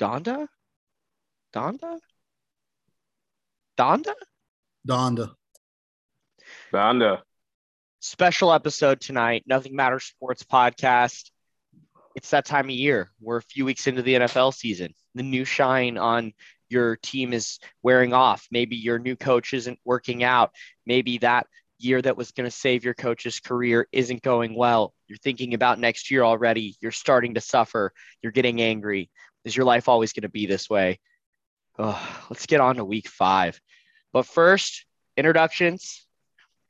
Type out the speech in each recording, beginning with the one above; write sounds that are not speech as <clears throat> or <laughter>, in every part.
Donda? Donda? Donda? Donda. Donda. Special episode tonight, Nothing Matters Sports podcast. It's that time of year. We're a few weeks into the NFL season. The new shine on your team is wearing off. Maybe your new coach isn't working out. Maybe that year that was going to save your coach's career isn't going well. You're thinking about next year already. You're starting to suffer. You're getting angry. Is your life always going to be this way? Oh, let's get on to week five. But first, introductions.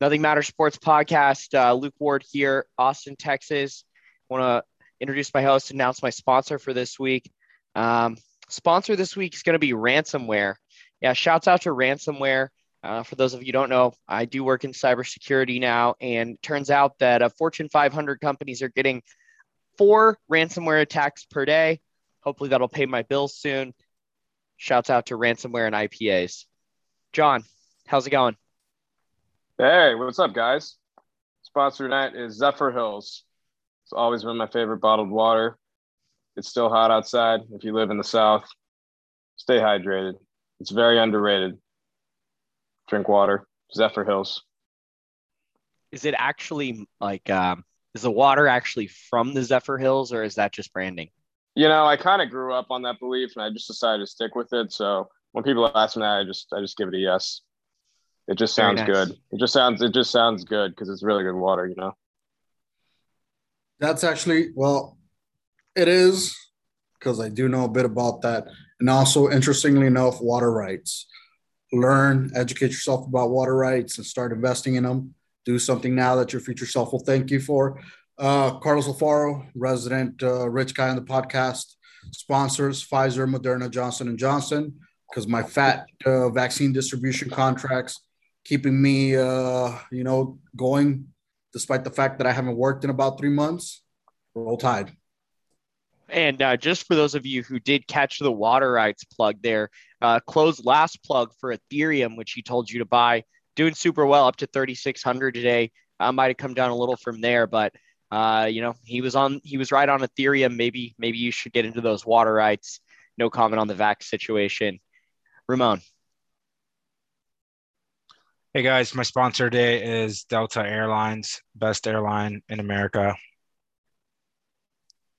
Nothing Matters Sports Podcast. Uh, Luke Ward here, Austin, Texas. Want to introduce my host, announce my sponsor for this week. Um, sponsor this week is going to be ransomware. Yeah, shouts out to ransomware. Uh, for those of you don't know, I do work in cybersecurity now, and turns out that uh, Fortune 500 companies are getting four ransomware attacks per day. Hopefully, that'll pay my bills soon. Shouts out to ransomware and IPAs. John, how's it going? Hey, what's up, guys? Sponsor tonight is Zephyr Hills. It's always been my favorite bottled water. It's still hot outside. If you live in the South, stay hydrated. It's very underrated drink water. Zephyr Hills. Is it actually like um, is the water actually from the Zephyr Hills or is that just branding? You know, I kind of grew up on that belief and I just decided to stick with it. So when people ask me that, I just I just give it a yes. It just sounds nice. good. It just sounds it just sounds good because it's really good water, you know. That's actually well, it is because I do know a bit about that. And also, interestingly enough, water rights learn, educate yourself about water rights, and start investing in them. Do something now that your future self will thank you for. Uh, Carlos Alfaro, resident uh, rich guy on the podcast, sponsors Pfizer, Moderna, Johnson and Johnson, because my fat uh, vaccine distribution contracts keeping me, uh, you know, going, despite the fact that I haven't worked in about three months. Roll Tide. And uh, just for those of you who did catch the water rights plug there, uh, closed last plug for Ethereum, which he told you to buy, doing super well up to 3,600 today. I might have come down a little from there, but uh, you know he was on he was right on Ethereum. Maybe maybe you should get into those water rights. No comment on the vac situation. Ramon. Hey guys, my sponsor today is Delta Airlines, best airline in America.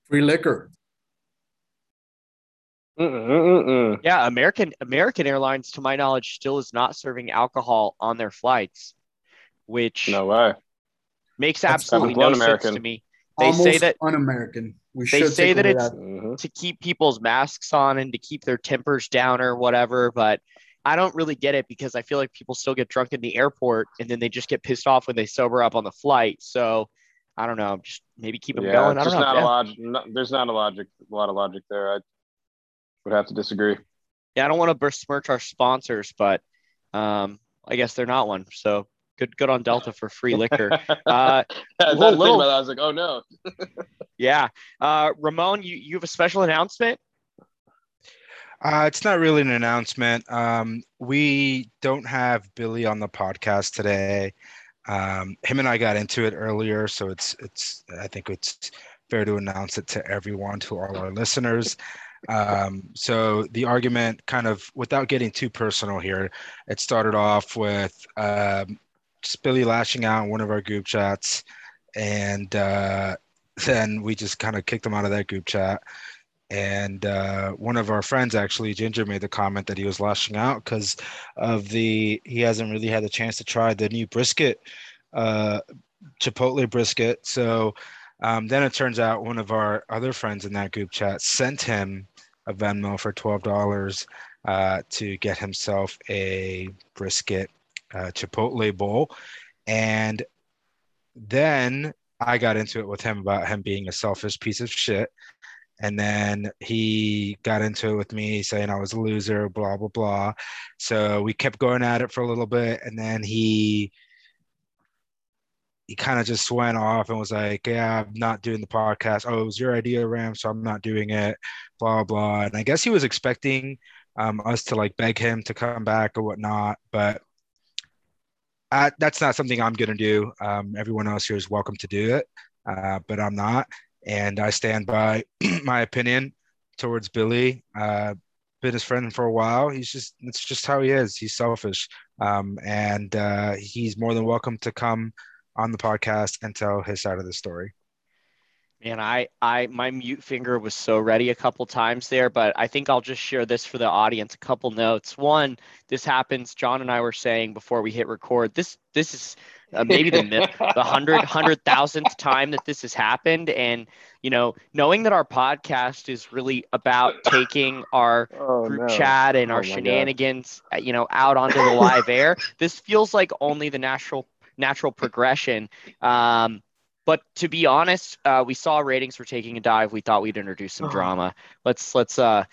Free liquor. Mm-mm-mm-mm. Yeah, American American Airlines, to my knowledge, still is not serving alcohol on their flights, which no way makes That's absolutely no sense to me. They Almost say that un-American. We they say that it's that. Mm-hmm. to keep people's masks on and to keep their tempers down or whatever, but I don't really get it because I feel like people still get drunk in the airport and then they just get pissed off when they sober up on the flight. So I don't know, just maybe keep them yeah, going. I don't know. Not a logic, there's not a logic, a lot of logic there. I would have to disagree. Yeah, I don't want to besmirch our sponsors, but um, I guess they're not one. So good, good on Delta for free liquor. <laughs> Uh, little, little, I was like, oh no. <laughs> yeah, uh, Ramon, you you have a special announcement. Uh, it's not really an announcement. Um, we don't have Billy on the podcast today. Um, him and I got into it earlier, so it's it's. I think it's fair to announce it to everyone, to all our listeners. Um, so the argument, kind of, without getting too personal here, it started off with um, Billy lashing out in one of our group chats, and uh, then we just kind of kicked him out of that group chat. And uh, one of our friends, actually, Ginger, made the comment that he was lashing out because of the he hasn't really had a chance to try the new brisket, uh, Chipotle brisket. So um, then it turns out one of our other friends in that group chat sent him a Venmo for twelve dollars uh, to get himself a brisket uh, Chipotle bowl, and then I got into it with him about him being a selfish piece of shit. And then he got into it with me saying I was a loser, blah, blah, blah. So we kept going at it for a little bit. And then he he kind of just went off and was like, "Yeah, I'm not doing the podcast. Oh, it was your idea, Ram, so I'm not doing it." Blah blah. And I guess he was expecting um, us to like beg him to come back or whatnot, but I, that's not something I'm going to do. Um, everyone else here is welcome to do it, uh, but I'm not, and I stand by <clears throat> my opinion towards Billy. Uh, been his friend for a while. He's just it's just how he is. He's selfish, um, and uh, he's more than welcome to come on the podcast and tell his side of the story. Man, I, I, my mute finger was so ready a couple times there, but I think I'll just share this for the audience. A couple notes. One, this happens. John and I were saying before we hit record. This, this is uh, maybe the the hundred hundred thousandth <laughs> time that this has happened, and you know, knowing that our podcast is really about taking our <laughs> oh, group no. chat and oh, our shenanigans, God. Uh, you know, out onto the live air. This feels like only the natural natural progression. Um, but to be honest, uh, we saw ratings were taking a dive. We thought we'd introduce some oh. drama. Let's let's uh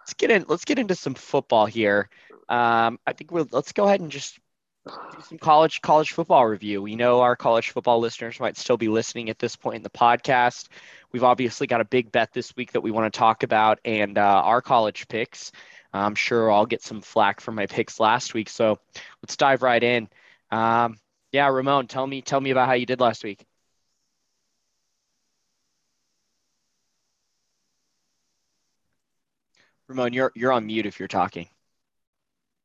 let's get in let's get into some football here. Um, I think we'll let's go ahead and just do some college college football review. We know our college football listeners might still be listening at this point in the podcast. We've obviously got a big bet this week that we want to talk about, and uh, our college picks. I'm sure I'll get some flack for my picks last week, so let's dive right in. Um, yeah, Ramon, tell me tell me about how you did last week. Ramon, you're you're on mute if you're talking.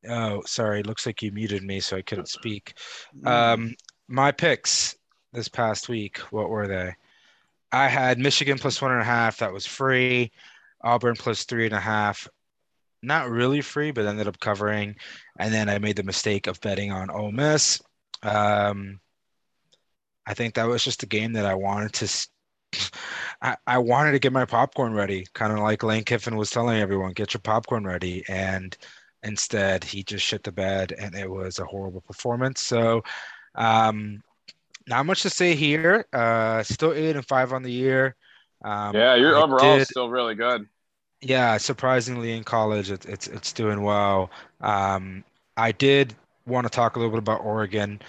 Oh, sorry. Looks like you muted me, so I couldn't speak. Mm. Um, my picks this past week, what were they? I had Michigan plus one and a half. That was free. Auburn plus three and a half. Not really free, but ended up covering. And then I made the mistake of betting on Ole Miss. Um, I think that was just a game that I wanted to. I, I wanted to get my popcorn ready, kind of like Lane Kiffin was telling everyone, get your popcorn ready. And instead, he just shit the bed, and it was a horrible performance. So, um, not much to say here. Uh, still eight and five on the year. Um, yeah, you're I overall did, still really good. Yeah, surprisingly in college, it, it's it's doing well. Um, I did want to talk a little bit about Oregon.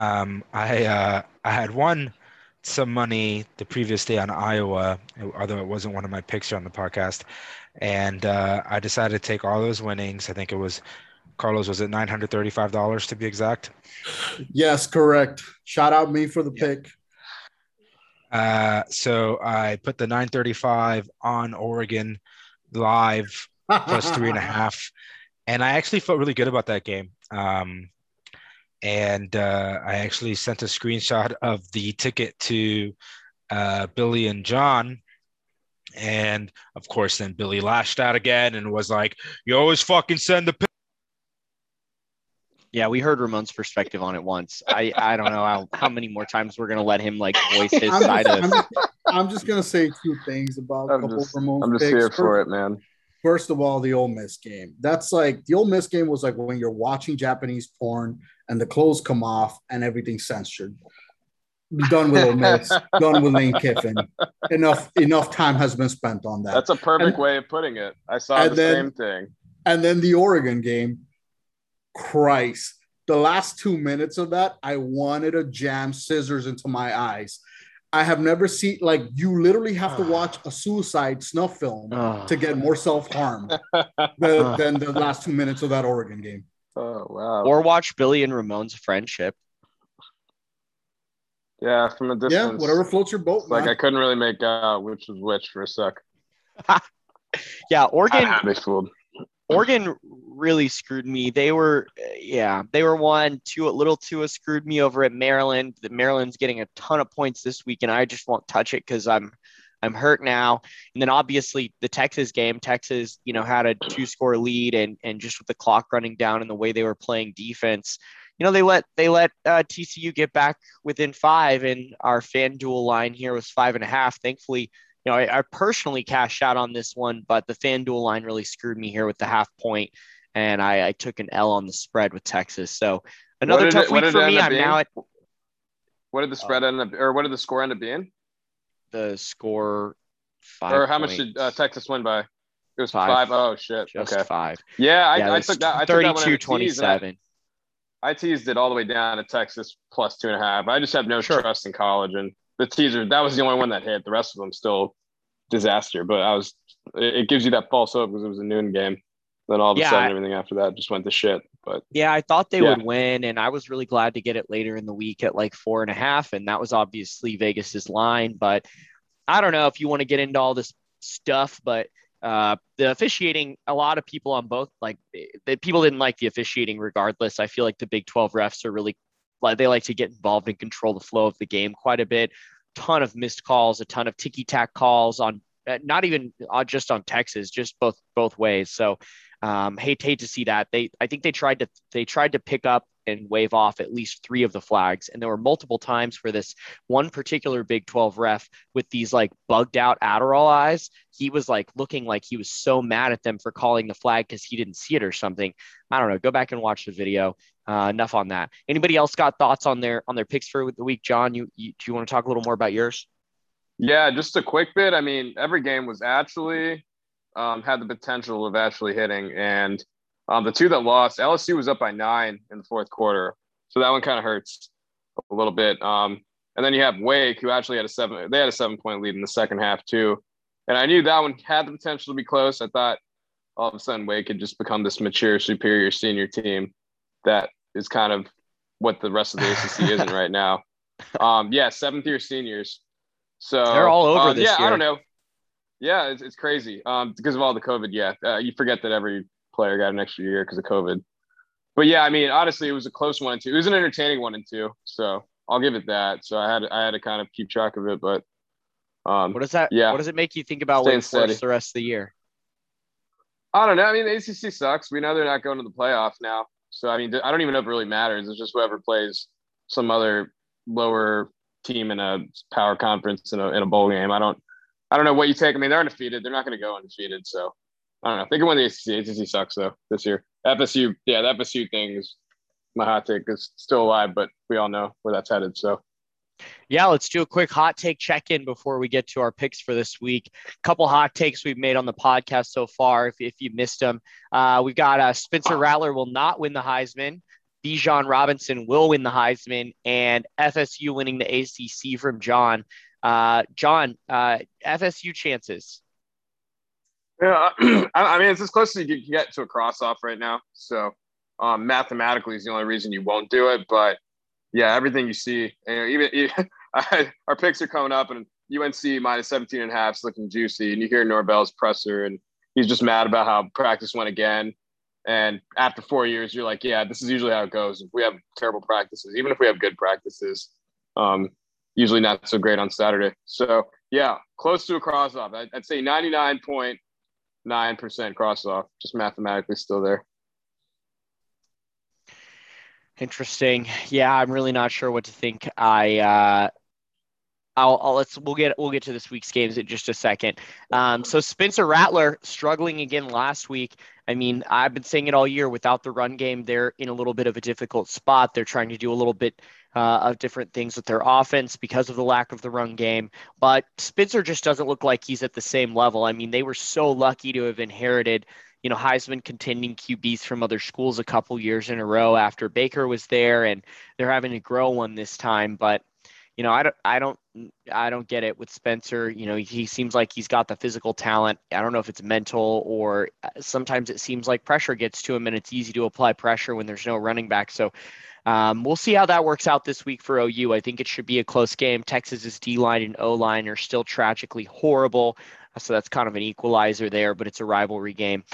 Um, I uh, I had won some money the previous day on Iowa, although it wasn't one of my picks on the podcast, and uh, I decided to take all those winnings. I think it was Carlos. Was it nine hundred thirty-five dollars to be exact? Yes, correct. Shout out me for the yeah. pick. Uh, so I put the nine thirty-five on Oregon live plus three and a <laughs> half, and I actually felt really good about that game. Um, and uh, I actually sent a screenshot of the ticket to uh, Billy and John. And of course, then Billy lashed out again and was like, "You always fucking send the." P-. Yeah, we heard Ramon's perspective on it once. I I don't know how, how many more times we're gonna let him like voice his I'm side just, of. I'm, I'm just gonna say two things about I'm a couple just, of Ramon's I'm just picks. here for it, man. First of all, the Ole Miss game. That's like the Ole Miss game was like when you're watching Japanese porn and the clothes come off and everything's censored. Done with Ole Miss, done with Lane Kiffin. Enough enough time has been spent on that. That's a perfect and, way of putting it. I saw the then, same thing. And then the Oregon game. Christ. The last two minutes of that, I wanted to jam scissors into my eyes. I have never seen like you literally have to ah. watch a suicide snuff film ah. to get more self harm <laughs> than, than the last two minutes of that Oregon game. Oh wow! Or watch Billy and Ramon's friendship. Yeah, from a distance. Yeah, whatever floats your boat. Like I couldn't really make out which was which for a sec. <laughs> yeah, Oregon. They fooled. Oregon really screwed me. They were, yeah, they were one, two, a little two screwed me over at Maryland. The Maryland's getting a ton of points this week, and I just won't touch it because I'm, I'm hurt now. And then obviously the Texas game, Texas, you know, had a two score lead, and and just with the clock running down and the way they were playing defense, you know, they let they let uh, TCU get back within five, and our fan FanDuel line here was five and a half. Thankfully you know, I, I, personally cashed out on this one, but the fan FanDuel line really screwed me here with the half point, and I, I took an L on the spread with Texas. So another tough it, week for me. I'm being? now at. What did the spread uh, end up, or what did the score end up being? Score five. Or how points. much did uh, Texas win by? It was five. five. Oh shit. Just okay. five. Yeah, I, yeah, I took that. I 32 took that 27. I, I teased it all the way down to Texas plus two and a half. I just have no sure. trust in college and the teaser that was the only one that hit. The rest of them still disaster. But I was it gives you that false hope because it was a noon game. Then all of yeah, a sudden, everything after that just went to shit. But yeah, I thought they yeah. would win, and I was really glad to get it later in the week at like four and a half, and that was obviously Vegas's line. But I don't know if you want to get into all this stuff, but uh, the officiating, a lot of people on both, like the people didn't like the officiating regardless. I feel like the Big 12 refs are really, like they like to get involved and control the flow of the game quite a bit. Ton of missed calls, a ton of ticky tack calls on, not even uh, just on Texas, just both both ways. So um, hate hate to see that. They I think they tried to they tried to pick up and wave off at least three of the flags. And there were multiple times where this one particular Big 12 ref with these like bugged out Adderall eyes, he was like looking like he was so mad at them for calling the flag because he didn't see it or something. I don't know. Go back and watch the video. Uh, enough on that. Anybody else got thoughts on their on their picks for the week? John, you, you do you want to talk a little more about yours? Yeah, just a quick bit. I mean, every game was actually um, had the potential of actually hitting, and um, the two that lost, LSU was up by nine in the fourth quarter, so that one kind of hurts a little bit. Um, and then you have Wake, who actually had a seven. They had a seven point lead in the second half too, and I knew that one had the potential to be close. I thought all of a sudden Wake had just become this mature, superior senior team that is kind of what the rest of the ACC isn't right now. <laughs> Um, yeah, seventh year seniors. So they're all over um, this yeah, year. I don't know. Yeah, it's, it's crazy. Um, because of all the COVID. Yeah, uh, you forget that every player got an extra year because of COVID. But yeah, I mean, honestly, it was a close one and two. It was an entertaining one and two. So I'll give it that. So I had I had to kind of keep track of it. But um, what does that? Yeah. What does it make you think about Wake Forest the rest of the year? I don't know. I mean, the ACC sucks. We know they're not going to the playoffs now. So I mean, I don't even know if it really matters. It's just whoever plays some other lower team in a power conference in a in a bowl game. I don't I don't know what you take. I mean, they're undefeated. They're not going to go undefeated. So I don't know. They can win the ACC. ACC sucks though this year. FSU, yeah, the FSU thing is my hot take is still alive, but we all know where that's headed. So. Yeah, let's do a quick hot take check in before we get to our picks for this week. A couple hot takes we've made on the podcast so far. If, if you missed them, uh, we've got uh, Spencer Rattler will not win the Heisman. Bijan Robinson will win the Heisman, and FSU winning the ACC from John. Uh, John, uh, FSU chances. Yeah, <clears throat> I mean it's as close as you can get to a cross off right now. So um, mathematically is the only reason you won't do it. But yeah, everything you see, you know, even, <laughs> even our picks are coming up, and UNC minus 17 and a half is looking juicy. And you hear Norvell's presser, and he's just mad about how practice went again. And after four years, you're like, yeah, this is usually how it goes. If we have terrible practices, even if we have good practices, um, usually not so great on Saturday. So yeah, close to a cross off. I'd say 99 point nine percent cross off, just mathematically still there. Interesting. Yeah, I'm really not sure what to think. I uh, I'll, I'll, let's we'll get we'll get to this week's games in just a second. Um, so Spencer Rattler struggling again last week. I mean, I've been saying it all year. Without the run game, they're in a little bit of a difficult spot. They're trying to do a little bit uh, of different things with their offense because of the lack of the run game. But Spencer just doesn't look like he's at the same level. I mean, they were so lucky to have inherited you know Heisman contending QBs from other schools a couple years in a row after Baker was there, and they're having to grow one this time. But you know, I don't, I don't, I don't get it with Spencer. You know, he seems like he's got the physical talent. I don't know if it's mental or uh, sometimes it seems like pressure gets to him and it's easy to apply pressure when there's no running back. So um, we'll see how that works out this week for OU. I think it should be a close game. Texas's D line and O line are still tragically horrible. So that's kind of an equalizer there, but it's a rivalry game.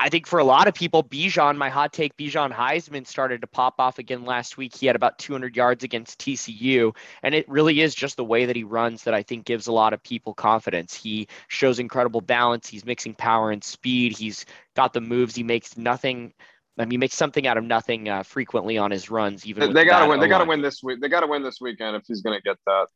I think for a lot of people, Bijan, my hot take, Bijan Heisman started to pop off again last week. He had about 200 yards against TCU, and it really is just the way that he runs that I think gives a lot of people confidence. He shows incredible balance. He's mixing power and speed. He's got the moves. He makes nothing. I mean, he makes something out of nothing uh, frequently on his runs. Even they got to win. They got to win this week. They got to win this weekend if he's going to get that.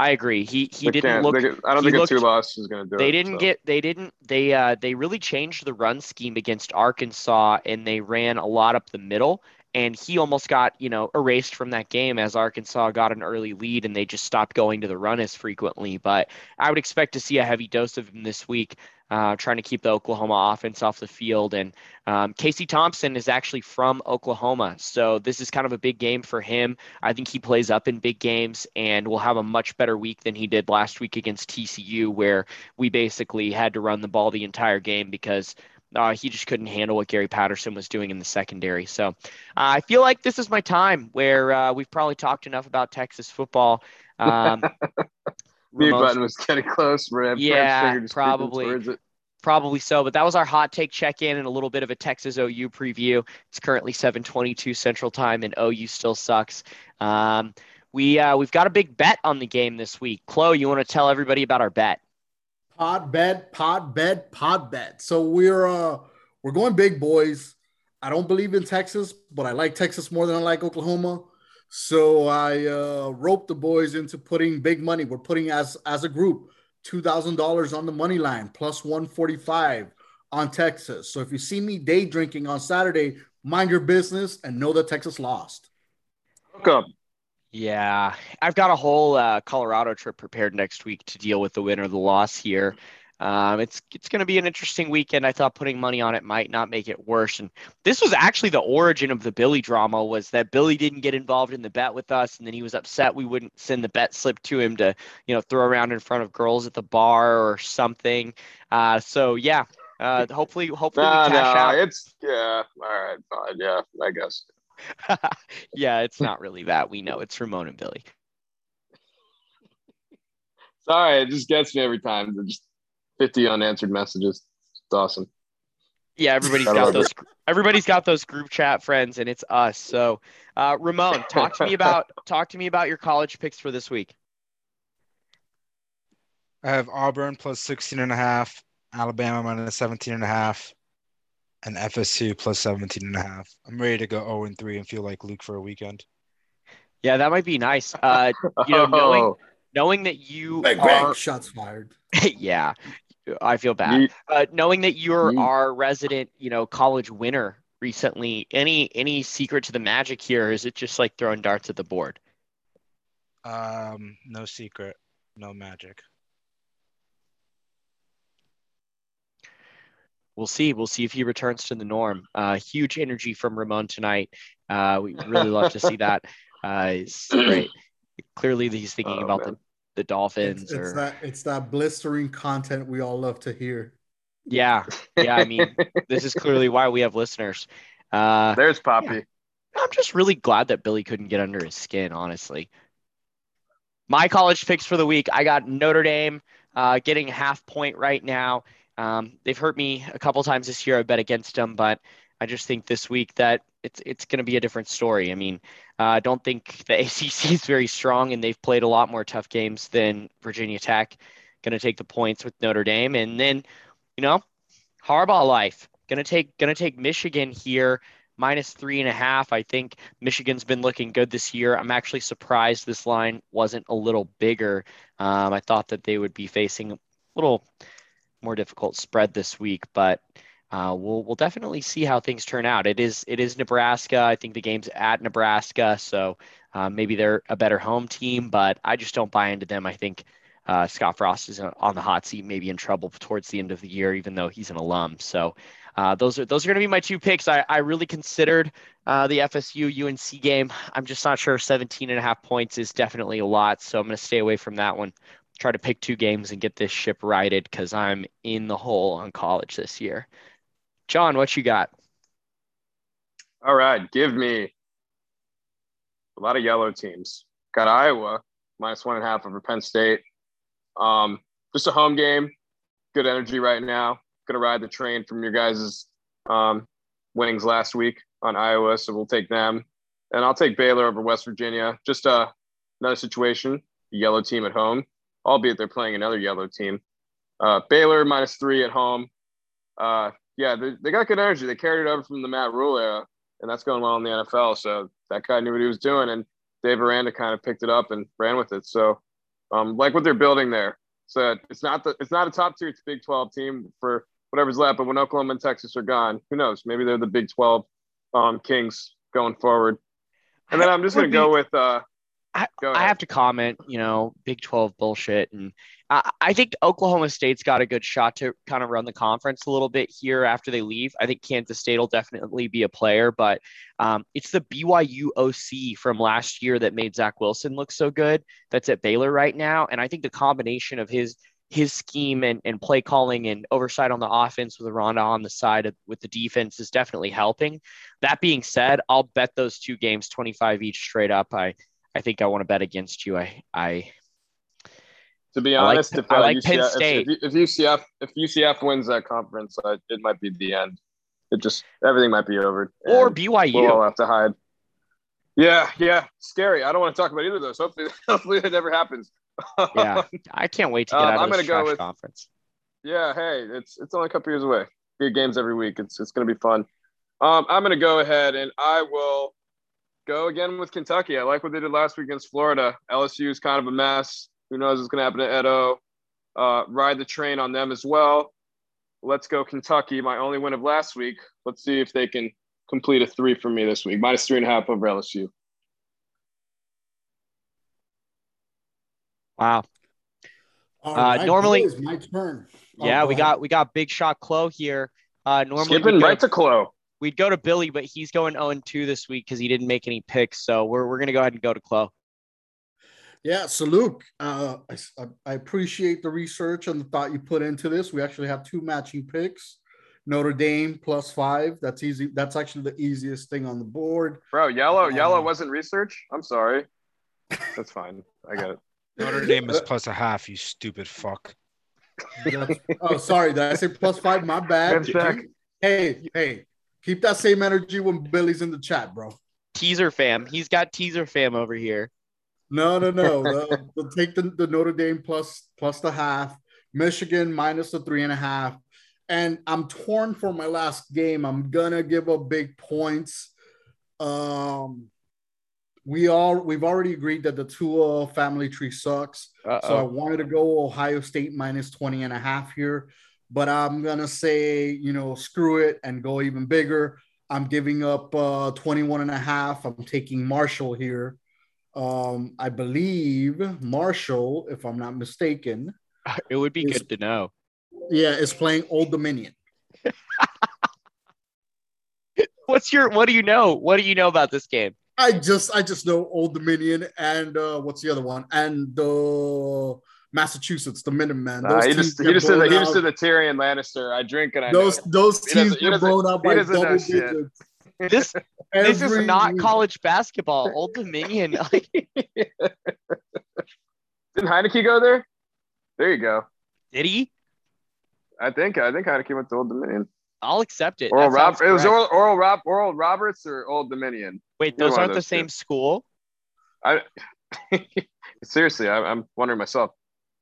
I agree. He he they didn't look. They, I don't think looked, a two loss is going to do they it. They didn't so. get. They didn't. They uh they really changed the run scheme against Arkansas, and they ran a lot up the middle. And he almost got you know erased from that game as Arkansas got an early lead, and they just stopped going to the run as frequently. But I would expect to see a heavy dose of him this week uh, trying to keep the Oklahoma offense off the field. And um, Casey Thompson is actually from Oklahoma. So this is kind of a big game for him. I think he plays up in big games and will have a much better week than he did last week against TCU, where we basically had to run the ball the entire game because uh, he just couldn't handle what Gary Patterson was doing in the secondary. So uh, I feel like this is my time where uh, we've probably talked enough about Texas football. Um, <laughs> Mute button was getting close. yeah, probably. probably so. But that was our hot take check in and a little bit of a Texas OU preview. It's currently 7:22 Central Time, and OU still sucks. Um, we uh, we've got a big bet on the game this week. Chloe, you want to tell everybody about our bet? Pod bet, pod bet, pod bet. So we're uh we're going big boys. I don't believe in Texas, but I like Texas more than I like Oklahoma. So I uh, roped the boys into putting big money. We're putting as as a group two thousand dollars on the money line plus one forty five on Texas. So if you see me day drinking on Saturday, mind your business and know that Texas lost. Welcome. Yeah, I've got a whole uh, Colorado trip prepared next week to deal with the win or the loss here. Um, it's it's going to be an interesting weekend. I thought putting money on it might not make it worse. And this was actually the origin of the Billy drama was that Billy didn't get involved in the bet with us, and then he was upset we wouldn't send the bet slip to him to you know throw around in front of girls at the bar or something. Uh, so yeah, uh, hopefully hopefully we cash nah, out. it's yeah. All right, fine. Yeah, I guess. <laughs> yeah, it's not really that. We know it's Ramon and Billy. Sorry, it just gets me every time. Just 50 unanswered messages. It's awesome. Yeah, everybody's I got those. Everybody's got those group chat friends, and it's us. So, uh, Ramon, talk to me about <laughs> talk to me about your college picks for this week. I have Auburn plus 16 and a half, Alabama minus 17 and a half, and FSU plus 17 and a half. I'm ready to go 0 and 3 and feel like Luke for a weekend. Yeah, that might be nice. Uh, You know, knowing- <laughs> Oh, knowing that you Bang, are, shots fired. <laughs> yeah, I feel bad. Yeet. Uh, knowing that you're Yeet. our resident, you know, college winner recently. Any any secret to the magic here? Or is it just like throwing darts at the board? Um, no secret, no magic. We'll see. We'll see if he returns to the norm. Uh, huge energy from Ramon tonight. Uh, we really love to see that. Uh, it's great. Clearly, he's thinking Oh, about man. the, the Dolphins. It's, it's or that it's that blistering content we all love to hear. yeah, yeah. I mean, <laughs> this is clearly why we have listeners. Uh, There's Poppy. I'm just really glad that Billy couldn't get under his skin, honestly. My college picks for the week I got Notre Dame uh, getting a half point right now. Um, they've hurt me a couple times this year. I bet against them, but I just think this week that it's it's going to be a different story. I mean, uh, I don't think the <laughs> ACC is very strong, and they've played a lot more tough games than Virginia Tech. Going to take the points with Notre Dame, and then, you know, Harbaugh life. Going to take going to take Michigan here minus three and a half. I think Michigan's been looking good this year. I'm actually surprised this line wasn't a little bigger. Um, I thought that they would be facing a little more difficult spread this week, but uh, we'll we'll definitely see how things turn out. It is it is Nebraska. I think the game's at Nebraska, so uh, maybe they're a better home team, but I just don't buy into them. I think. Uh, Scott Frost is on the hot seat, maybe in trouble towards the end of the year, even though he's an alum. So uh, those are those are going to be my two picks. I, I really considered uh, the FSU UNC game. I'm just not sure 17 and a half points is definitely a lot. So I'm going to stay away from that one. Try to pick two games and get this ship righted because I'm in the hole on college this year. John, what you got? All right, give me a lot of yellow teams. Got Iowa minus one and a half over Penn State. Um, just a home game. Good energy right now. Gonna ride the train from your guys' um, winnings last week on Iowa, so we'll take them. And I'll take Baylor over West Virginia. Just uh, another situation. Yellow team at home, albeit they're playing another yellow team. Uh, Baylor minus three at home. Uh, yeah, they, they got good energy. They carried it over from the Matt Rhule era and that's going well in the NFL. So that guy knew what he was doing, and Dave Aranda kind of picked it up and ran with it. So, um, like what they're building there. So it's not the it's not a top tier, it's Big Twelve team for whatever's left. But when Oklahoma and Texas are gone, who knows? Maybe they're the Big Twelve um, Kings going forward. And then I'm just gonna go with uh, I, I have to comment, you know, Big 12 bullshit. And I, I think Oklahoma State's got a good shot to kind of run the conference a little bit here after they leave. I think Kansas State will definitely be a player, but um, it's the BYU OC from last year that made Zach Wilson look so good that's at Baylor right now. And I think the combination of his his scheme and, and play calling and oversight on the offense with Aranda on the side of, with the defense is definitely helping. That being said, I'll bet those two games 25 each straight up. I I think I want to bet against you. I I To be I like- honest, if, I uh, like UCF, Penn if- State. If, if UCF if UCF wins that conference, uh, it might be the end. It just everything might be over. Or BYU. we'll all have to hide. Yeah, yeah, scary. I don't want to talk about either of those. Hopefully, <laughs> hopefully it never happens. yeah, <laughs> I can't wait to get Um, out of I'm this gonna go with- conference. Yeah, hey, it's it's only a couple years away. Big games every week. It's it's gonna be fun. Um, I'm gonna go ahead and I will go again with Kentucky. I like what they did last week against Florida. LSU is kind of a mess. Who knows what's gonna happen to Edo? Uh, ride the train on them as well. Let's go Kentucky. My only win of last week. Let's see if they can complete a three for me this week. Minus three and a half over LSU. Wow. Uh, right, normally- boys, my turn. Oh, Yeah, go we got we got big shot Chloe here. Uh, normally Skipping go, right to Clo. We'd go to Billy, but he's going 0 2 this week because he didn't make any picks. So we're we're gonna go ahead and go to Chloe. Yeah, so Luke, uh, I, I appreciate the research and the thought you put into this. We actually have two matching picks. Notre Dame plus five. That's easy. That's actually the easiest thing on the board. Bro, yellow, yellow Um, wasn't research. I'm sorry. That's fine. I get it. Notre Dame is plus a half. You stupid fuck. Oh, sorry, did I say plus five? My bad. Hey, hey, keep that same energy when Billy's in the chat, bro. Teaser fam. He's got teaser fam over here. No, no, no. <laughs> the- take the, the Notre Dame plus plus the half, Michigan minus the three and a half. And I'm torn for my last game. I'm gonna give up big points. Um, we all we've already agreed that the Tua family tree sucks. So I wanted to go Ohio State minus 20 and a half here, but I'm going to say, you know, screw it and go even bigger. I'm giving up uh, 21 and a half. I'm taking Marshall here. Um, I believe Marshall, if I'm not mistaken, <laughs> It would be is- good to know. yeah, is playing Old Dominion. <laughs> What's your what do you know? What do you know about this game? I just I just know Old Dominion and uh, what's the other one? And uh, Massachusetts, the Minutemen. Nah, he just he get just did the, he just out. did the Tyrion Lannister. I drink and I know those it. those teams he get doesn't- blown out by doesn't double shit. digits. <laughs> This this is not week. college basketball. Old Dominion. <laughs> Like, Didn't Heinicke go there? There you go. did he? I think I think Heinicke went to Old Dominion. I'll accept it. Oral Rob, it was correct. Oral, Oral Rob, Oral Roberts or Old Dominion. Wait, those aren't the those two. same school. I <laughs> seriously, I, I'm wondering myself.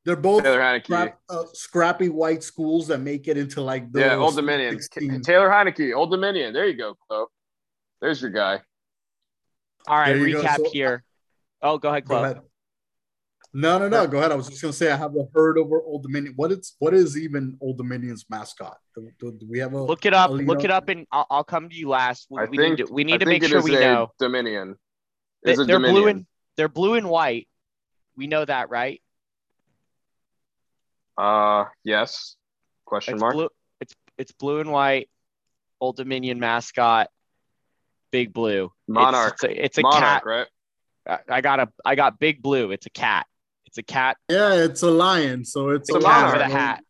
They're both Taylor Heinicke, scrap, uh, scrappy white schools that make it into like the yeah, Old Dominion. 16. Taylor Heinicke, Old Dominion. There you go, Chloe. There's your guy. All right, There you go. recap So- here. Oh, go ahead, Go ahead. No, no, no. Go ahead. I was just gonna say I haven't heard over Old Dominion. What is what is even Old Dominion's mascot? Do, do- do we have a Look it up. Alino? Look it up, and I'll, I'll come to you last. We, I we think need to, we need I to make sure we know. Dominion. They- It's a they're blue and they're blue and white. We know that, right? Uh, yes. Question It's mark. blue. It's it's blue and white. Old Dominion mascot. Big blue. It's- Monarch. It's, a, it's a Monarch, cat. right? I- I got a I got big blue. It's a cat. It's a cat. yeah, it's a lion, so it's It's a a cat monarch. with a hat.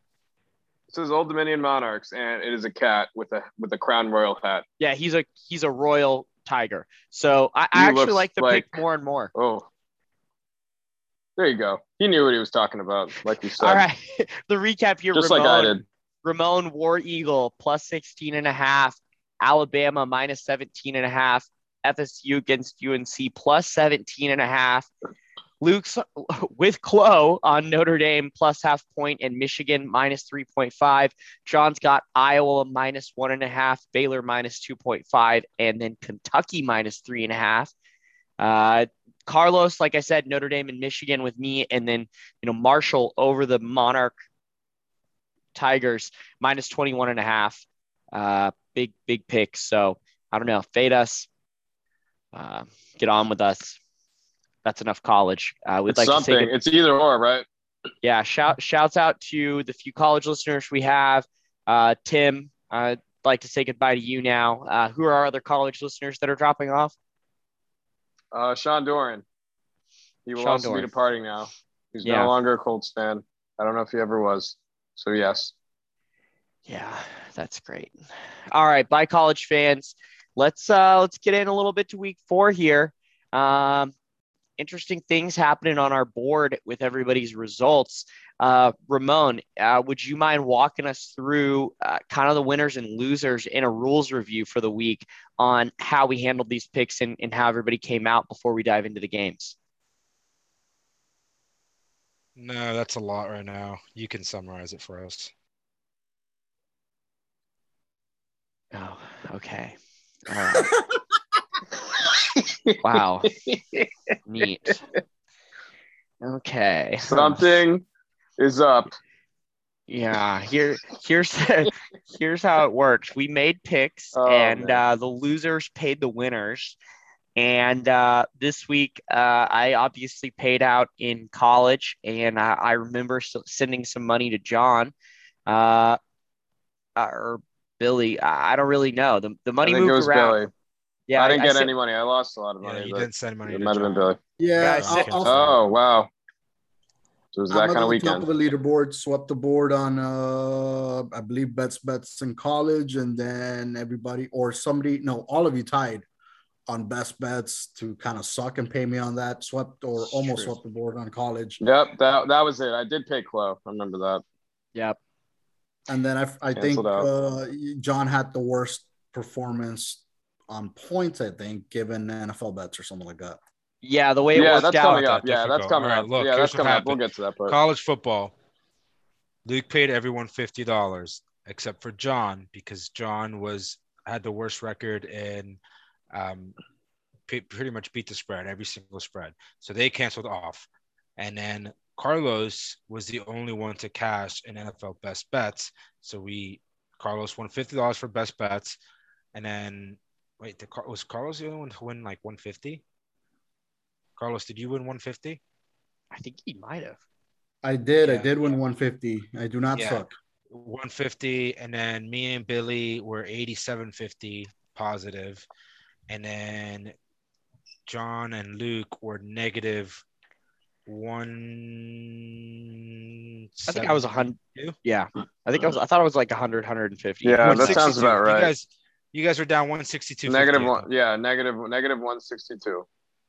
It says Old Dominion Monarchs, and it is a cat with a with a crown royal hat. Yeah, he's a he's a royal tiger. So I, I actually like the like- pick more and more. Oh, there you go. He knew what he was talking about, like you said, All right. <laughs> the recap here. just Ramon, like I did. Ramon War Eagle plus 16 and a half. Alabama minus 17 and a half. FSU against UNC plus 17 and a half. Luke's <laughs> with Chloe on Notre Dame plus half point and Michigan minus 3.5. John's got Iowa minus one and a half, Baylor minus 2.5, and then Kentucky minus three and a half. Uh, Carlos, like I said, Notre Dame and Michigan with me, and then you know Marshall over the Monarch Tigers minus 21 and a half. Uh, big, big pick. So I don't know. Fade us. Uh, get on with us. That's enough college. Uh, we'd It's like to say, good- It's either or, right? yeah, shout, shouts out to the few college listeners we have. Uh, Tim, I'd like to say goodbye to you now. Uh, who are our other college listeners that are dropping off? Uh, Sean Doran. He will Sean also Doran. be departing now. He's Yeah. no longer a Colts fan. I don't know if he ever was. So yes. Yeah, that's great. All right, bye college fans. Let's uh let's get in a little bit to week four here. Um interesting things happening on our board with everybody's results. Uh, Ramon, uh, would you mind walking us through uh, kind of the winners and losers in a rules review for the week on how we handled these picks and, and how everybody came out before we dive into the games? No, that's a lot right now. You can summarize it for us. Oh, okay. <laughs> All right. Wow. <laughs> Neat. Okay. Something is up. Yeah, here here's <laughs> here's how it works. We made picks Oh, and uh, the losers paid the winners. And uh, this week, uh, I obviously paid out in college, and I, I remember sending some money to John, uh, or Billy. I I don't really know. The the money moved around. Billy. Yeah, I didn't get sent- any money. I lost a lot of money. Yeah, you didn't send money. it might have been Billy. Yeah, Guys, I'll, sit- I'll, Oh wow! So it was that I'm kind at of the top of the leaderboard, swept the board on uh I believe bets bets in college, and then everybody or somebody, no, all of you tied on best bets to kind of suck and pay me on that. Swept or It's almost true. swept the board on college. Yep, that that was it. I did pay Chloe. I remember that. Yep. And then I, I think Canceled out. uh, John had the worst performance on points, I think, given NFL bets or something like that. Yeah, the way it Yeah, worked that's out. coming that up. Yeah, that's coming All right, up. look, yeah, that's what coming up. We'll get to that part. College football. Luke paid everyone fifty dollars except for John because John was had the worst record and um, pe- pretty much beat the spread every single spread. So they canceled off, and then Carlos was the only one to cash in NFL best bets. So we Carlos won fifty dollars for best bets, and then wait, the, was Carlos the only one to win like one fifty? Carlos, did you win one fifty? I think he might have. I did. I did win 150. I do not Yeah. suck. 150 and then me and billy were 8750 positive and then john and luke were negative one I think I was a hundred. Yeah, I think I was. I thought I was like 100, 150. Yeah, that 162. sounds about right. you guys you guys are down 162 Negative one. Yeah, negative negative one sixty two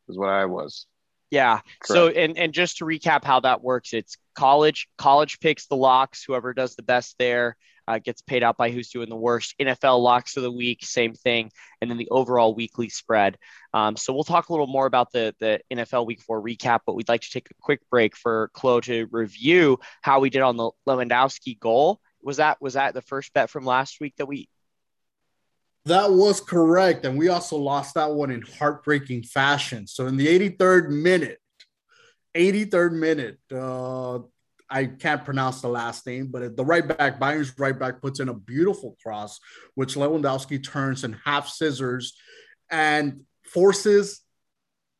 is what I was. Yeah. So and and just to recap how that works, it's college. College picks the locks. Whoever does the best there uh, gets paid out by who's doing the worst. NFL locks of the week, same thing, and then the overall weekly spread. Um, so we'll talk a little more about the the NFL Week Four recap, but we'd like to take a quick break for Chloe to review how we did on the Lewandowski goal. Was that was that the first bet from last week that we? That was correct. And we also lost that one in heartbreaking fashion. So in the 83rd minute, 83rd minute, uh, I can't pronounce the last name, but the right back, Bayern's right back, puts in a beautiful cross, which Lewandowski turns and half scissors and forces.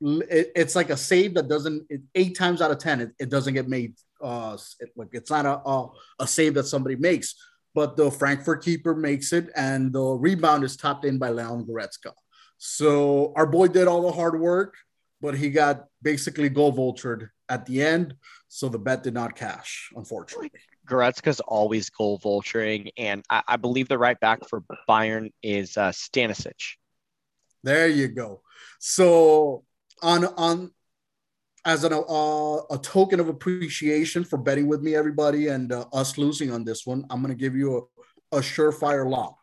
It, it's like a save that doesn't, it, eight times out of 10, it, it doesn't get made. Uh, like it's not a, a, a save that somebody makes but the Frankfurt keeper makes it, and the rebound is topped in by Leon Goretzka. So our boy did all the hard work, but he got basically goal vultured at the end. So the bet did not cash, unfortunately. Goretzka's always goal vulturing, and I, I believe the right back for Bayern is uh, Stanisic. There you go. So on on as an, uh, a token of appreciation for betting with me, everybody, and uh, us losing on this one, I'm going to give you a, a surefire lock.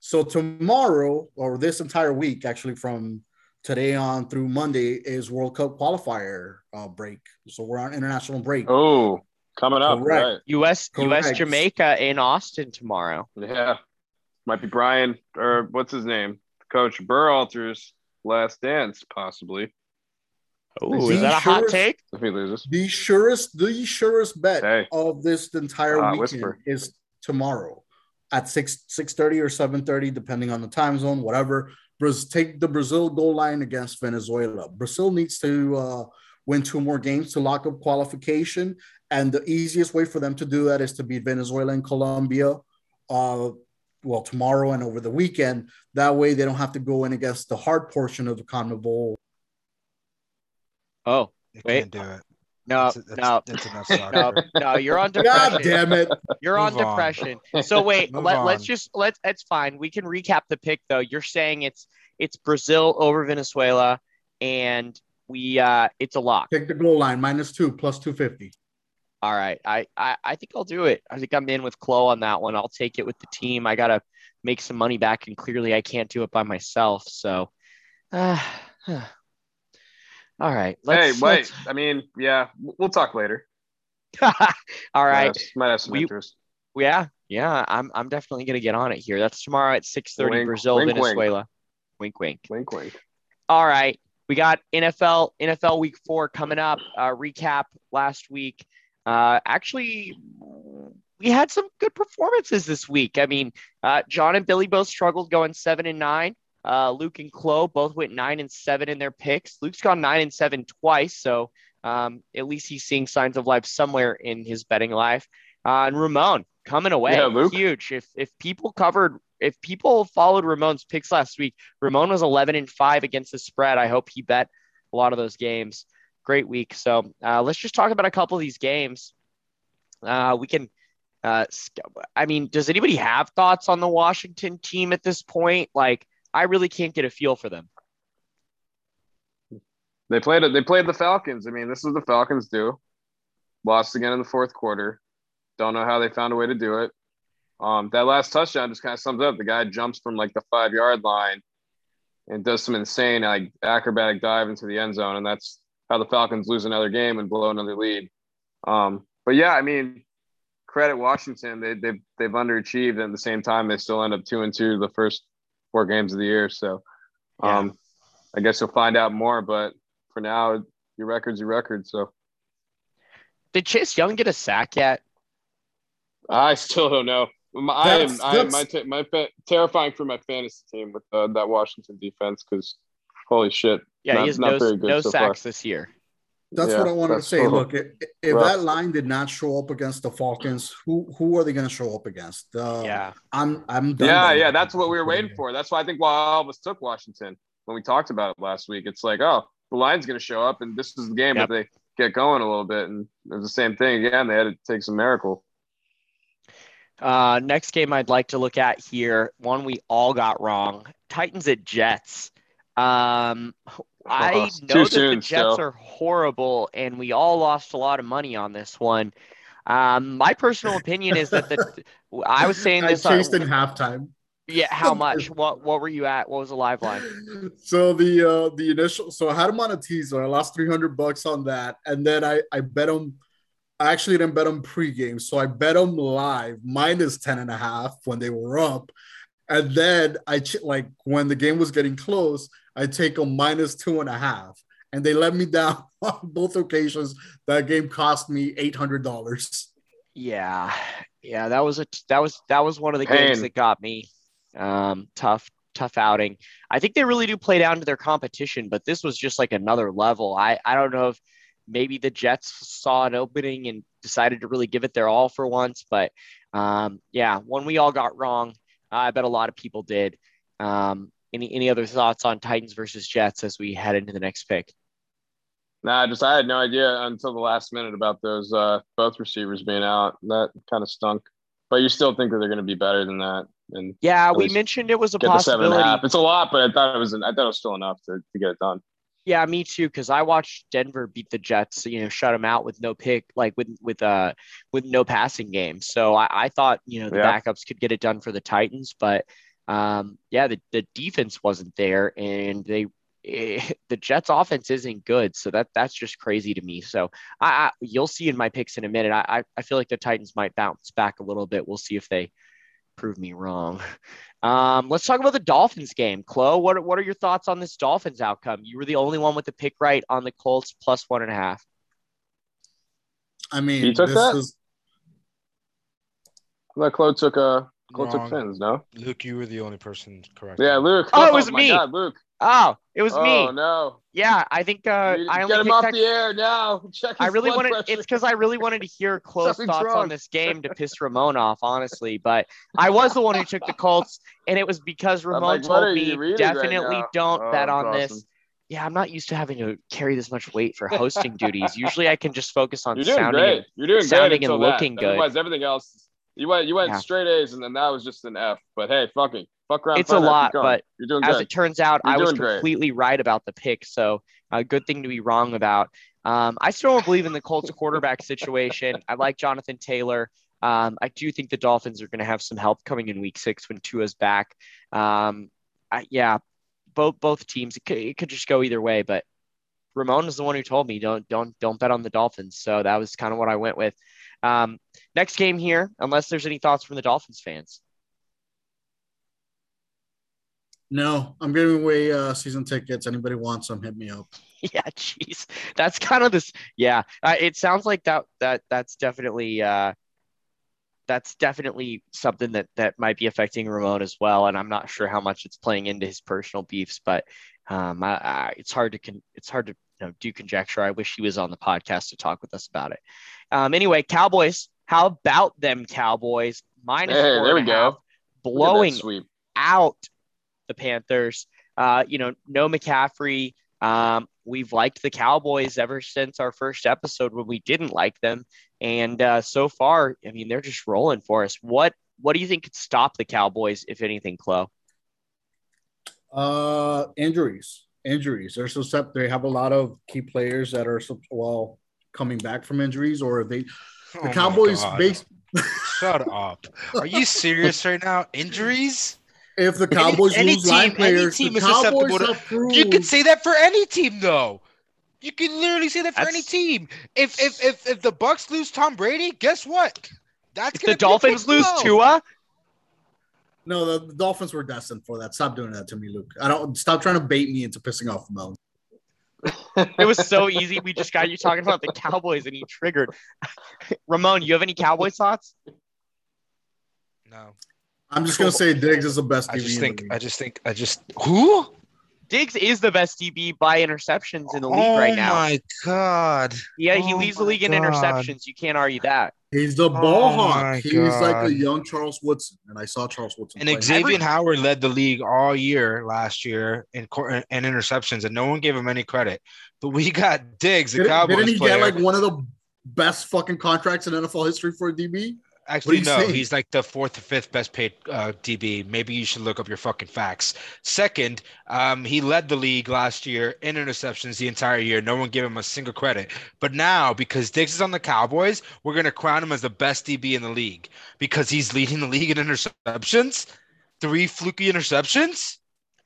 So tomorrow, or this entire week, actually from today on through Monday, is World Cup qualifier uh, break. So we're on international break. Oh, coming up. Correct. Right. US US Jamaica in Austin tomorrow. Yeah. Might be Brian or what's his name? Coach Berhalter's last dance, possibly. Oh, is that a hot surest- take? If he loses. The surest, the surest bet Hey. of this entire Ah, weekend whisper. is tomorrow at six six thirty or seven thirty, depending on the time zone, whatever. Braz- take the Brazil goal line against Venezuela. Brazil needs to uh, win two more games to lock up qualification, and the easiest way for them to do that is to beat Venezuela and Colombia. Uh, well, tomorrow and over the weekend. That way, they don't have to go in against the hard portion of the CONMEBOL Oh, They Wait. can't do it. no, That's, that's, no. that's enough No, soccer. no, you're on depression. God depression. damn it! You're on Move on. depression. So wait, Move let, let's just let's it's fine. We can recap the pick though. You're saying it's it's Brazil over Venezuela, and we uh it's a lock. Pick the goal line minus two plus two fifty. All right. I, I I think I'll do it. I think I'm in with Chloe on that one. I'll take it with the team. I gotta make some money back, and clearly I can't do it by myself. So uh, all right. hey, wait. let's- I mean, yeah, we'll talk later. <laughs> All right. Might have, might have some We- interest. Yeah, yeah. I'm I'm definitely gonna get on it here. That's tomorrow at 6:30 Brazil, wink, wink. Venezuela. Wink wink. Wink, wink. All right. We got NFL NFL week four coming up. Uh, recap last week. Uh, actually, we had some good performances this week. I mean, uh, John and Billy both struggled going seven and nine. Uh, Luke and Chloe both went nine and seven in their picks. Luke's gone nine and seven twice, so um, at least he's seeing signs of life somewhere in his betting life. Uh, and Ramon coming away, Yeah, huge. If if people covered, if people followed Ramon's picks last week, Ramon was 11 and 5 against the spread. I hope he bet a lot of those games. Great week. So uh, let's just talk about a couple of these games. Uh, we can, uh, I mean, does anybody have thoughts on the Washington team at this point? Like, I really can't get a feel for them. They played it. They played the Falcons. I mean, this is what the Falcons do. Lost again in the fourth quarter. Don't know how they found a way to do it. Um, that last touchdown just kind of sums up. The guy jumps from like the five yard line and does some insane like acrobatic dive into the end zone, and that's how the Falcons lose another game and blow another lead. Um, but yeah, I mean, credit Washington. They they've they've underachieved, and at the same time, they still end up two and two the first four games of the year. So, um, I guess you'll find out more. But for now, your record's your record. So Did Chase Young get a sack yet? I still don't know. My, I am I am my my fa- terrifying for my fantasy team with uh, that Washington defense because holy shit. Yeah, Not- he has not no, very good no so far. sacks this year. That's Yeah, what I wanted to say. rough. Look, if, if Rough. that line did not show up against the Falcons, who who are they going to show up against? Uh, yeah. I'm I'm done. Yeah, yeah, that's what we were waiting for. That's why I think why all of us took Washington when we talked about it last week. It's like, oh, the line's going to show up, and this is the game Yep. that they get going a little bit. And it was the same thing again. They had to take some miracle. Uh, next game I'd like to look at here, one we all got wrong Titans at Jets. Um, I know too that the Jets still. are horrible, and we all lost a lot of money on this one. Um, my personal opinion is that the <laughs> I was saying I this. uh, chased in halftime. yeah, how <laughs> much? What what were you at? What was the live line? So the uh the initial so I had him on a teaser. I lost 300 bucks on that. And then I I bet him I actually didn't bet him pregame. So I bet him live minus 10 and a half when they were up. And then I ch- like when the game was getting close, I take them minus two and a half. And they let me down <laughs> on both occasions. That game cost me eight hundred dollars. Yeah, yeah, that was a that was that was one of the games that got me. Um, tough, tough outing. I think they really do play down to their competition, but this was just like another level. I I don't know if maybe the Jets saw an opening and decided to really give it their all for once, but um, yeah, one we all got wrong. I bet a lot of people did. Um, any any other thoughts on Titans versus Jets as we head into the next pick? Nah, just I had no idea until the last minute about those uh, both receivers being out. That kind of stunk. But you still think that they're going to be better than that and Yeah, we mentioned it was a get the a possibility. half. It's a lot, but I thought it was I thought it was still enough to, to get it done. Yeah, me too. Because I watched Denver beat the Jets. You know, shut them out with no pick, like with with uh with no passing game. So I, I thought you know the Yeah. backups could get it done for the Titans, but um yeah, the the defense wasn't there, and they eh, <laughs> the Jets offense isn't good. So that that's just crazy to me. So I, I you'll see in my picks in a minute. I I- I feel like the Titans might bounce back a little bit. We'll see if they prove me wrong. <laughs> Um, let's talk about the Dolphins game. Chloe, what, are- what are your thoughts on this Dolphins outcome? You were the only one with the pick right on the Colts plus one and a half. I mean, You took this that? is I thought Chloe took uh Chloe took Wrong. Fins, no? Luke, you were the only person correct. Yeah, Luke. Oh, it was my me. God, Luke. Oh, it was oh me. Oh no. Yeah, I think uh, I only get him off that- the air now. Check I really wanted pressure. it's because I really wanted to hear <laughs> close Something's thoughts on this game to piss Ramon off, honestly. But I was the one who took the Colts, and it was because Ramon like, told me reading right definitely don't Oh, bet on that's this. Yeah, I'm not used to having to carry this much weight for hosting duties. Usually I can just focus on You're doing sounding great. and You're doing sounding great and until that. looking good. Otherwise, everything else you went you went Yeah. straight A's and then that was just an F. But hey, fucking fuck around. It's a lot, but you're doing as it turns out, You're I was doing great. completely right about the pick. So A good thing to be wrong about. Um, I still don't believe in the Colts <laughs> quarterback situation. I like Jonathan Taylor. Um, I do think the Dolphins are going to have some help coming in Week Six when Tua's back. Um, I, yeah, both both teams. It could, it could just go either way, but Ramon is the one who told me don't don't don't bet on the Dolphins. So that was kind of what I went with. Um, next game here, unless there's any thoughts from the Dolphins fans. No, I'm giving away uh, season tickets. Anybody wants them, hit me up. <laughs> Yeah, jeez, that's kind of this. Yeah, uh, it sounds like that. That that's definitely uh, that's definitely something that that might be affecting Ramon as well. And I'm not sure how much it's playing into his personal beefs, but um, I, I, it's hard to con- it's hard to you know, do conjecture. I wish he was on the podcast to talk with us about it. Um, anyway, Cowboys. How about them Cowboys? Minus Hey, four there and we a half, go. Look blowing sweep. out the Panthers. Uh, you know, no McCaffrey. Um, we've liked the Cowboys ever since our first episode when we didn't like them, and uh, so far, I mean, they're just rolling for us. What What do you think could stop the Cowboys, if anything, Chloe? Uh, injuries, injuries. They're suscept. They have a lot of key players that are sup- well coming back from injuries, or if they Oh the my Cowboys base. Shut up. Are you serious right now? Injuries? If the Cowboys any lose line team- any players, team the is susceptible Cowboys to- have proved. You can say that for any team, though. You can literally say that for any team. If if if if the Bucks lose Tom Brady, guess what? That's If gonna the be a Dolphins lose blow. Tua, No, the, the Dolphins were destined for that. Stop doing that to me, Luke. I don't stop trying to bait me into pissing off Mel. It was so easy. We just got you talking about the Cowboys, and you triggered. <laughs> Ramon, you have any Cowboys thoughts? No, I'm just gonna say Diggs is the best. I just in think. I just think I just who? Diggs is the best DB by interceptions in the league oh right now. Oh my god! Yeah, he Oh leads the my league in interceptions. You can't argue that. He's the oh ball Oh hawk. my He's like a young Charles Woodson, and I saw Charles Woodson. And play. Xavier Howard led the league all year last year in cor- in interceptions, and no one gave him any credit. But we got Diggs, the Didn't, Cowboys didn't he player. get like one of the best fucking contracts in NFL history for a DB? Actually, no, you say? he's like the fourth or fifth best paid uh, DB. Maybe you should look up your fucking facts. Second, um, he led the league last year in interceptions the entire year. No one gave him a single credit. But now, because Diggs is on the Cowboys, we're going to crown him as the best DB in the league because he's leading the league in interceptions. Three fluky interceptions.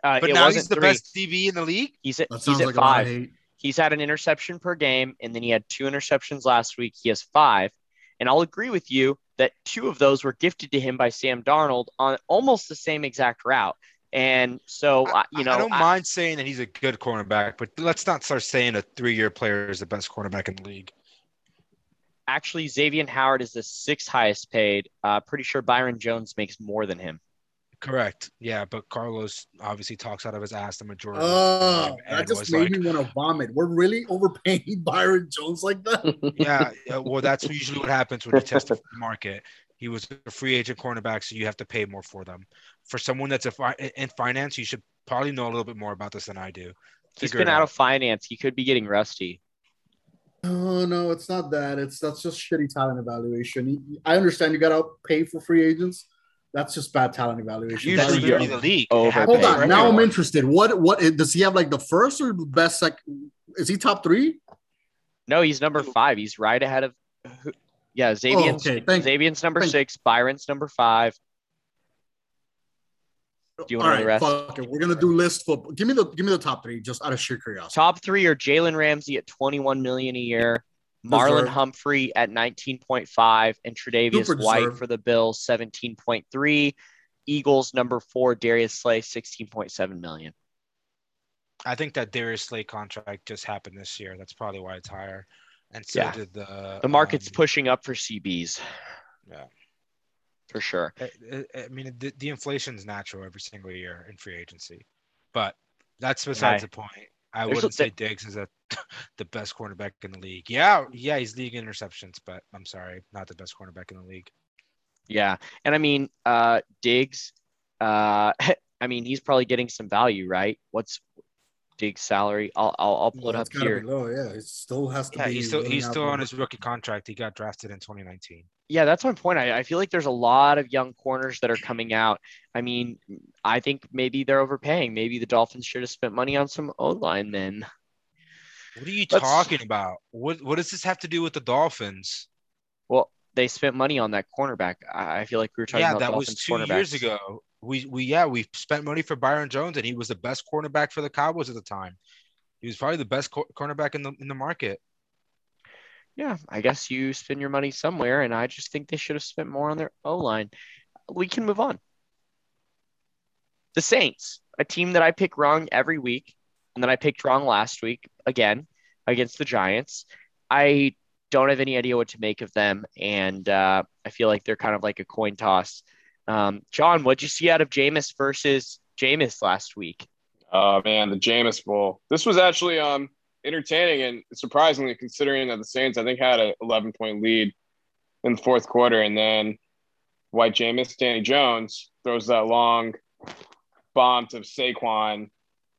Uh, But it now wasn't he's the three. best DB in the league. He's at, he's at like a lot of five. He's had an interception per game, and then he had two interceptions last week. He has five. And I'll agree with you that two of those were gifted to him by Sam Darnold on almost the same exact route. And so, I, you know, I don't I- mind saying that he's a good cornerback, but let's not start saying a three-year player is the best cornerback in the league. actually, Xavier Howard is the sixth highest paid. Uh, pretty sure Byron Jones makes more than him. Correct. Yeah, but Carlos obviously talks out of his ass the majority. Oh, of the time that just made like, me want to vomit. We're really overpaying <laughs> Byron Jones like that. <laughs> yeah, yeah, well, that's usually what happens when you test the market. He was a free agent cornerback, so you have to pay more for them. For someone that's a fi- in finance, you should probably know a little bit more about this than I do. He's Figure been it out of finance. He could be getting rusty. Oh no, it's not that. It's that's just shitty talent evaluation. I understand you gotta pay for free agents. That's just bad talent evaluation. Usually, That's you're the- in the league. over- It happens Hold for on, now I'm everyone. interested. What what does he have like the first or best? Like, is he top three? No, he's number five. He's right ahead of. Yeah, Xavier's, Oh, okay. Thank- Xavier's number thank- six. Byron's number five. Do you want All to the right, rest? fuck it. We're gonna do list football. Give me the give me the top three, just out of sheer curiosity. Top three are Jalen Ramsey at 21 million a year, Marlon Deserved. Humphrey at 19.5, and Tre'Davious Super White deserved. for the Bills 17.3. Eagles number four, Darius Slay 16.7 million. I think that Darius Slay contract just happened this year. That's probably why it's higher. And so Yeah. did the The market's um, pushing up for CBs. Yeah. For sure. I, I- I mean, the, the inflation is natural every single year in free agency, but that's besides Right. the point. I There's wouldn't say Diggs is a, <laughs> the best cornerback in the league. Yeah, yeah, he's league interceptions, but I'm sorry, not the best cornerback in the league. Yeah. And I mean, uh, Diggs, uh, <laughs> I mean, he's probably getting some value, right? What's Diggs' salary? I'll, I'll, I'll pull Well, it up that's here. be low. Yeah, it still has to Yeah, be. he's still he's still on his rookie contract. He got drafted in 2019. Yeah, that's my point. I, I feel like there's a lot of young corners that are coming out. I mean, I think maybe they're overpaying. Maybe the Dolphins should have spent money on some O line then. What are you Let's- talking about? What what does this have to do with the Dolphins? Well, they spent money on that cornerback. I I feel like we were talking Yeah, about that was two years ago. We we yeah we spent money for Byron Jones and he was the best cornerback for the Cowboys at the time. He was probably the best cornerback in the in the market. Yeah, I guess you spend your money somewhere, and I just think they should have spent more on their O line. We can move on. The Saints, a team that I pick wrong every week, and then I picked wrong last week again against the Giants. I don't have any idea what to make of them, and uh, I feel like they're kind of like a coin toss. Um, John, what'd you see out of Jameis versus Jameis last week? Oh man, the Jameis Bowl. This was actually um entertaining and surprisingly considering that the Saints I think had a 11 point lead in the fourth quarter, and then White Jameis, Danny Jones throws that long bomb to Saquon,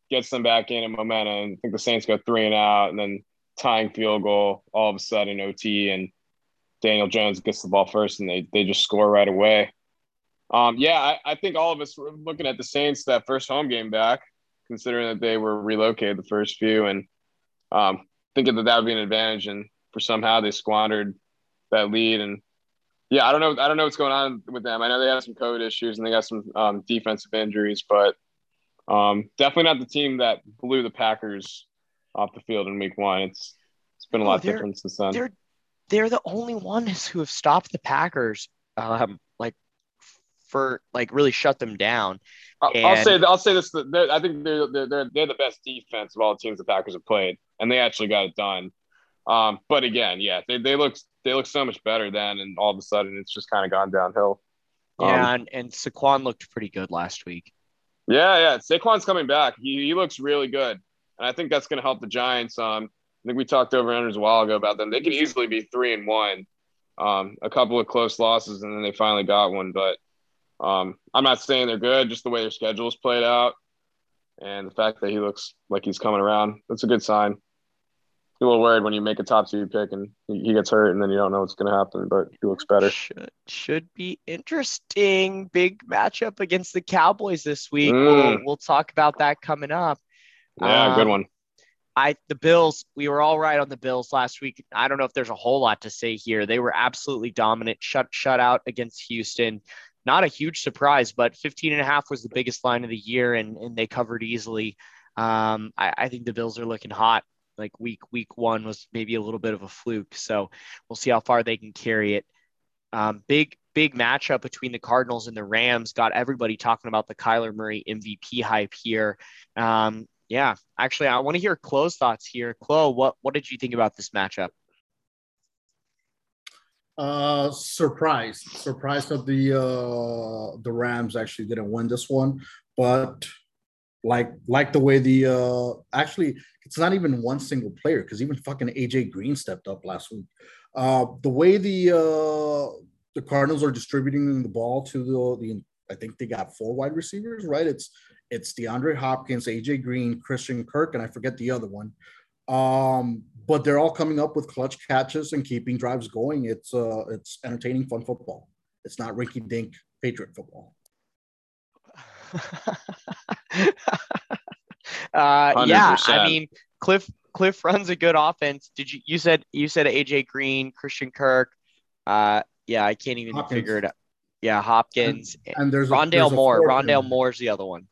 gets them back in and momentum. I think the Saints go three and out, and then tying field goal all of a sudden OT, and Daniel Jones gets the ball first, and they they just score right away. Um, yeah, I, I think all of us were looking at the Saints that first home game back considering that they were relocated the first few and um, thinking that that would be an advantage. And for somehow they squandered that lead. And yeah, I don't know. I don't know what's going on with them. I know they have some COVID issues and they got some um, defensive injuries, but um, definitely not the team that blew the Packers off the field in week one. It's it's been a Oh, lot different since then. they're they're the only ones who have stopped the Packers, um, like for like really shut them down. I'll, I'll say I'll say this. I think they're, they're they're they're the best defense of all the teams the Packers have played, and they actually got it done. Um, but again, yeah, they, they look they look so much better then, and all of a sudden it's just kind of gone downhill. Um, Yeah, and, and Saquon looked pretty good last week. yeah, yeah. Saquon's coming back. He he looks really good, and I think that's going to help the Giants. Um, I think we talked over unders a while ago about them. They could easily be three and one. Um, a couple of close losses, and then they finally got one. But um, I'm not saying they're good. Just the way their schedule is played out, and the fact that he looks like he's coming around, that's a good sign. A little worried when you make a top two pick and he gets hurt, and then you don't know what's going to happen. But he looks better. Should should be interesting. Big matchup against the Cowboys this week. Mm. We'll we'll talk about that coming up. Yeah, good Um, one. I the Bills, we were all right on the Bills last week. I don't know if there's a whole lot to say here. They were absolutely dominant, shut shut out against Houston. Not a huge surprise, but 15 and a half was the biggest line of the year and, and they covered easily. Um, I, I think the Bills are looking hot. Like week week one was maybe a little bit of a fluke. So we'll see how far they can carry it. Um, big, big matchup between the Cardinals and the Rams got everybody talking about the Kyler Murray MVP hype here. Um, yeah, actually, I want to hear Chloe's thoughts here. Chloe, what what did you think about this matchup? Uh, surprised, surprised that the uh the Rams actually didn't win this one, but like like the way the uh actually it's not even one single player because even fucking AJ Green stepped up last week. Uh, the way the uh the Cardinals are distributing the ball to the the I think they got four wide receivers, right? It's it's DeAndre Hopkins, AJ Green, Christian Kirk, and I forget the other one. Um, but they're all coming up with clutch catches and keeping drives going. It's uh, it's entertaining, fun football. It's not rinky dink Patriot football. Uh, yeah, I mean, Cliff Cliff runs a good offense. Did you you said you said AJ Green, Christian Kirk? Uh, yeah, I can't even Hopkins. figure it out. Yeah, Hopkins, And there's a, Rondale there's Moore. fourth Rondale in- Moore's the other one,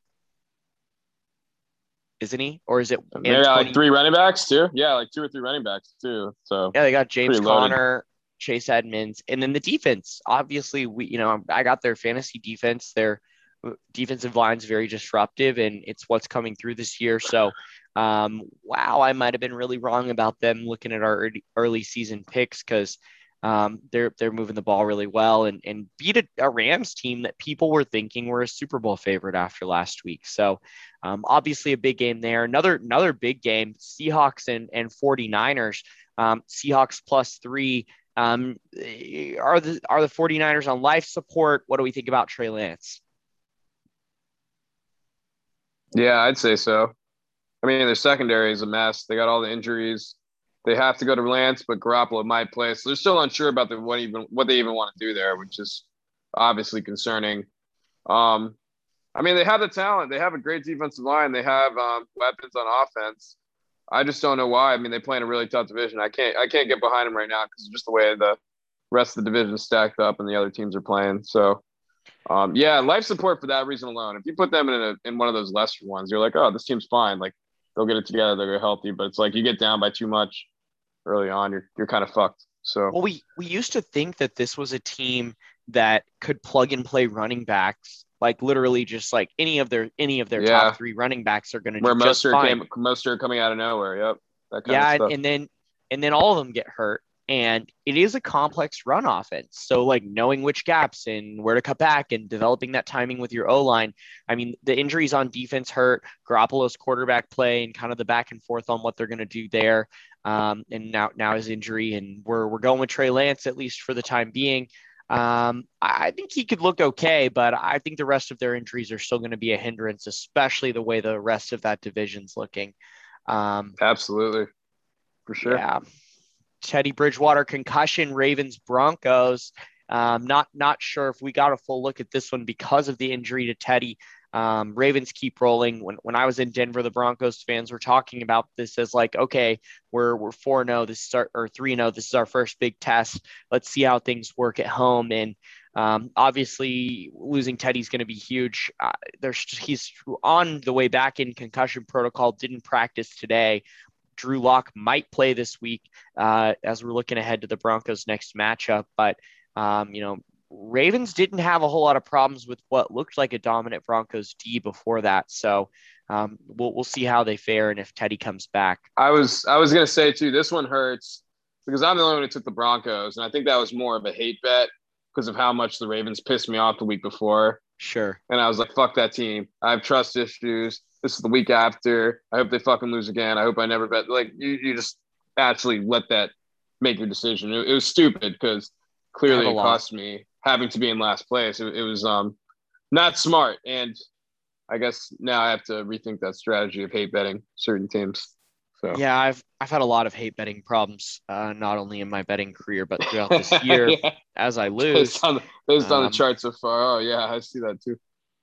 isn't he? Or is it? They got like three running backs too. Yeah, like two or three running backs too. So Yeah, they got James Pretty loaded. Conner, Chase Edmonds, and then the defense. Obviously, we you know I got their fantasy defense. Their uh, defensive line's very disruptive, and it's what's coming through this year. So, um, wow, I might have been really wrong about them looking at our early, season picks because um, they're they're moving the ball really well and and beat a, a Rams team that people were thinking were a Super Bowl favorite after last week. So, um, obviously a big game there. Another another big game, Seahawks and and 49ers. Um, Seahawks plus three. Um, are the are the 49ers on life support? What do we think about Trey Lance? Yeah, I'd say so. I mean, their secondary is a mess. They got all the injuries. They have to go to Lance, but Garoppolo might play. So they're still unsure about the, what even what they even want to do there, which is obviously concerning. Um, I mean, they have the talent. They have a great defensive line. They have um, weapons on offense. I just don't know why. I mean, they play in a really tough division. I can't I can't get behind them right now because just the way the rest of the division is stacked up and the other teams are playing. So, um, yeah, life support for that reason alone. If you put them in a, in one of those lesser ones, you're like, oh, this team's fine. Like they'll get it together. They're healthy. But it's like you get down by too much early on, you're you're kind of fucked. So well, we we used to think that this was a team that could plug and play running backs, like literally just like any of their any of their Yeah. top three running backs are going to where Mostert fine. came, Mostert coming out of nowhere. Yep. That kind yeah, of stuff. and then and then all of them get hurt, and it is a complex run offense. So like knowing which gaps and where to cut back and developing that timing with your O line. I mean, the injuries on defense hurt. Garoppolo's quarterback play and kind of the back and forth on what they're going to do there. Um, and now now his injury, and we're we're going with Trey Lance at least for the time being. Um, I think he could look okay, but I think the rest of their injuries are still going to be a hindrance, especially the way the rest of that division's looking. Um, Absolutely. For sure. yeah. Teddy Bridgewater concussion, Ravens Broncos. Um, not not sure if we got a full look at this one because of the injury to Teddy. Um, Ravens keep rolling. When when I was in Denver, the Broncos fans were talking about this as like, okay, we're we're four zero. This is our or three zero. This is our first big test. Let's see how things work at home. And um, obviously, losing Teddy's going to be huge. Uh, there's he's on the way back in concussion protocol. Didn't practice today. Drew Lock might play this week uh, as we're looking ahead to the Broncos' next matchup. But um, you know, Ravens didn't have a whole lot of problems with what looked like a dominant Broncos D before that. So um, we'll we'll see how they fare and if Teddy comes back. I was I was gonna say too, this one hurts because I'm the only one who took the Broncos, and I think that was more of a hate bet because of how much the Ravens pissed me off the week before. Sure. And I was like, fuck that team. I have trust issues. This is the week after. I hope they fucking lose again. I hope I never bet. Like you, you just actually let that make your decision. It, it was stupid because clearly it cost me having to be in last place. It, it was um not smart. And I guess now I have to rethink that strategy of hate betting certain teams. So Yeah, I've I've had a lot of hate betting problems, uh, not only in my betting career but throughout this <laughs> year yeah. as I lose. based on based on Um, the chart so far. Oh yeah, I see that too.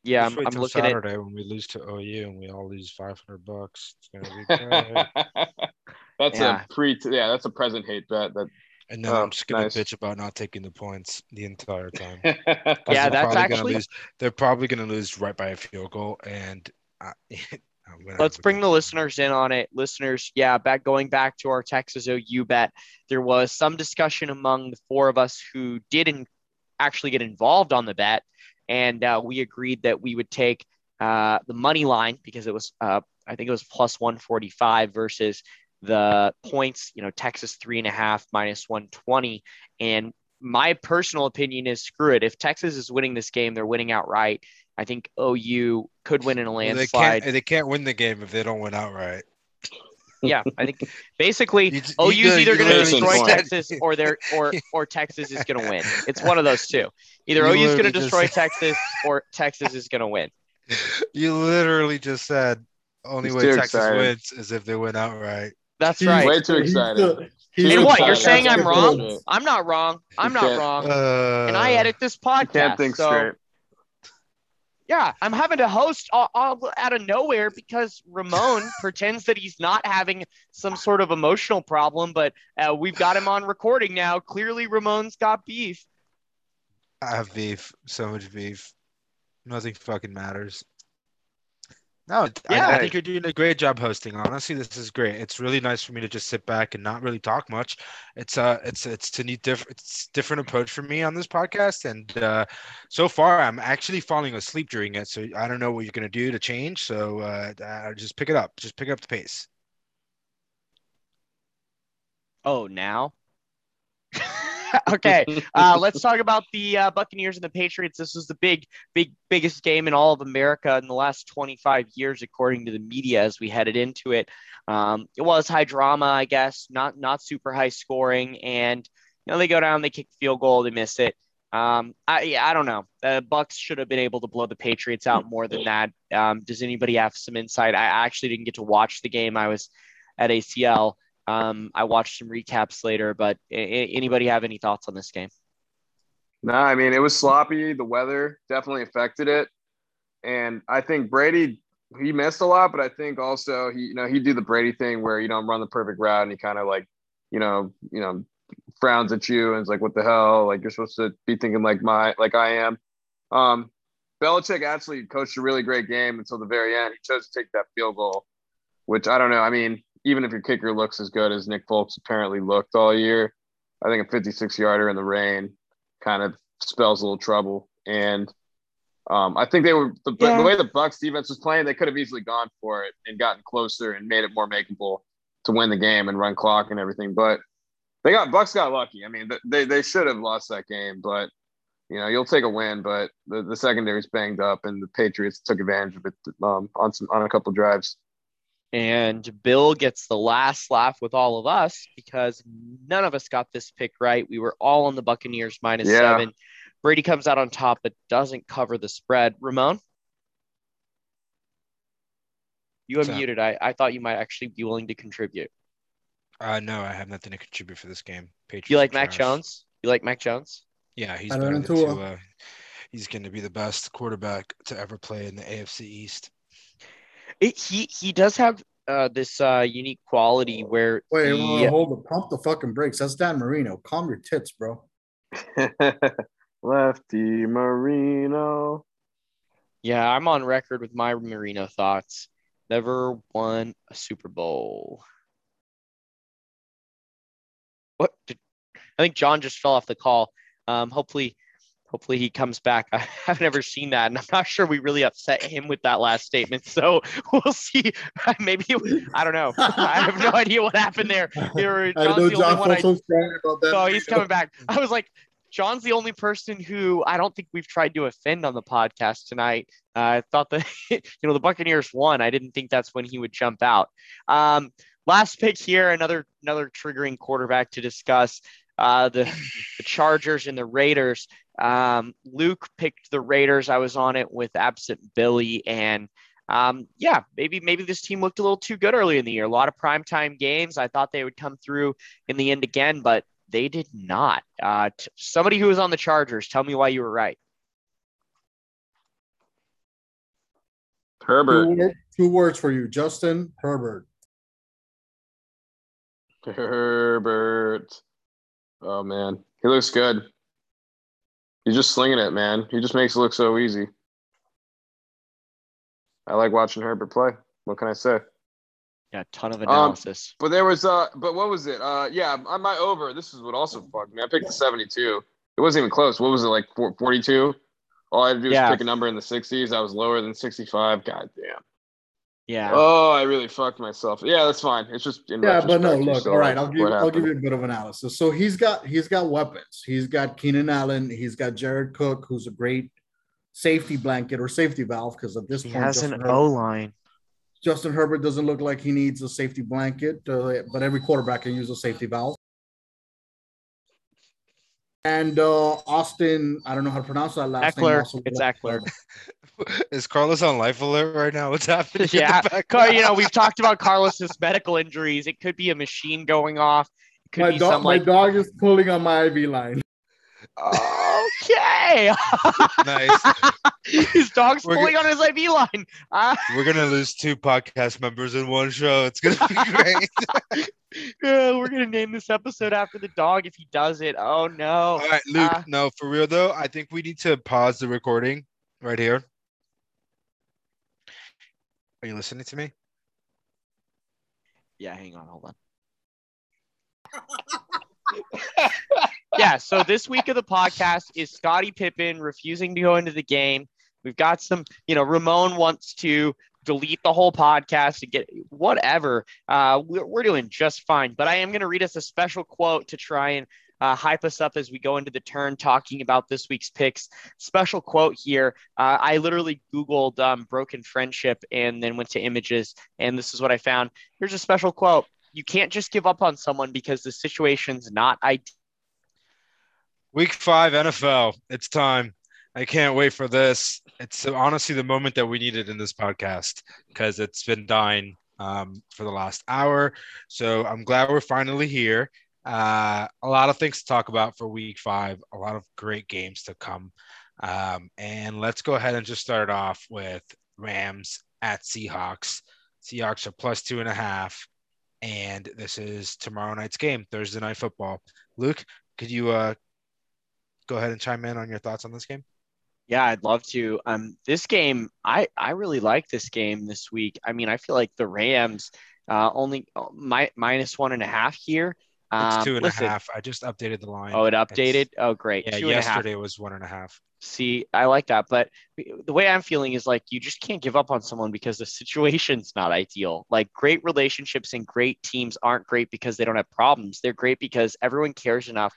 Yeah, Just I'm, wait I'm till looking at Saturday when we lose to OU and we all lose 500 bucks. It's gonna be <laughs> that's Yeah. a pre. Yeah, that's a present hate bet. That and then Oh, I'm just gonna nice. bitch about not taking the points the entire time. <laughs> Yeah, they're that's probably gonna actually- lose- they're probably gonna lose right by a field goal, and I, <laughs> I'm Let's bring the listeners in on it. Listeners, yeah, back going back to our Texas OU bet, there was some discussion among the four of us who didn't actually get involved on the bet, and uh, we agreed that we would take uh, the money line because it was, uh, I think it was plus 145 versus the points. You know, Texas three and a half minus 120, and my personal opinion is screw it. If Texas is winning this game, they're winning outright. I think OU could win in a Well, they landslide. can't. They can't win the game if they don't win outright. Yeah, I think basically You j- OU's you know, either going to destroy just Texas or they're or or Texas is going to win. It's one of those two. Either You OU's going to literally just destroy said- Texas or Texas is going to win. <laughs> You literally just said only He's way Texas excited. wins is if they win outright. That's He's- right. way too excited. he's And what excited. you're saying I'm wrong? I'm not wrong. I'm not can't- wrong. Uh, And I edit this podcast. Can't think so, straight. Yeah, I'm having to host all, all out of nowhere because Ramon <laughs> pretends that he's not having some sort of emotional problem, but uh, we've got him on recording now. Clearly, Ramon's got beef. I have beef, so much beef. Nothing fucking matters. No, Yeah. I, I think you're doing a great job hosting. Honestly, this is great. It's really nice for me to just sit back and not really talk much. It's uh, it's it's a neat different, it's different approach for me on this podcast, and uh, so far I'm actually falling asleep during it. So I don't know what you're gonna do to change. So uh, uh, just pick it up. Just pick up the pace. Oh, now? <laughs> okay. Uh, let's talk about the uh, Buccaneers and the Patriots. This was the big, big, biggest game in all of America in the last 25 years, according to the media, as we headed into it. Um, it was high drama, I guess, not not super high scoring, and you know they go down, they kick field goal, they miss it. Um, I yeah, I don't know. The Bucks should have been able to blow the Patriots out more than that. Um, does anybody have some insight? I actually didn't get to watch the game. I was at ACL. Um, I watched some recaps later, but a- anybody have any thoughts on this game? No, I mean it was sloppy. The weather definitely affected it, and I think Brady he missed a lot, but I think also he, you know, he do the Brady thing where you don't run the perfect route and he kind of like, you know, you know, frowns at you and it's like, what the hell? Like you're supposed to be thinking like my, like I am. Um, Belichick actually coached a really great game until the very end. He chose to take that field goal, which I don't know. I mean, even if your kicker looks as good as Nick Folks apparently looked all year, I think a 56 yarder in the rain kind of spells a little trouble. And um, I think they were the, yeah. the way the Bucks defense was playing, they could have easily gone for it and gotten closer and made it more makeable to win the game and run clock and everything. But they got Bucks got lucky. I mean, they they should have lost that game, but you know you'll take a win. But the, the secondary's banged up, and the Patriots took advantage of it um, on some on a couple drives. And Bill gets the last laugh with all of us because none of us got this pick right. We were all on the Buccaneers minus yeah. seven. Brady comes out on top, but doesn't cover the spread. Ramon? You unmuted. I, I thought you might actually be willing to contribute. Uh, no, I have nothing to contribute for this game. Patriots you like Mac Jones? You like Mac Jones? Yeah, he's better than Tua. he's going to be the best quarterback to ever play in the AFC East. It, he he does have uh, this uh, unique quality where wait, he, hold the pump the fucking brakes. That's Dan Marino. Calm your tits, bro. <laughs> Lefty Marino. Yeah, I'm on record with my Marino thoughts. Never won a Super Bowl. What? Did, I think John just fell off the call. Um, hopefully, hopefully he comes back. <laughs> I have never seen that, and I'm not sure we really upset him with that last statement. So <laughs> we'll see. <laughs> Maybe I don't know. I have no idea what happened there. I know John felt so strong about that. Oh, he's coming back. I was like, John's the only person who I don't think we've tried to offend on the podcast tonight. Uh, I thought that you know the Buccaneers won. I didn't think that's when he would jump out. Um, last pick here, another another triggering quarterback to discuss. Uh, the the Chargers and the Raiders. Um, Luke picked the Raiders. I was on it with absent Billy, and um, yeah, maybe maybe this team looked a little too good early in the year. A lot of primetime games. I thought they would come through in the end again, but they did not. Uh, t- somebody who was on the Chargers, tell me why you were right. Herbert. Two, two words for you, Justin Herbert. Herbert. Oh man, he looks good. He's just slinging it, man. He just makes it look so easy. I like watching Herbert play. What can I say? Yeah, ton of um, analysis. Um, but there was uh but what was it? Uh yeah, on my over, this is what also fucked me. I picked the 72. It wasn't even close. What was it like 42? All I had to do was pick a number in the 60s. I was lower than 65. God damn. Yeah. Oh, I really fucked myself. Yeah, that's fine. It's just yeah, but no, look. All right, I'll give I'll give you a bit of analysis. So he's got he's got weapons. He's got Keenan Allen. He's got Jared Cook, who's a great safety blanket or safety valve because at this he point, has an O line. Justin Herbert doesn't look like he needs a safety blanket, uh, but every quarterback can use a safety valve. And uh, Austin, I don't know how to pronounce that last Ekeler. name. It's Ekeler. <laughs> Is Carlos on life alert right now? What's happening? Yeah, you know we've talked about Carlos's medical injuries. It could be a machine going off. It could my, be do- some, my like... dog is pulling on my IV line. Okay. <laughs> nice. <laughs> his dog's we're pulling on his IV line. Uh, we're gonna lose two podcast members in one show. It's gonna be great. yeah, we're gonna name this episode after the dog if he does it. Oh no. All right, Luke. Uh, no, for real though, I think we need to pause the recording right here. Are you listening to me? Yeah, hang on, hold on. <laughs> yeah, so this week of the podcast is Scottie Pippen refusing to go into the game. We've got some, you know, Ramon wants to delete the whole podcast to get whatever. Uh, we're, we're doing just fine. But I am going to read us a special quote to try and uh, hype us up as we go into the turn talking about this week's picks. Special quote here. Uh, I literally Googled um, broken friendship and then went to images, and this is what I found. Here's a special quote You can't just give up on someone because the situation's not ideal Week five NFL. It's time. I can't wait for this. It's honestly the moment that we needed in this podcast because it's been dying um, for the last hour. So I'm glad we're finally here. Uh, a lot of things to talk about for week five, a lot of great games to come. Um, and let's go ahead and just start off with Rams at Seahawks. Seahawks are plus two and a half, and this is tomorrow night's game, Thursday night football. Luke, could you uh, go ahead and chime in on your thoughts on this game? Yeah, I'd love to. Um, this game, I I really like this game this week. I mean, I feel like the Rams uh, only uh, my, minus one and a half here. It's Um, two and a half. I just updated the line. Oh, it It's- updated. Oh, great. Yeah, Two and a half. yesterday was one and a half. See, I like that, but the way I'm feeling is like you just can't give up on someone because the situation's not ideal. Like great relationships and great teams aren't great because they don't have problems. They're great because everyone cares enough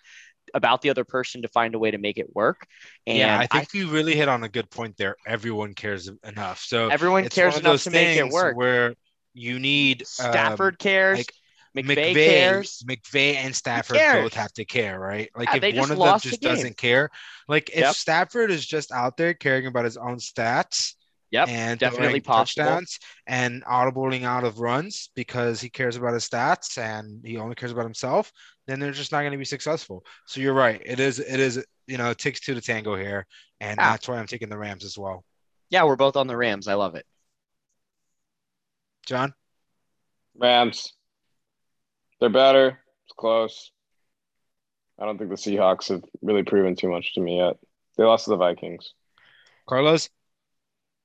about the other person to find a way to make it work. And yeah, I think you really hit on a good point there. Everyone cares enough. So everyone cares enough to make it work. Where you need um, Stafford cares. like, McVay, McVay, cares. McVay and Stafford both have to care, right? Like Yeah, if one of them lost the just doesn't care, like if Yep. Stafford is just out there caring about his own stats Yep, and definitely throwing possible. touchdowns and audibling out of runs because he cares about his stats and he only cares about himself, then they're just not going to be successful. So you're right. It is. It is. You know, it takes two to tango here, and Yeah. that's why I'm taking the Rams as well. Yeah, we're both on the Rams. I love it. John. Rams. They're better. It's close. I don't think the Seahawks have really proven too much to me yet. They lost to the Vikings. Carlos.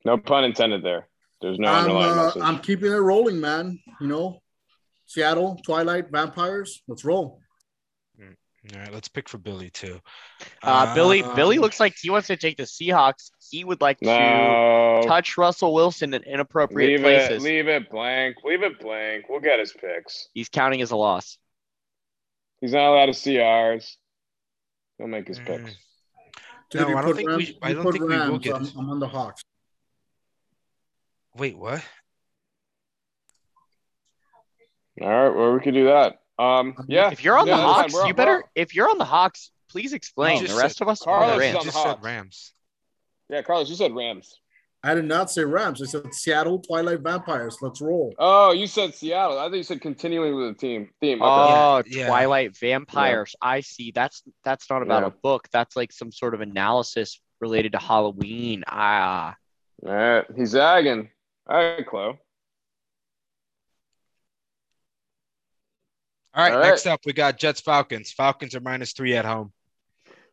No pun intended there. There's no I'm, underlying uh, message. I'm keeping it rolling, man. You know, Seattle, Twilight, Vampires. Let's roll. All right, let's pick for Billy too. Uh, Billy Um, Billy looks like he wants to take the Seahawks. He would like to touch Russell Wilson in inappropriate Leave places. it. Leave it blank. Leave it blank. We'll get his picks. He's counting as a loss. He's not allowed to see ours. He'll make his Mm. picks. Dude, No, I don't think Rams- we- I don't put think we will get I'm. I'm on the Hawks. Wait, what? All right. Well, we could do that. Um. Yeah. If you're on yeah, the. Hawks, We're- you better. we're- If you're on the Hawks, please explain. You The rest said- of us are Carlos on the Rams. just said Hawks. Rams. Yeah, Carlos, you said Rams. I did not say Rams. I said Seattle, Twilight, Vampires. Let's roll. Oh, you said Seattle. I thought you said continuing with the team theme. Okay. Oh, Yeah, yeah. Twilight Vampires. I see. That's that's not about Yeah. a book. That's like some sort of analysis related to Halloween. Ah, All right. He's zagging. All right, Chloe. All right, All right. next up we got Jets Falcons. Falcons are minus three at home.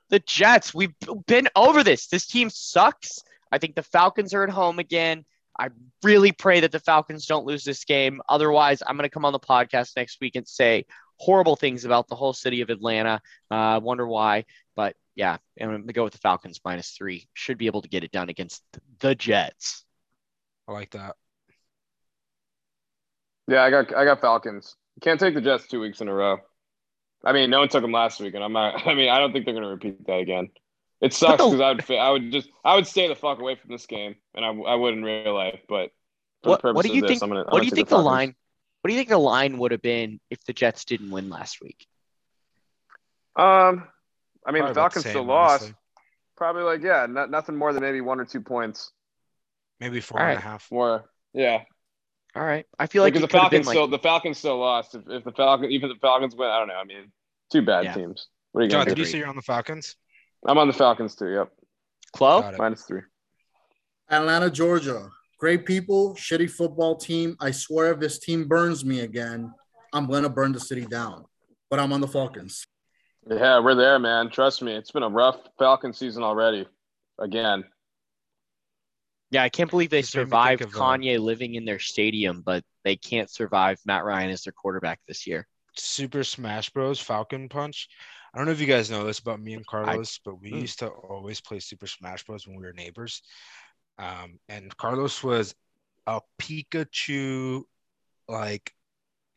the Jets. We've been over this. This team sucks. I think the Falcons are at home again. I really pray that the Falcons don't lose this game. Otherwise, I'm going to come on the podcast next week and say horrible things about the whole city of Atlanta. Uh, wonder why, but yeah, I'm going to go with the Falcons minus three. Should be able to get it done against the Jets. I like that. Yeah, I got I got Falcons. You can't take the Jets two weeks in a row. I mean, no one took them last week, and I'm not. <laughs> I mean, I don't think they're gonna repeat that again. It sucks because I would fa- I would just I would stay the fuck away from this game, and I, I would in real life. But for What, the what do you of think? this, I'm gonna, what do you think the Falcons. line? What do you think the line would have been if the Jets didn't win last week? Um, I mean, Probably the about Falcons the still lost. honestly. Probably like yeah, not, nothing more than maybe one or two points. Maybe four All and a half. More, yeah. All right, I feel like because the could have been Falcons like still the Falcons still lost. If, if the Falcons even the Falcons win, I don't know. I mean, two bad Yeah. teams. What are you got? John, gonna did do? you say you're on the Falcons? I'm on the Falcons too. Yep, Chloe. Got it. minus three. Atlanta, Georgia. Great people, shitty football team. I swear if this team burns me again, I'm going to burn the city down. But I'm on the Falcons. Yeah, we're there, man. Trust me, it's been a rough Falcon season already. Again, Yeah, I can't believe they Just made me think survived uh, Kanye living in their stadium, but they can't survive Matt Ryan as their quarterback this year. Super Smash Bros. Falcon Punch. I don't know if you guys know this about me and Carlos, but we Mm. used to always play Super Smash Bros. when we were neighbors. Um, and Carlos was a Pikachu like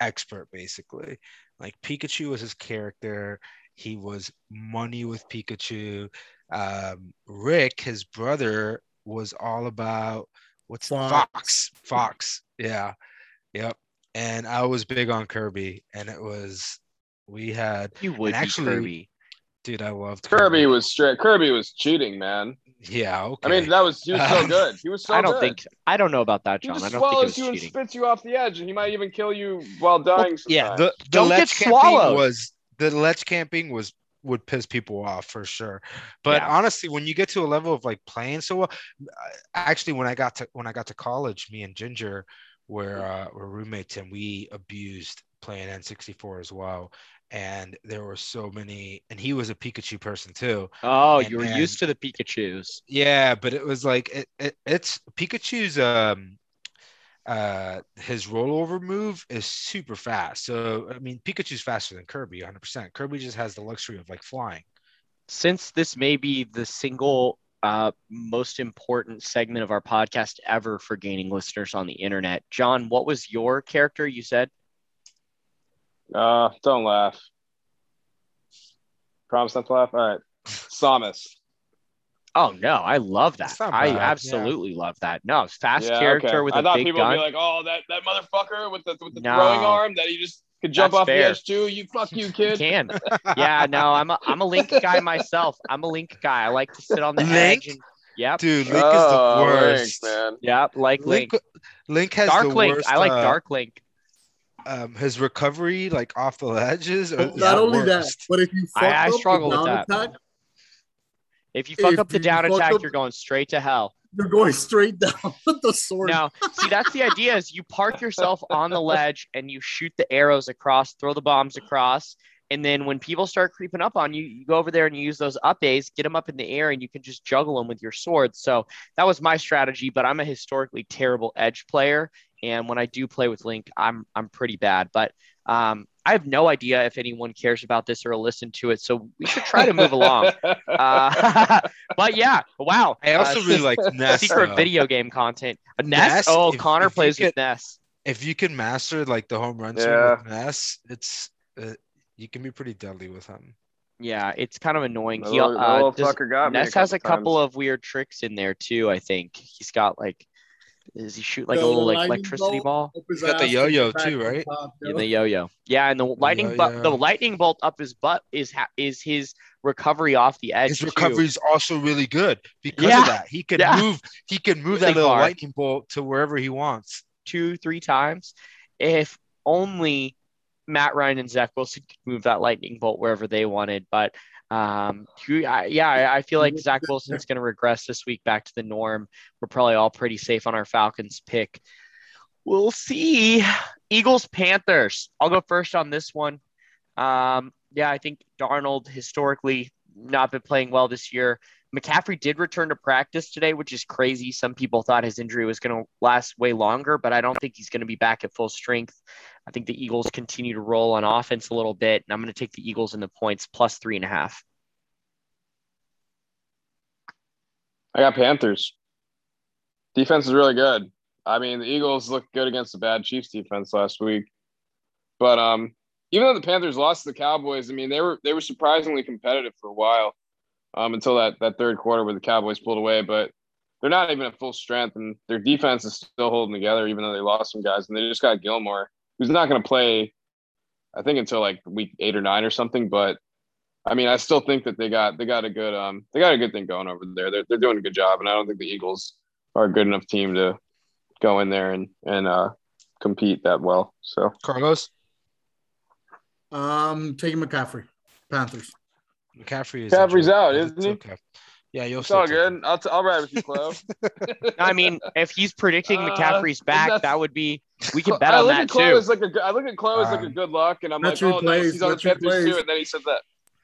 expert, basically. Like Pikachu was his character. He was money with Pikachu. Um, Rick, his brother, was all about what's Fox. Fox. Fox. Yeah. Yep. And I was big on Kirby, and it was we had You would And be actually, Kirby. dude, I loved Kirby was straight. Kirby was cheating, man. Yeah, okay. I mean, that was he was so <laughs> good. He was so I don't good. think I don't know about that, he John. just I don't think it swallows was you and spits you off the edge, and he might even kill you while dying. yeah, the, the Don't get camping swallowed. was the ledge camping was would piss people off for sure. But Yeah. honestly, when you get to a level of like playing so well, actually, when I got to when I got to college, me and Ginger were uh, were roommates, and we abused playing N64 as well. And there were so many, and he was a Pikachu person too. Oh, And you were then- used to the Pikachu's. Yeah, but it was like it, it it's Pikachu's um uh his rollover move is super fast. So I mean Pikachu's faster than Kirby 100%. Kirby just has the luxury of like flying. Since this may be the single uh, most important segment of our podcast ever for gaining listeners on the internet, John, what was your character you said? Uh, don't laugh. Promise not to laugh. All right, <laughs> Samus. Oh no, I love that. I bad, yeah. absolutely love that. No, fast Yeah, character okay. with I a thought big people gun. would be like, "Oh, that that motherfucker with the with the No. throwing arm that he just could jump off fair. the edge too." You fuck you, <laughs> You kid. can. <laughs> Yeah, no, I'm a I'm a Link guy myself. I'm a Link guy. I like to sit on the Link? edge and yep, Dude, Link oh, is the Link, worst. man. yep, like Link. Link, Link has Dark the Link. worst. I like uh, Dark Link. Um, his recovery, like off the ledges. Not the only that, but if you fuck I- I up struggle with that. attack, If you fuck if up the down attack, up- you're going straight to hell. you're going straight down <laughs> with the sword. Now, see, that's the idea: is you park yourself on the ledge and you shoot the arrows across, throw the bombs across, and then when people start creeping up on you, you go over there and you use those up A's, get them up in the air, and you can just juggle them with your sword. So that was my strategy. But I'm a historically terrible edge player, and when I do play with Link, I'm I'm pretty bad. But um, I have no idea if anyone cares about this or listen to it. So we should try to move along. <laughs> Uh, <laughs> but yeah, wow. I also Uh, really like <laughs> Ness. secret though. video game content. Ness? Ness, Oh, if- Connor if you plays with get- Ness. If you can master like the home run swing Yeah. with Ness, it's uh, you can be pretty deadly with him. Yeah, it's kind of annoying. The He little, uh, little does, fucker got me Ness has a couple times. of weird tricks in there too. I think he's got like, does he shoot like a little like electricity ball? He's got the yo-yo too, right? top, Yeah, the yo-yo. Yeah, and the lightning but the yo-yo. lightning bolt up his butt is ha- is his recovery off the edge. His too. recovery is also really good because Yeah. of that. He can <laughs> Yeah. move. He can move Really that little far. lightning bolt to wherever he wants. two, three times. If only Matt Ryan and Zach Wilson could move that lightning bolt wherever they wanted. But um, yeah, I, I feel like Zach Wilson's going to regress this week back to the norm. We're probably all pretty safe on our Falcons pick. We'll see. Eagles, Panthers. I'll go first on this one. Um, yeah, I think Darnold historically not been playing well this year. McCaffrey did return to practice today, which is crazy. Some people thought his injury was going to last way longer, but I don't think he's going to be back at full strength. I think the Eagles continue to roll on offense a little bit, and I'm going to take the Eagles in the points plus three and a half. I got Panthers. Defense is really good. I mean, the Eagles looked good against the bad Chiefs defense last week. But um, even though the Panthers lost to the Cowboys, I mean, they were they were surprisingly competitive for a while um, until that that third quarter where the Cowboys pulled away. But they're not even at full strength, and their defense is still holding together, even though they lost some guys. And they just got Gilmore, who's not going to play, I think, until like week eight or nine or something. But I mean, I still think that they got they got a good um they got a good thing going over there. They're they're doing a good job, and I don't think the Eagles are a good enough team to go in there and and uh, compete that well. So Carlos Um, taking McCaffrey, Panthers. McCaffrey is McCaffrey's injured, out, isn't it's he? Okay. Yeah, you'll it's all good. him. I'll, t- I'll ride with you, Chloe. <laughs> I mean, if he's predicting Uh, McCaffrey's back, that would be <laughs> we can bet I on look that at Chloe too. as like a good- I look at Chloe as like a Um, good luck, and I'm That's like, oh plays, no, he's on the that's who Panthers plays. too. And then he said that.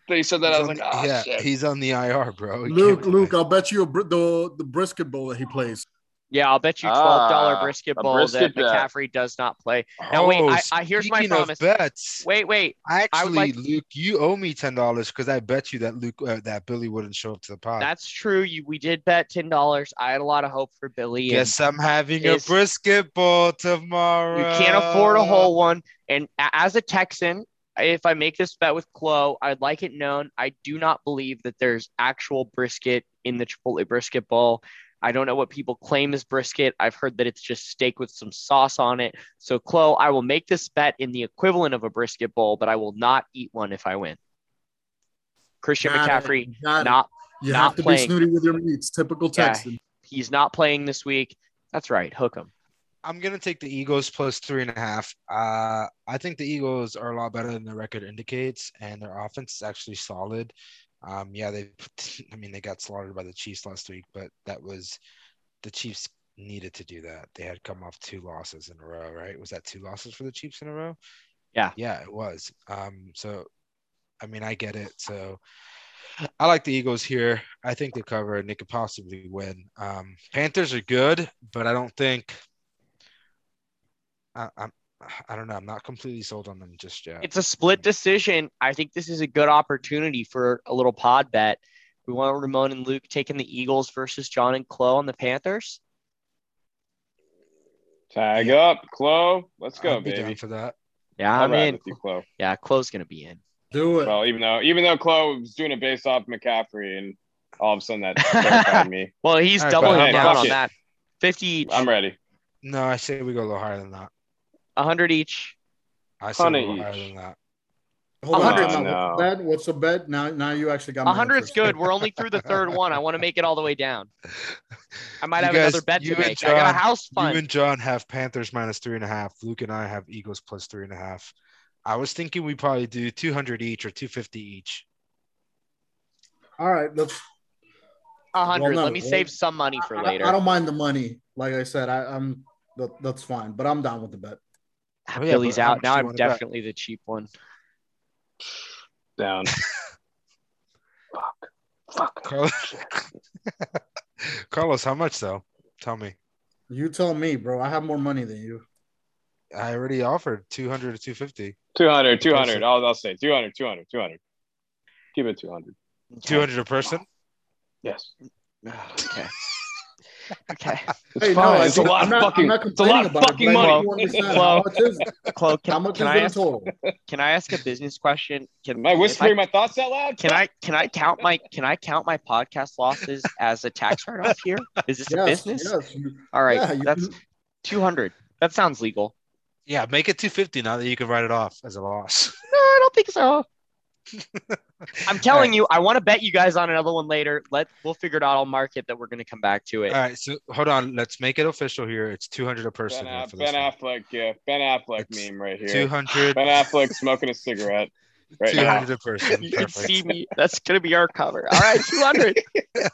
Then he said that. I was like, oh yeah, shit. he's on the IR, bro. He Luke, Luke. I'll bet you a, br- the the brisket bowl that he plays. Yeah, I'll bet you twelve dollar Ah, brisket a bowl brisket that bet. McCaffrey does not play. Now, wait, Oh, I- I- here's my promise. Bets. Wait, wait. Actually, like- Luke, you owe me ten dollars because I bet you that Luke uh, that Billy wouldn't show up to the pod. That's true. You we did bet ten dollars. I had a lot of hope for Billy. and Guess I'm having a brisket bowl tomorrow. You can't afford a whole one. And as a Texan, if I make this bet with Chloe, I'd like it known I do not believe that there's actual brisket in the Chipotle brisket bowl. I don't know what people claim is brisket. I've heard that it's just steak with some sauce on it. So, Chloe, I will make this bet in the equivalent of a brisket bowl, but I will not eat one if I win. Christian Got McCaffrey, it. not You not have to playing. be snooty with your meats. Typical Yeah. He's not playing this week. That's right. Hook him. I'm gonna take the Eagles plus three and a half. Uh, I think the Eagles are a lot better than the record indicates, and their offense is actually solid. Um, yeah, they, <laughs> I mean, they got slaughtered by the Chiefs last week, but that was the Chiefs needed to do that. They had come off two losses in a row, right? Was that two losses for the Chiefs in a row? Yeah. Yeah, it was. Um, so, I mean, I get it. So, I like the Eagles here. I think they cover and they could possibly win. Um, Panthers are good, but I don't think. I, I'm. <sighs> I don't know. I'm not completely sold on them just yet. It's a split decision. I think this is a good opportunity for a little pod bet. We want Ramon and Luke taking the Eagles versus John and Chloe on the Panthers. Tag up, Chloe. Let's go, I'd be down baby. for that. Yeah, I'll I'm in. with you, Chloe. Yeah, Chloe's gonna be in. Do it. Well, even though even though Chloe was doing it based off McCaffrey, and all of a sudden that <laughs> terrified me. Well, he's All right, doubling but down fuck on it. that. 50 each, I'm ready. No, I say we go a little higher than that. 100 each. I say a Hundred little higher each. than that. Hold on. 100. time out. What's the bet? What's the bet? Now, now you actually got my 100's interest. good. We're only through the third one. I want to make it all the way down. <laughs> I might You have guys- another bet you to and make. I got a John- house You fund. and John have Panthers minus three and a half. Luke and I have Eagles plus three and a half. I was thinking we probably do 200 each or 250 each. All right, let's. 100. Well, no, Let me well, save some money for I- later. I, don't mind the money. Like I said, I, I'm that, that's fine, but I'm down with the bet. Oh, yeah, Billy's but how out. Now I'm wanna bet? definitely the cheap one. Down. <laughs> Fuck. Fuck. Carlos, Carlos, how much though? Tell me. You tell me, bro. I have more money than you. I already offered 200 to 250. 200, 200. I'll, I'll say 200, 200, 200. Keep it 200. 200 a person? Yes. <sighs> Okay. Okay. Hey, fine. I It's a think- lot I'm of not, fucking- I'm not it's a lot of fucking it, but I money. need to understand Well, how much is Chloe, can, how much can is I ask, total? can I ask a business question? Can, Am I if whispering my thoughts out loud? Can I can I count my can I count my podcast losses as a tax write off here? Is this a business? yes. You, All right, yeah, you that's can- two hundred. That sounds legal. Yeah, make it 250 now that you can write it off as a loss. No, I don't think so. <laughs> I'm telling you, I want to bet you guys on another one later. Let we'll figure it out. I'll mark it that we're going to come back to it. All right, so hold on. Let's make it official here. It's 200 a person. Ben, now Aff- this ben one. Affleck, yeah. Ben Affleck It's meme right here. 200, Ben Affleck smoking a cigarette <laughs> right now. 200 a person. You can see me. That's going to be our cover. All right, two hundred. <laughs>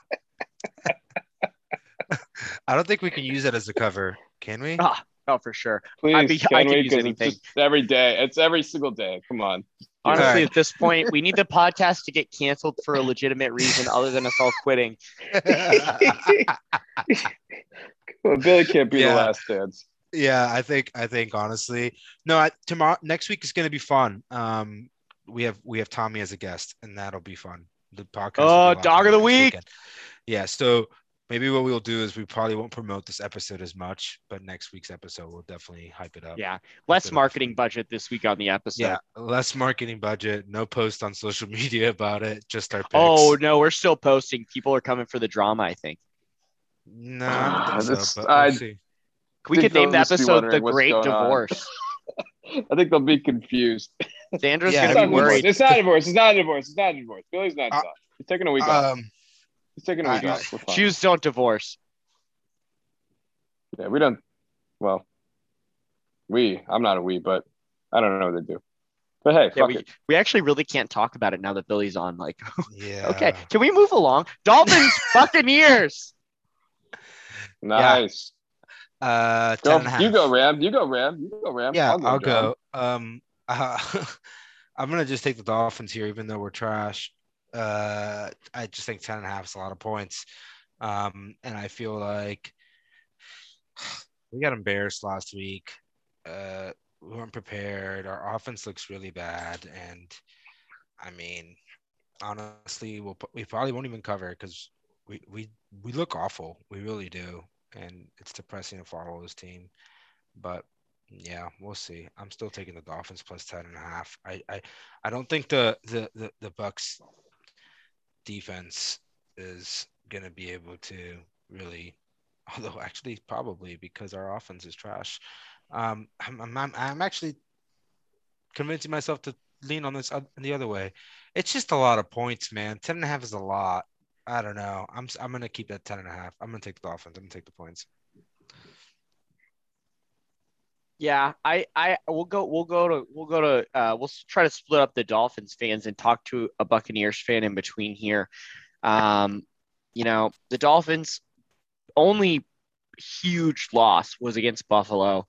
<laughs> I don't think we can use that as a cover, can we? Ah, oh, for sure. Please, I'd be- can I could we? use 'Cause anything. It's every day. It's every single day. Come on. Honestly, Alright. at this point, we need the podcast to get canceled for a legitimate reason other than us all quitting. <laughs> Well, Billy can't be Yeah. the last dance. yeah, I think I think honestly, no. I, tomorrow, next week is going to be fun. Um, we have we have Tommy as a guest, and that'll be fun. The podcast. Oh, dog of the week. weekend. Yeah, so maybe what we'll do is we probably won't promote this episode as much, but next week's episode we'll definitely hype it up. Yeah, less marketing fun. budget this week on the episode. Yeah, less marketing budget, no post on social <laughs> media about it, just our picks. Oh no, we're still posting. People are coming for the drama. I think no, I don't think <sighs> This- so, we'll I- see. we think could name the they'll just be episode "The Great. Divorce." <laughs> I think they'll be confused. Sandra's Yeah, gonna be worried. it's not a divorce. It's not a divorce. It's not a divorce. Billy's not Uh. He's taking a week off. He's taking a week I- off. Jews don't divorce. Yeah, we don't. Well, we. I'm not a we, but I don't know what they do. But hey, Yeah, fuck we, it. we actually really can't talk about it now that Billy's on. Like, <laughs> yeah. okay, can we move along? Dolphins, <laughs> fucking Buccaneers. Nice. Uh, Go, and a half. you go, Ram. You go, Ram. You go, Ram. Yeah, I'll, John. go. Um, uh, <laughs> I'm gonna just take the Dolphins here, even though we're trash. Uh, I just think 10 and a half is a lot of points. Um, and I feel like <sighs> we got embarrassed last week. Uh, we weren't prepared. Our offense looks really bad, and I mean, honestly, we'll we probably won't even cover because we we we look awful. We really do, and it's depressing to follow this team. But yeah, we'll see. I'm still taking the Dolphins plus 10 and a half. I I, I don't think the the the, the Bucks defense is going to be able to really <laughs> although actually probably because our offense is trash. Um I'm I'm, I'm, actually convincing myself to lean on this the other way. It's just a lot of points, man. 10 and a half is a lot. I don't know. I'm I'm going to keep that 10 and a half. I'm going to take the Dolphins. I'm going to take the points. Yeah, I, I, we'll go, we'll go to, we'll go to, uh, we'll try to split up the Dolphins fans and talk to a Buccaneers fan in between here. Um, you know, the Dolphins only huge loss was against Buffalo,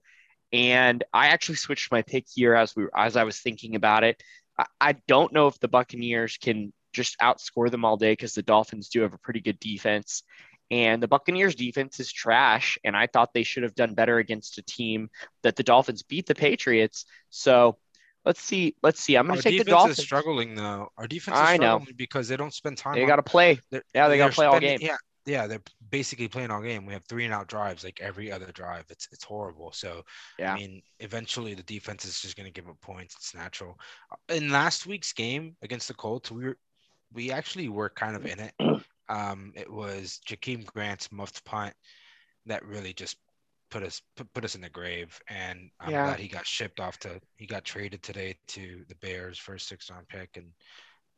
and I actually switched my pick here as we, as I was thinking about it. I, I don't know if the Buccaneers can just outscore them all day because the Dolphins do have a pretty good defense. And the Buccaneers defense is trash. And I thought they should have done better against a team that the Dolphins beat the Patriots. So let's see. Let's see. I'm going to take the Dolphins. Is struggling though. Our defense is I struggling know. because they don't spend time. They got to play. Yeah, they got to play spending, all game. Yeah, yeah, they're basically playing all game. We have three and out drives like every other drive. It's it's horrible. So yeah, I mean, eventually the defense is just going to give up points. It's natural. In last week's game against the Colts, we were we actually were kind of in it. <clears throat> Um, it was Jakeem Grant's muffed punt that really just put us put, put us in the grave. And I'm yeah. glad he got shipped off to he got traded today to the Bears first six round pick, and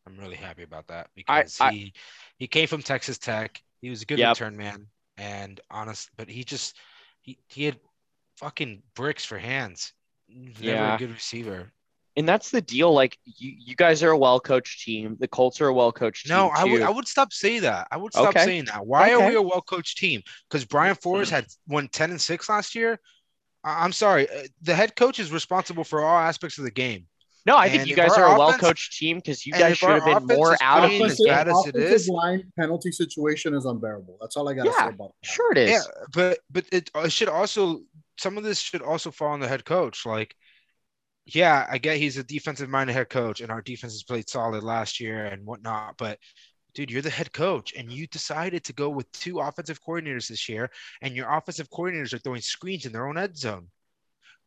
I'm really happy about that because I, he I, he came from Texas Tech. He was a good yep. return man, and honest, but he just he he had fucking bricks for hands. Never yeah. a good receiver and that's the deal. Like you, you guys are a well coached team. The Colts are a well coached team. No, I would I would stop saying that. I would stop okay. saying that. Why okay. are we a well coached team? Because Brian Flores had won 10 and 6 last year. I'm sorry. Uh, the head coach is responsible for all aspects of the game. No, I and think you guys are a well coached team because you guys should have been more out of the game. As it is. line penalty situation is unbearable. That's all I got to yeah, say about that. Sure, it is. Yeah, but but it, it should also some of this should also fall on the head coach. Like yeah, I get he's a defensive minded head coach, and our defense has played solid last year and whatnot. But dude, you're the head coach, and you decided to go with two offensive coordinators this year, and your offensive coordinators are throwing screens in their own end zone.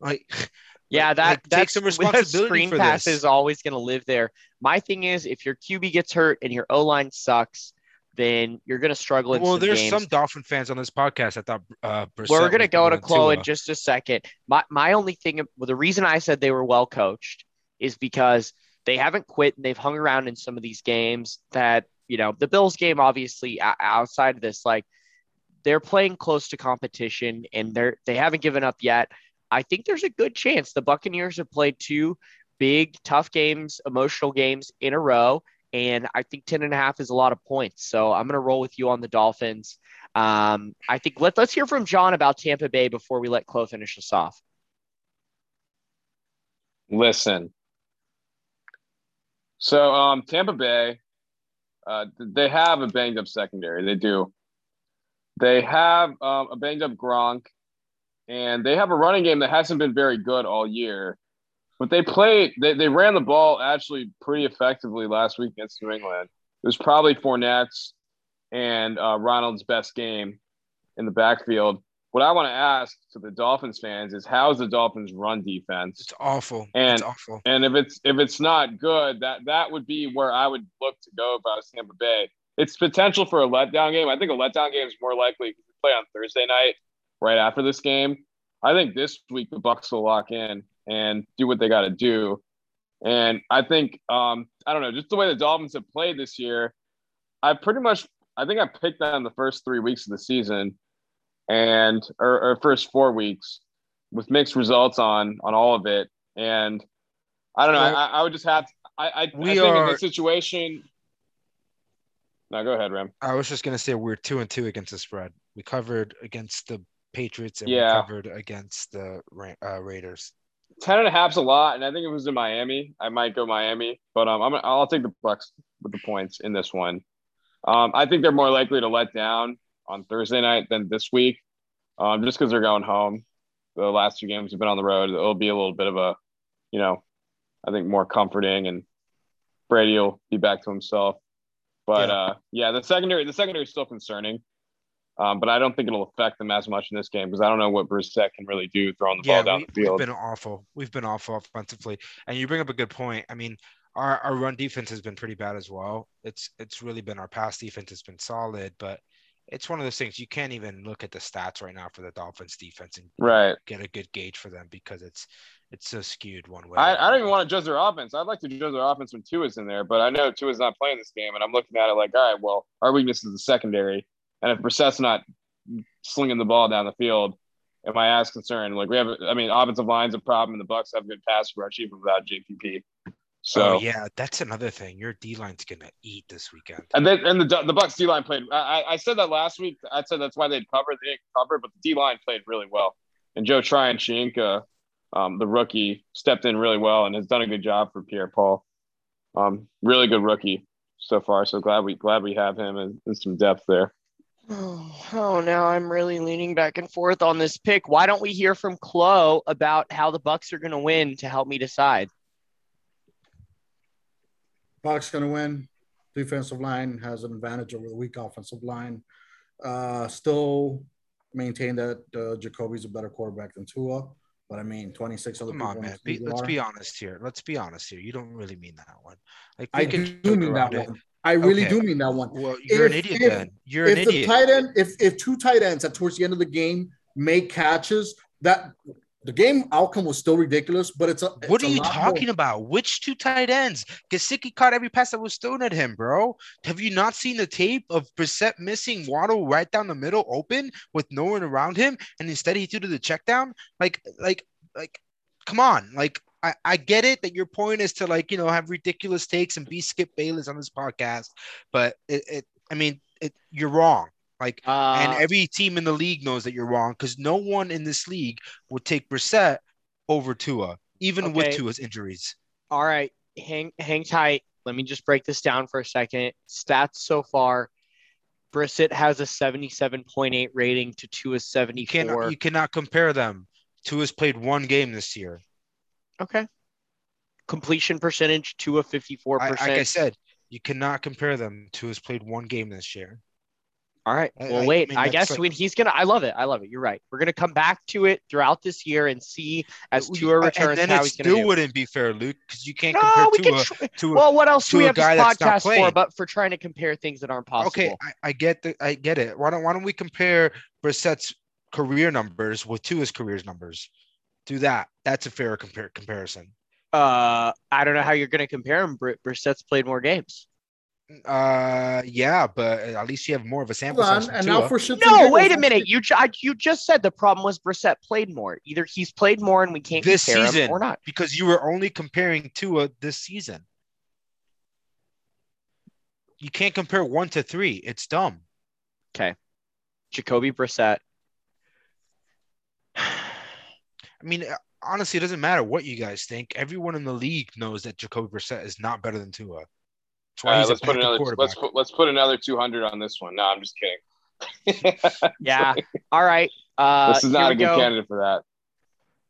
Like, <laughs> yeah, that like, that's some responsibility. Screen pass this. is always going to live there. My thing is, if your QB gets hurt and your O line sucks, then you're going to struggle. In well, some there's games. some Dolphin fans on this podcast. I thought uh, we're going to go to Chloe in just a second. My my only thing, well, the reason I said they were well coached is because they haven't quit and they've hung around in some of these games. That you know, the Bills game, obviously, outside of this, like they're playing close to competition and they're they haven't given up yet. I think there's a good chance the Buccaneers have played two big, tough games, emotional games in a row and I think 10 and a half is a lot of points. So I'm going to roll with you on the Dolphins. Um, I think let, let's hear from John about Tampa Bay before we let Chloe finish us off. Listen. So um, Tampa Bay, uh, they have a banged up secondary. They do. They have um, a banged up Gronk, and they have a running game that hasn't been very good all year. But they played, they, they ran the ball actually pretty effectively last week against New England. It was probably Fournette's and uh, Ronald's best game in the backfield. What I want to ask to the Dolphins fans is how's the Dolphins run defense? It's awful. And it's awful. And if it's if it's not good, that that would be where I would look to go if I was Tampa Bay. It's potential for a letdown game. I think a letdown game is more likely to play on Thursday night, right after this game. I think this week the Bucks will lock in and do what they got to do. And I think um, I don't know, just the way the Dolphins have played this year, I pretty much I think I picked them the first three weeks of the season, and or, or first four weeks with mixed results on on all of it. And I don't know, I, I would just have to, I I, we I think are, in this situation. No, go ahead, Ram. I was just gonna say we're two and two against the spread. We covered against the Patriots and yeah. we covered against the uh, Raiders. 10 and a half's a lot, and I think if it was in Miami, I might go Miami. But um, I'm I'll take the Bucks with the points in this one. Um, I think they're more likely to let down on Thursday night than this week, um, just because they're going home. The last two games have been on the road. It'll be a little bit of a, you know, I think more comforting, and Brady will be back to himself. But yeah. uh, yeah, the secondary, the secondary is still concerning. Um, but I don't think it'll affect them as much in this game because I don't know what Brissett can really do throwing the yeah, ball down we, the field. We've been awful. We've been awful offensively, and you bring up a good point. I mean, our, our run defense has been pretty bad as well. It's it's really been our pass defense has been solid, but it's one of those things you can't even look at the stats right now for the Dolphins defense and right. get a good gauge for them because it's it's so skewed one way. I, I don't even want to judge their offense. I'd like to judge their offense when Tua's in there, but I know Tua's not playing this game, and I'm looking at it like, all right, well, our weakness is the secondary. And if Brissett's not slinging the ball down the field, am I as concerned? Like we have, I mean, offensive line's a problem, and the Bucks have good pass rush even without JPP. So oh, yeah, that's another thing. Your D line's gonna eat this weekend. And then and the the Bucks D line played. I, I said that last week. I said that's why they'd cover. They didn't cover, but the D line played really well. And Joe Tryon-Shoyinka, um, the rookie, stepped in really well and has done a good job for Pierre Paul. Um, really good rookie so far. So glad we glad we have him and, and some depth there. Oh, <sighs> oh, now I'm really leaning back and forth on this pick. Why don't we hear from Chloe about how the Bucks are going to win to help me decide? Bucks going to win. Defensive line has an advantage over the weak offensive line. Uh, still maintain that uh, Jacoby's a better quarterback than Tua. But I mean, 26 other Come people. on, man. Be, let's are. be honest here. Let's be honest here. You don't really mean that one. Like I can do joke mean that around it. I really Okay. do mean that one. Well, you're an idiot if- then. You're an if the idiot. tight end, if if two tight ends at towards the end of the game make catches, that the game outcome was still ridiculous. But it's a What are you talking more- about? Which two tight ends? Gesicki caught every pass that was thrown at him, bro. Have you not seen the tape of Brissett missing Waddle right down the middle, open with no one around him, and instead he threw to the check down? Like, like, like, come on. Like, I, I get it that your point is to like, you know, have ridiculous takes and be Skip Bayless on this podcast, but it, it I mean, it, you're wrong. Like, Uh, and every team in the league knows that you're wrong because no one in this league would take Brissett over Tua, even with Okay. Tua's injuries. all right, hang hang tight. Let me just break this down for a second. Stats so far. Brissett has a 77.8 rating to Tua's You 74. cannot you cannot compare them. Tua's played one game this year. Okay. Completion percentage, to a 54%. I, like I said, you cannot compare them. to Tua's played one game this year. All right. Well, I wait. mean, I, guess like- when he's gonna, I love it. I love it. You're right. We're gonna come back to it throughout this year and see as We- Tua returns and then how it he's gonna still do. wouldn't be fair, Luke, because you can't No, compare we Tua can. Tr- to a well, what else do we have this guy that's not podcast for? But for trying to compare things that aren't possible. Okay, I, I get the I get it. Why don't why don't we compare Brissett's career numbers with Tua's career numbers? Do that. That's a fair compare comparison. Uh, I don't know how you're gonna compare him. Br- Brissett's played more games. Uh, yeah, but at least you have more of a sample Hold size. on, than and now for shits No, wait a minute. You ju- I, you just said the problem was Brissett played more. Either he's played more and we can't this compare him season or not. because you were only comparing Tua this season. You can't compare one to three. It's dumb. Okay. Jacoby Brissett. I mean, uh, honestly, it doesn't matter what you guys think. Everyone in the league knows that Jacoby Brissett is not better than Tua. That's why All right, he's let's a put backup another quarterback. let's put let's put another 200 on this one. No, I'm just kidding. <laughs> Yeah. All right. Uh, this is not a good go. candidate for that.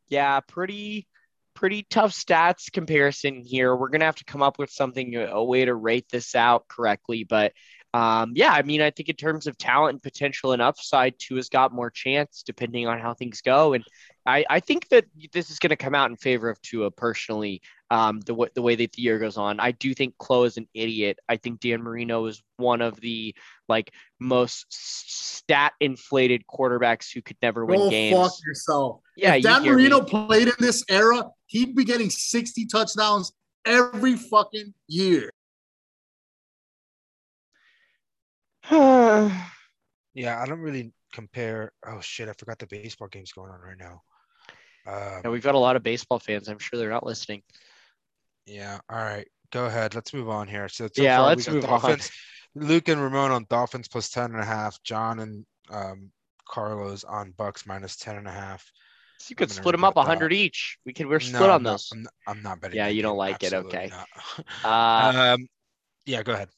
Yeah, pretty pretty tough stats comparison here. We're gonna have to come up with something a way to rate this out correctly. But um, yeah, I mean, I think in terms of talent and potential and upside, Tua's got more chance depending on how things go. And I, I think that this is going to come out in favor of Tua personally. Um, the way the way that the year goes on, I do think Chloe is an idiot. I think Dan Marino is one of the like most stat inflated quarterbacks who could never win Go games. fuck yourself. Yeah, if Dan hear me. Marino played in this era, he'd be getting 60 touchdowns every fucking year. <sighs> Yeah, I don't really compare. Oh shit, I forgot the baseball game's going on right now. Um, And we've got a lot of baseball fans. I'm sure they're not listening. yeah, all right, go ahead. Let's move on here. So, so Yeah, far let's got move on. Luke and Ramon on Dolphins plus 10 and a half. John and um, Carlos on Bucks minus 10 and a half. So you could split them up regret that. 100 each. We could we're split No, on those. I'm not, I'm not betting. Yeah, you don't game. like it, okay. Uh, <laughs> um, yeah, go ahead.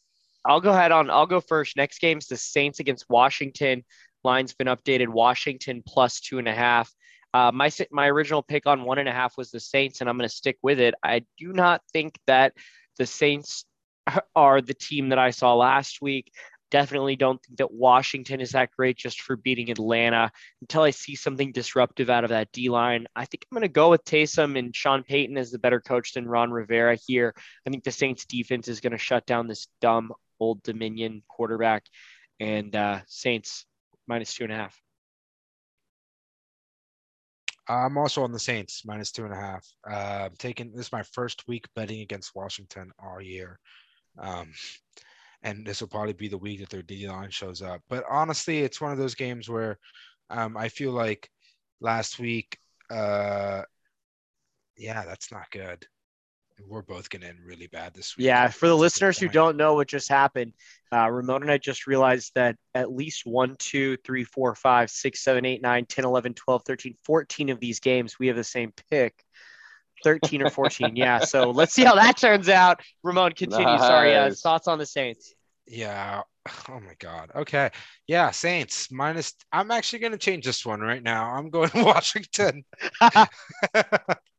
I'll go ahead on. I'll go first. Next game's the Saints against Washington. Line's been updated. Washington plus two and a half. Uh, my my original pick on one and a half was the Saints, and I'm going to stick with it. I do not think that the Saints are the team that I saw last week. Definitely don't think that Washington is that great just for beating Atlanta until I see something disruptive out of that D line. I think I'm going to go with Taysom and Sean Payton as the better coach than Ron Rivera here. I think the Saints defense is going to shut down this dumb old Dominion quarterback and uh, Saints minus two and a half. I'm also on the Saints minus two and a half. Uh, taking this is my first week betting against Washington all year. Um, and this will probably be the week that their D line shows up. But honestly, it's one of those games where um, I feel like last week. Uh, yeah, that's not good. We're both going to end really bad this week. Yeah, for the That's listeners who don't know what just happened, uh, Ramon and I just realized that at least 1, 2, 3, 4, 5, 6, 7, 8, 9, 10, 11, 12, 13, 14 of these games, we have the same pick. 13 or 14. yeah. So <laughs> let's see how that turns out. Ramon, continue. Sorry. Uh, Nice. thoughts on the Saints? Yeah. Oh my God. Okay. Yeah. Saints minus. I'm actually going to change this one right now. I'm going to <laughs> Washington. <laughs>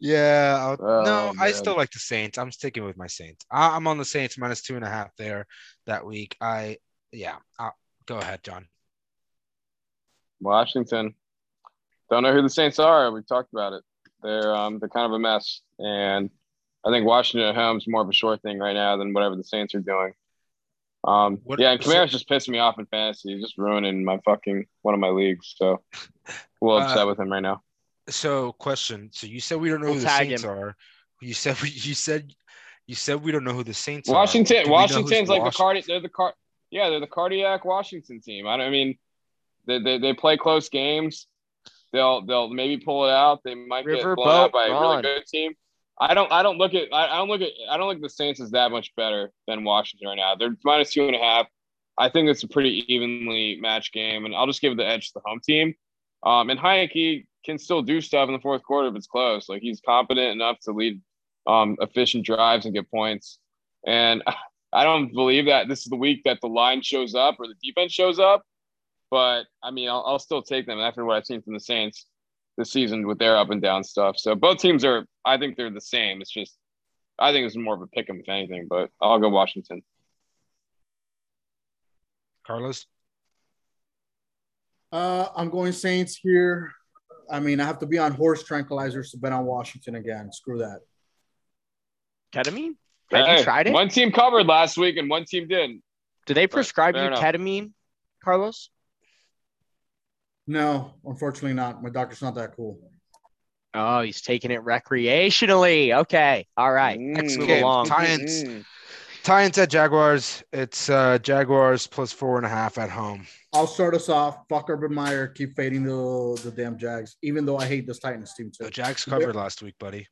yeah. Oh, no, I still like the Saints. I'm sticking with my Saints. I, I'm on the Saints minus two and a half there that week. I, yeah. i go ahead, John. Washington. Don't know who the Saints are. We've talked about it. They're um they're kind of a mess, and I think Washington at home is more of a sure thing right now than whatever the Saints are doing. Um, What- yeah, and Kamara's just pissing me off in fantasy. He's just ruining my fucking one of my leagues. So, a little Uh, upset with him right now. So, question. So you said we don't know We'll who the Saints him. are. You said we, you said you said we don't know who the Saints are. Washington, Do we know who's Washington's like the Wash- cardi. They're the car. Yeah, they're the cardiac Washington team. I don't. I mean, they, they they play close games. They'll they'll maybe pull it out. They might get blown out by a really good team. I don't I don't look at I, I don't look at I don't look at the Saints as that much better than Washington right now. They're minus two and a half. I think it's a pretty evenly matched game, and I'll just give the edge to the home team. Um, and Heinicke can still do stuff in the fourth quarter if it's close. Like he's competent enough to lead um, efficient drives and get points. And <laughs> I don't believe that this is the week that the line shows up or the defense shows up. But I mean, I'll, I'll still take them after what I've seen from the Saints this season with their up and down stuff. So both teams are, I think they're the same. It's just, I think it's more of a pick 'em if anything. But I'll go Washington. Carlos. Uh, I'm going Saints here. I mean, I have to be on horse tranquilizers to bet on Washington again. Screw that. Ketamine? Have Hey, you tried it? One team covered last week and one team didn't. Do they prescribe you enough. ketamine, Carlos? No, unfortunately not. My doctor's not that cool. Oh, he's taking it recreationally. Okay. All right. Next Move game, along. Titans. Mm. Titans at Jaguars. It's uh, Jaguars plus four and a half at home. I'll start us off. Fuck Urban Meyer. Keep fading the the damn Jags. Even though I hate this Titans team too. The Jags covered last week, buddy.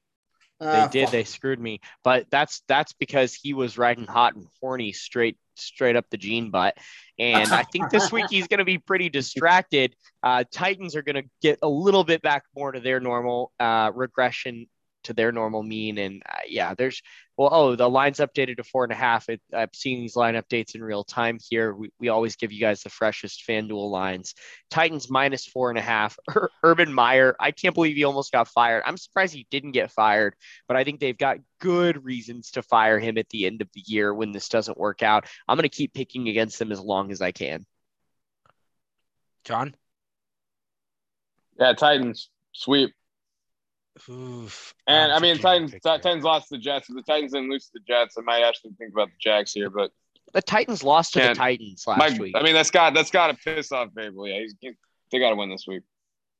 They Ah, did. fuck. They screwed me. But that's that's because he was riding hot and horny straight straight up the gene butt. And I think this week he's going to be pretty distracted. Uh, Titans are going to get a little bit back more to their normal uh, regression to their normal mean. And uh, yeah, there's well, oh, the line's updated to four and a half. It, I'm seeing these line updates in real time here. We, we always give you guys the freshest FanDuel lines. Titans minus four and a half. <laughs> Urban Meyer, I can't believe he almost got fired. I'm surprised he didn't get fired, but I think they've got good reasons to fire him at the end of the year when this doesn't work out. I'm going to keep picking against them as long as I can. John. Yeah, Titans sweep. Oof. And I'm mean, Titans pick Titans lost to the Jets. If the Titans didn't lose to the Jets, I might actually think about the Jags here. But The Titans lost to the Titans last my, week. I mean, that's got that's got to piss off Vrabel. Yeah, he's, he- they got to win this week.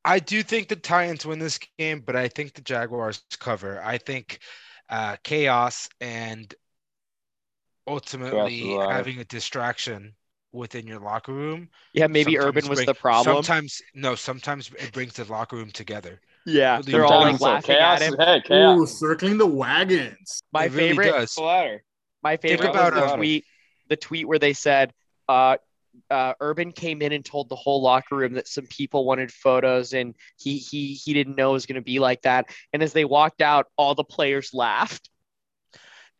I do think the Titans win this game, but I think the Jaguars cover. I think uh, chaos and ultimately alive. having a distraction within your locker room. yeah, maybe sometimes Urban was bring- the problem. Sometimes no, sometimes it brings the locker room together. Yeah, Really they're all like laughing chaos, at him. Hey, Ooh, circling the wagons. My It really favorite, does. The ladder. my Think favorite about, was the tweet, the tweet where they said, uh, uh, Urban came in and told the whole locker room that some people wanted photos, and he he he didn't know it was going to be like that. And as they walked out, all the players laughed.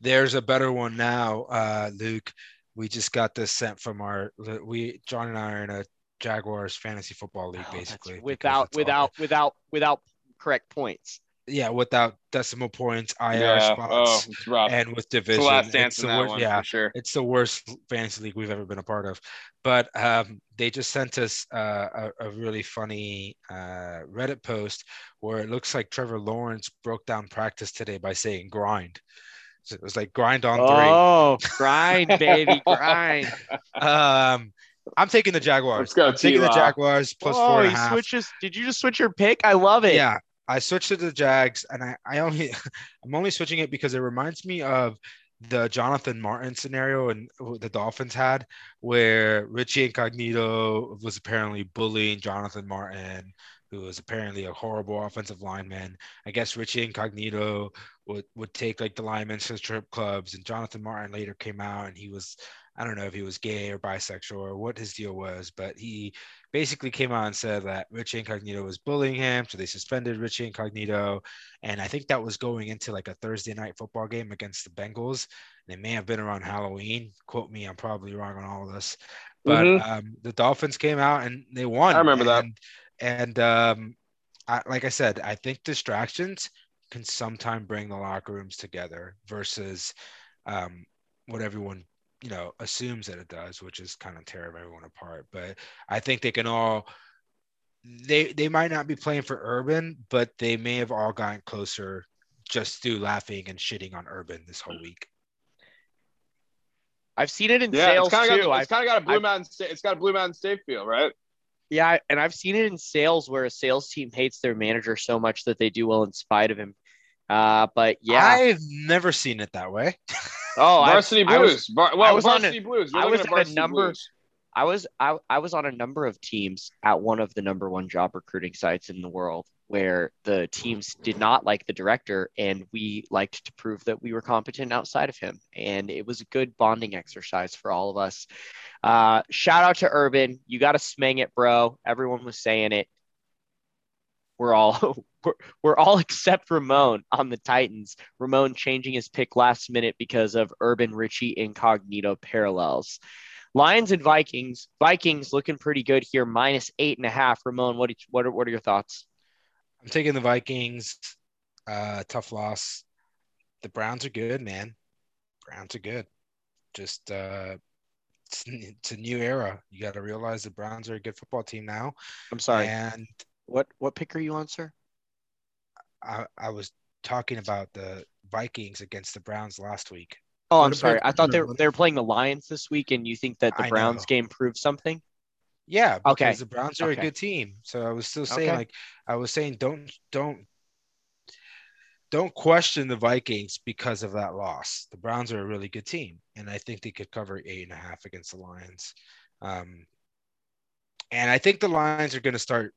There's a better one now, uh, Luke. We just got this sent from our we John and I are in a Jaguars fantasy football league, Oh, basically. because without all- without without without correct points. yeah, without decimal points, IR Yeah. Oh, spots, it's rough. and with it's division. the last It's dance the in that worst- one yeah, for sure. it's the worst fantasy league we've ever been a part of. But um, they just sent us uh, a, a really funny uh, Reddit post where it looks like Trevor Lawrence broke down practice today by saying grind. So it was like grind on Oh, grind, <laughs> baby, grind. Um, I'm taking the Jaguars. Let's go, I'm taking the Jaguars plus oh, four and he a half. switches. Did you just switch your pick? I love it. Yeah, I switched to the Jags, and I, I only <laughs> I'm only switching it because it reminds me of the Jonathan Martin scenario and the Dolphins had, where Richie Incognito was apparently bullying Jonathan Martin, who was apparently a horrible offensive lineman. I guess Richie Incognito would, would take like the linemen to strip clubs, and Jonathan Martin later came out and he was I don't know if he was gay or bisexual or what his deal was, but he basically came out and said that Richie Incognito was bullying him. So they suspended Richie Incognito. And I think that was going into like a Thursday night football game against the Bengals. And it may have been around Halloween. Quote me, I'm probably wrong on all of this. But mm-hmm. um, the Dolphins came out and they won. I remember and, that. And um, I, like I said, I think distractions can sometimes bring the locker rooms together versus um, what everyone you know assumes that it does which is kind of tear everyone apart but i think they can all they they might not be playing for urban but they may have all gotten closer just through laughing and shitting on urban this whole week. I've seen it in yeah, sales it's too. got, it's kind of got a blue I've, mountain it's got a blue mountain state feel right? Yeah and i've seen it in sales where a sales team hates their manager so much that they do well in spite of him. Uh, but yeah, I've never seen it that way. <laughs> Oh, varsity I, blues. I was, well, I was varsity on a, blues. I was at a number. Blues. I was I, I was on a number of teams at one of the number one job recruiting sites in the world where the teams did not like the director and we liked to prove that we were competent outside of him and it was a good bonding exercise for all of us uh, shout out to urban you got to smang it bro everyone was saying it we're all we're, we're all <laughs> except Ramon on the Titans. Ramon changing his pick last minute because of Urban Richie incognito parallels. Lions and Vikings. Vikings looking pretty good here, minus eight and a half. Ramon, what what are, what are your thoughts? I'm taking the Vikings. Uh, tough loss. The Browns are good, man. Browns are good. Just uh, it's, it's a new era. You got to realize the Browns are a good football team now. I'm sorry. And what what pick are you on, sir? I, I was talking about the Vikings against the Browns last week. Oh, I'm sorry. I thought they were, they were playing the Lions this week, and you think that the I Browns know. game proved something? Yeah, because okay. the Browns are okay. a good team. So I was still saying, okay. like, I was saying, don't don't don't question the Vikings because of that loss. The Browns are a really good team, and I think they could cover eight and a half against the Lions. Um, and I think the Lions are going to start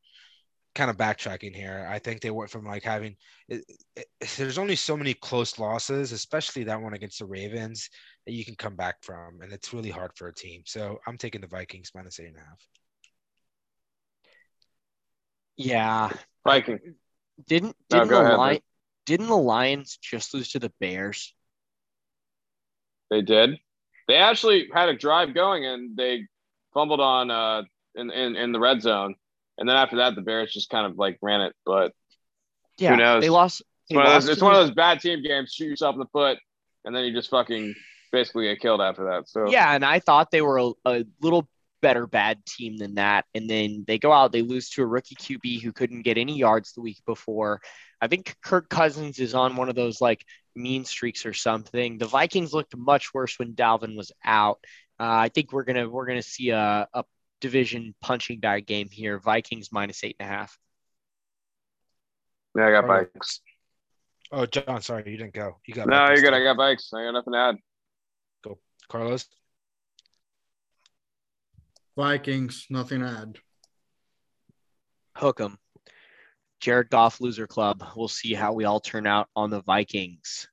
kind of backtracking here. I think they went from like having it, it, there's only so many close losses, especially that one against the Ravens, that you can come back from, and it's really hard for a team. So I'm taking the Vikings minus eight and a half. Yeah, Viking. Didn't didn't no, the Lion, didn't the Lions just lose to the Bears? They did. They actually had a drive going, and they fumbled on uh in in, in the red zone and then after that, the Bears just kind of like ran it. But yeah, who knows? They lost. They it's, one, lost those, it's one, of those, bad team games. Shoot yourself in the foot, and then you just fucking basically get killed after that. So yeah, and I thought they were a, a little better bad team than that. And then they go out, they lose to a rookie QB who couldn't get any yards the week before. I think Kirk Cousins is on one of those like mean streaks or something. The Vikings looked much worse when Dalvin was out. Uh, I think we're gonna we're gonna see a, a division punching bag game here. Vikings minus eight and a half. Yeah, I got Vikes. Oh, John, sorry, you didn't go. You got no, you're good. I got Vikes. I got nothing to add. Go, Carlos. Vikings, nothing to add. Hook 'em. Jared Goff loser club. We'll see how we all turn out on the Vikings.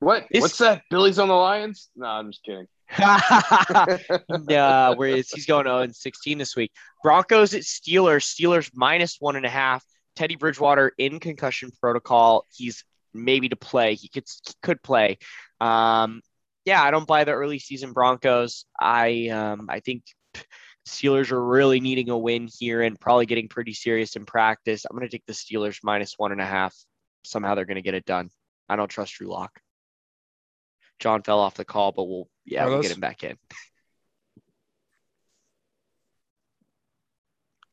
What? This... What's that? Billy's on the Lions? No, I'm just kidding. <laughs> <laughs> yeah, where is he's going 0 16 this week. Broncos at Steelers. Steelers minus one and a half. Teddy Bridgewater in concussion protocol. He's maybe to play. He could could play. Um, yeah, I don't buy the early season Broncos. I um, I think Steelers are really needing a win here and probably getting pretty serious in practice. I'm going to take the Steelers minus one and a half. Somehow they're going to get it done. I don't trust Drew Lock. John fell off the call, but we'll yeah, Carlos? we'll get him back in.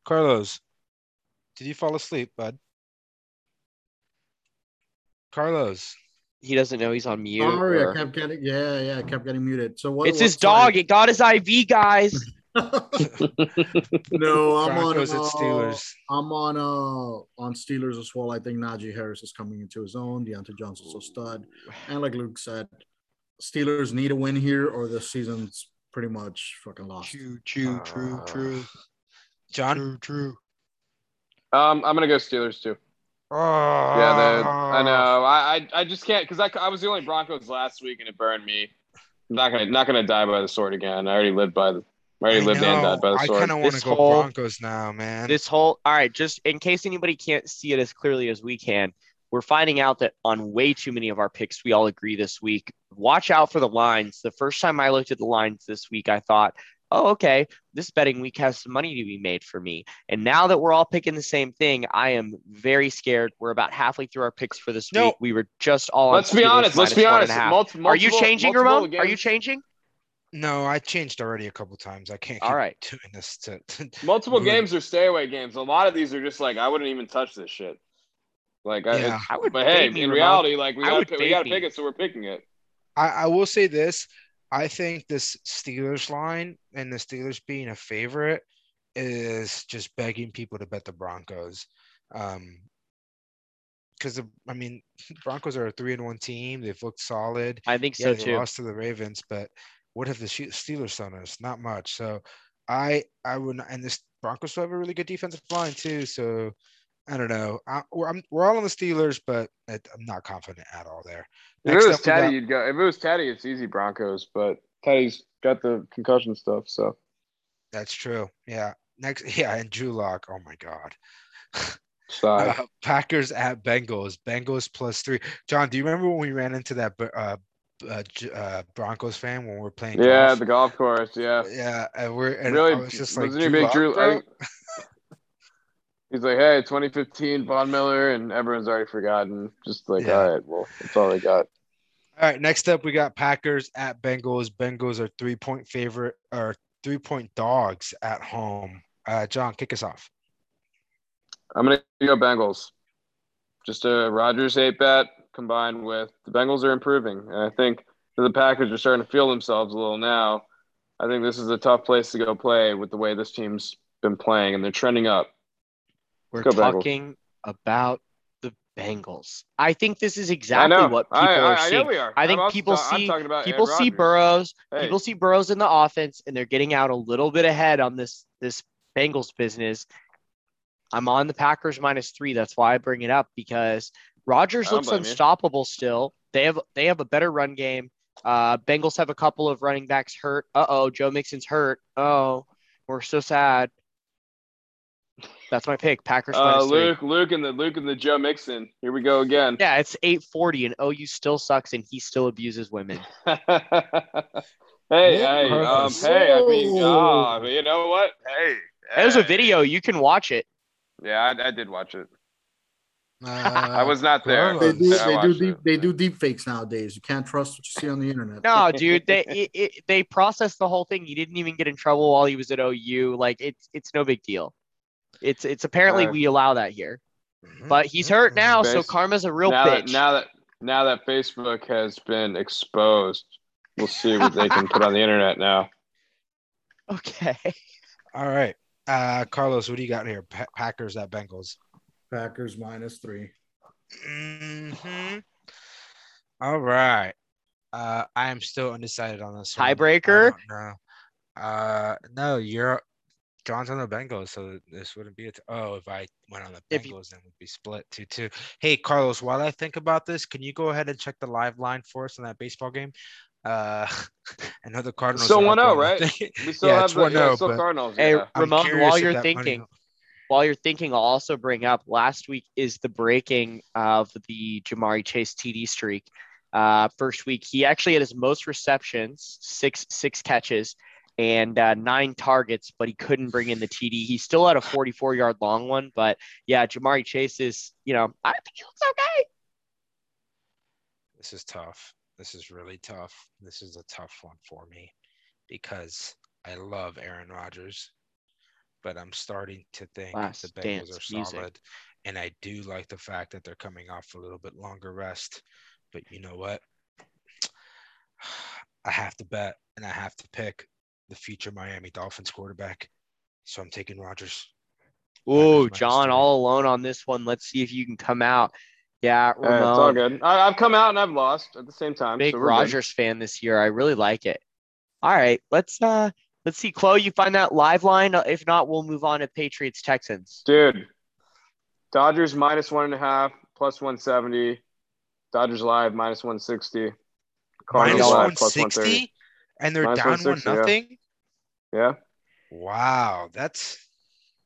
Carlos, did you fall asleep, bud? Carlos. He doesn't know he's on mute. Sorry, or... I kept getting yeah, yeah, I kept getting muted. So what? It's his dog. It got his IV, guys. <laughs> <laughs> no, I'm Broncos on uh, Steelers. I'm on uh on Steelers as well. I think Najee Harris is coming into his own. Diontae Johnson's a stud, and like Luke said, Steelers need a win here, or the season's pretty much fucking lost. True, true, true, Uh, true. John? True, true. Um, I'm gonna go Steelers too. Oh, Yeah, the, I know. I, I I just can't because I, I was the only Broncos last week and it burned me. I'm not gonna not gonna die by the sword again. I already lived by the I already I lived and died by the sword. I sword. kind of want to go whole- Broncos now, man. This whole all right, just in case anybody can't see it as clearly as we can, we're finding out that on way too many of our picks, we all agree this week. Watch out for the lines. The first time I looked at the lines this week, I thought, oh, okay, this betting week has some money to be made for me. And now that we're all picking the same thing, I am very scared. We're about halfway through our picks for this No. week. We were just all Let's be honest. Let's be honest. a half. Are you changing, multiple Ramon? Are you changing? no, I changed already a couple times. I can't keep All right. doing this to, to Multiple <laughs> games or stay away games. A lot of these are just like I wouldn't even touch this shit. Like, I, Yeah. I would but hey, fade me, in Ramon. reality, like we gotta pick, we gotta pick it, so we're picking it. I, I will say this. I think this Steelers line and the Steelers being a favorite is just begging people to bet the Broncos. Um, because I mean, <laughs> Broncos are a three and one team. They've looked solid. I think Yeah, so they too. lost to the Ravens, but what have the She- Steelers done us? Not much. So I I would not, and this Broncos still have a really good defensive line too. So I don't know. I, we're, I'm, we're all on the Steelers, but it, I'm not confident at all there. If Next it was we got- Teddy, you'd go. If it was Teddy, it's easy Broncos, but Teddy's got the concussion stuff, so That's true. Yeah. Next, <laughs> yeah, and Drew Lock. Oh my God. <laughs> Uh, Packers at Bengals. Bengals plus three. John, do you remember when we ran into that uh, uh, uh, Broncos fan when we were playing? yeah, golf? the golf course. Yeah, yeah, and we're and really. I was just like, Drew big Lock, Drew? I- <laughs> he's like, hey, 2015 Von Miller, and everyone's already forgotten. Just like, Yeah. all right, well, that's all they got. All right, next up we got Packers at Bengals. Bengals are three point favorite or three point dogs at home. Uh, John, kick us off. I'm gonna go Bengals. Just a Rodgers eight bet combined with the Bengals are improving, and I think the Packers are starting to feel themselves a little now. I think this is a tough place to go play with the way this team's been playing, and they're trending up. We're Go Bengals. talking about the Bengals. I think this is exactly what people I, I, are I seeing. are. I think I'm people ta- see- people Aaron see Rodgers. Burrows. Hey. People see Burrows in the offense, and they're getting out a little bit ahead on this this Bengals business. I'm on the Packers minus three. That's why I bring it up because Rodgers looks blame you. unstoppable still. They have they have a better run game. Uh, Bengals have a couple of running backs hurt. Uh oh, Joe Mixon's hurt. Oh, we're so sad. That's my pick. Packers Uh, minus three. Luke, Luke, and the Luke and the Joe Mixon. Here we go again. Yeah, it's 840 and OU still sucks and he still abuses women. <laughs> hey, hey, um, hey. I mean, oh, you know what? Hey, There's a video. You can watch it. Yeah, I, I did watch it. Uh, <laughs> I was not there. They do I they do deep it. they do deep fakes nowadays. You can't trust what you see on the internet. No, <laughs> dude, they it, it, they processed the whole thing. He didn't even get in trouble while he was at OU. Like it's it's no big deal. It's it's apparently Uh, we allow that here. Mhm, But he's hurt mhm. now, so karma's a real now bitch. that now that now that Facebook has been exposed, we'll see what they can put on the internet now. <laughs> okay. All right. Uh, Carlos, what do you got here? Pa- Packers at Bengals. Packers minus three. Mm-hmm. All right. Uh, I am still undecided on this. Tiebreaker? don't. Uh, no, you're John's on the Bengals, so this wouldn't be a. T- oh, if I went on the Bengals, then we'd be split two two. Hey, Carlos, while I think about this, can you go ahead and check the live line for us in that baseball game? Uh, <laughs> I know the Cardinals. Still are up 1-0, right? We <laughs> still Yeah, have the yeah, 1-0, still but- Cardinals. Hey, yeah. Ramon, while you're that money- thinking, while you're thinking, I'll also bring up last week is the breaking of the Ja'Marr Chase TD streak. Uh, first week, he actually had his most receptions, six six catches, and uh, nine targets, but he couldn't bring in the TD. He still had a 44 yard long one, but yeah, Ja'Marr Chase is, you know, I think he looks okay. This is tough. This is really tough. This is a tough one for me because I love Aaron Rodgers, but I'm starting to think Last the Bengals are music. solid. And I do like the fact that they're coming off a little bit longer rest. But you know what? <sighs> I have to bet and I have to pick the future Miami Dolphins quarterback. So I'm taking Rodgers. Oh, John, all alone on this one. Let's see if you can come out. Yeah, Uh, it's all good. I, I've come out and I've lost at the same time. big so we're good. Rodgers fan this year. I really like it. All right, let's uh let's see. Chloe, you find that live line. If not, we'll move on to Patriots Texans. Dude, Dodgers minus one and a half, plus 170. Dodgers live minus 160. Cardinals Minus live plus 130. sixty, and they're Minus down one 160, yeah. nothing. Yeah. Wow, that's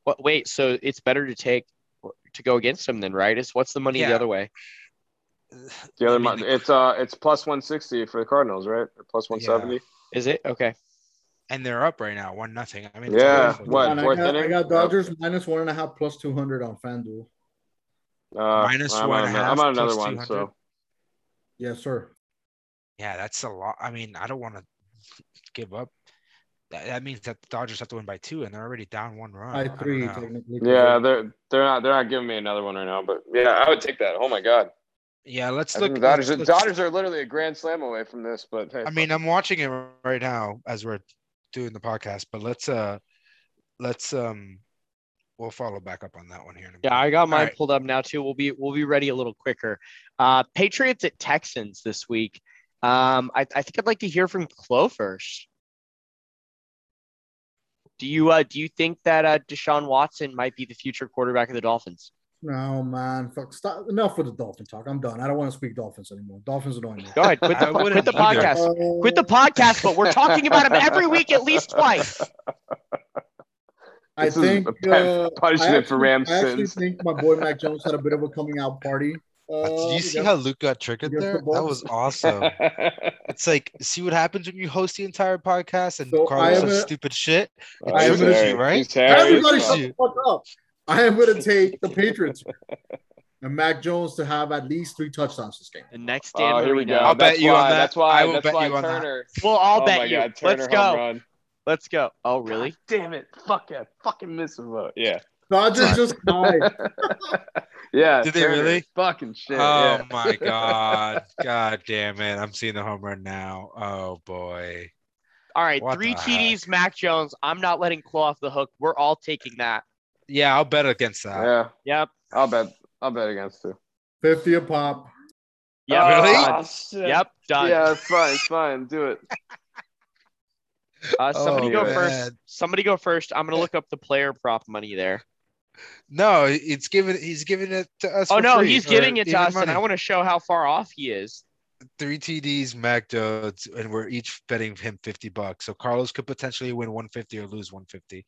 What? Wait, so it's better to take to go against them then, right? Is what's the money the other way? The other I mean, mon- it's uh it's plus 160 for the Cardinals, right? Or plus 170. Is it okay? and they're up right now, one nothing. I mean, Yeah, what? I got, I got Dodgers minus one and a half plus 200 on FanDuel. Uh, Minus I'm one on, and a ano- half I'm on another plus one, 200. so Yes, sir. Yeah, that's a lot. I mean, I don't want to give up. That, that means that the Dodgers have to win by two, and they're already down one run. I don't three technically. yeah, they're they're not they're not giving me another one right now, but yeah, I would take that. Oh my god, Yeah, let's I look. the Dodgers let's- the Dodgers are literally a grand slam away from this, but hey, I mean, I'm watching it right now as we're doing the podcast, but let's uh, let's um, we'll follow back up on that one here. In a Yeah. I got mine right. pulled up now too. We'll be we'll be ready a little quicker. Uh, Patriots at Texans this week. Um, I, I think I'd like to hear from Chloe first. Do you uh do you think that uh Deshaun Watson might be the future quarterback of the Dolphins? No, man. Fuck. Stop. Enough with the Dolphin talk. I'm done. I don't want to speak Dolphins anymore. Dolphins annoy me. Go ahead, quit the, I quit the either. podcast. Quit the podcast, but we're talking about him every week at least twice. I This is think a uh, punishment I actually, for Rams I actually think my boy Mac Jones had a bit of a coming out party. Uh, Did you see against- how Luke got triggered against the there? That was awesome. <laughs> it's like, see what happens when you host the entire podcast and So I Carlos says a- stupid shit. Oh, I he's am gonna- right? He's hairy as Everybody fuck. shut the fuck up. I am going to take the Patriots <laughs> and Mac Jones to have at least three touchdowns this game. The next Dan Oh, here we go. I'll bet that's you on that. That's why. I will that's bet why you on that. Turner. Well, I'll oh bet you. God, Let's go. run. Let's go. Oh, really? God damn it! Fuck yeah! Fucking miss a vote. Yeah. Dodgers just died. <laughs> yeah. Did they Turner. really? Fucking shit. oh yeah. <laughs> my god. God damn it. I'm seeing the home run now. Oh boy. All right, What three the TDs, Mac Jones. I'm not letting Claw off the hook. We're all taking that. Yeah, I'll bet against that. Yeah. Yep. I'll bet. I'll bet against it. 50 a pop. Yep. Really? Oh, shit. Yep. Done. Yeah, it's fine. It's fine. Do it. Uh, somebody Oh, go man. first. Somebody go first. I'm gonna look up the player prop money there. No, it's given he's giving it to us. Oh for no, free he's for giving it to even us, and. I want to show how far off he is. three TDs, Mac Jones, and we're each betting him 50 bucks. So Carlos could potentially win 150 or lose 150.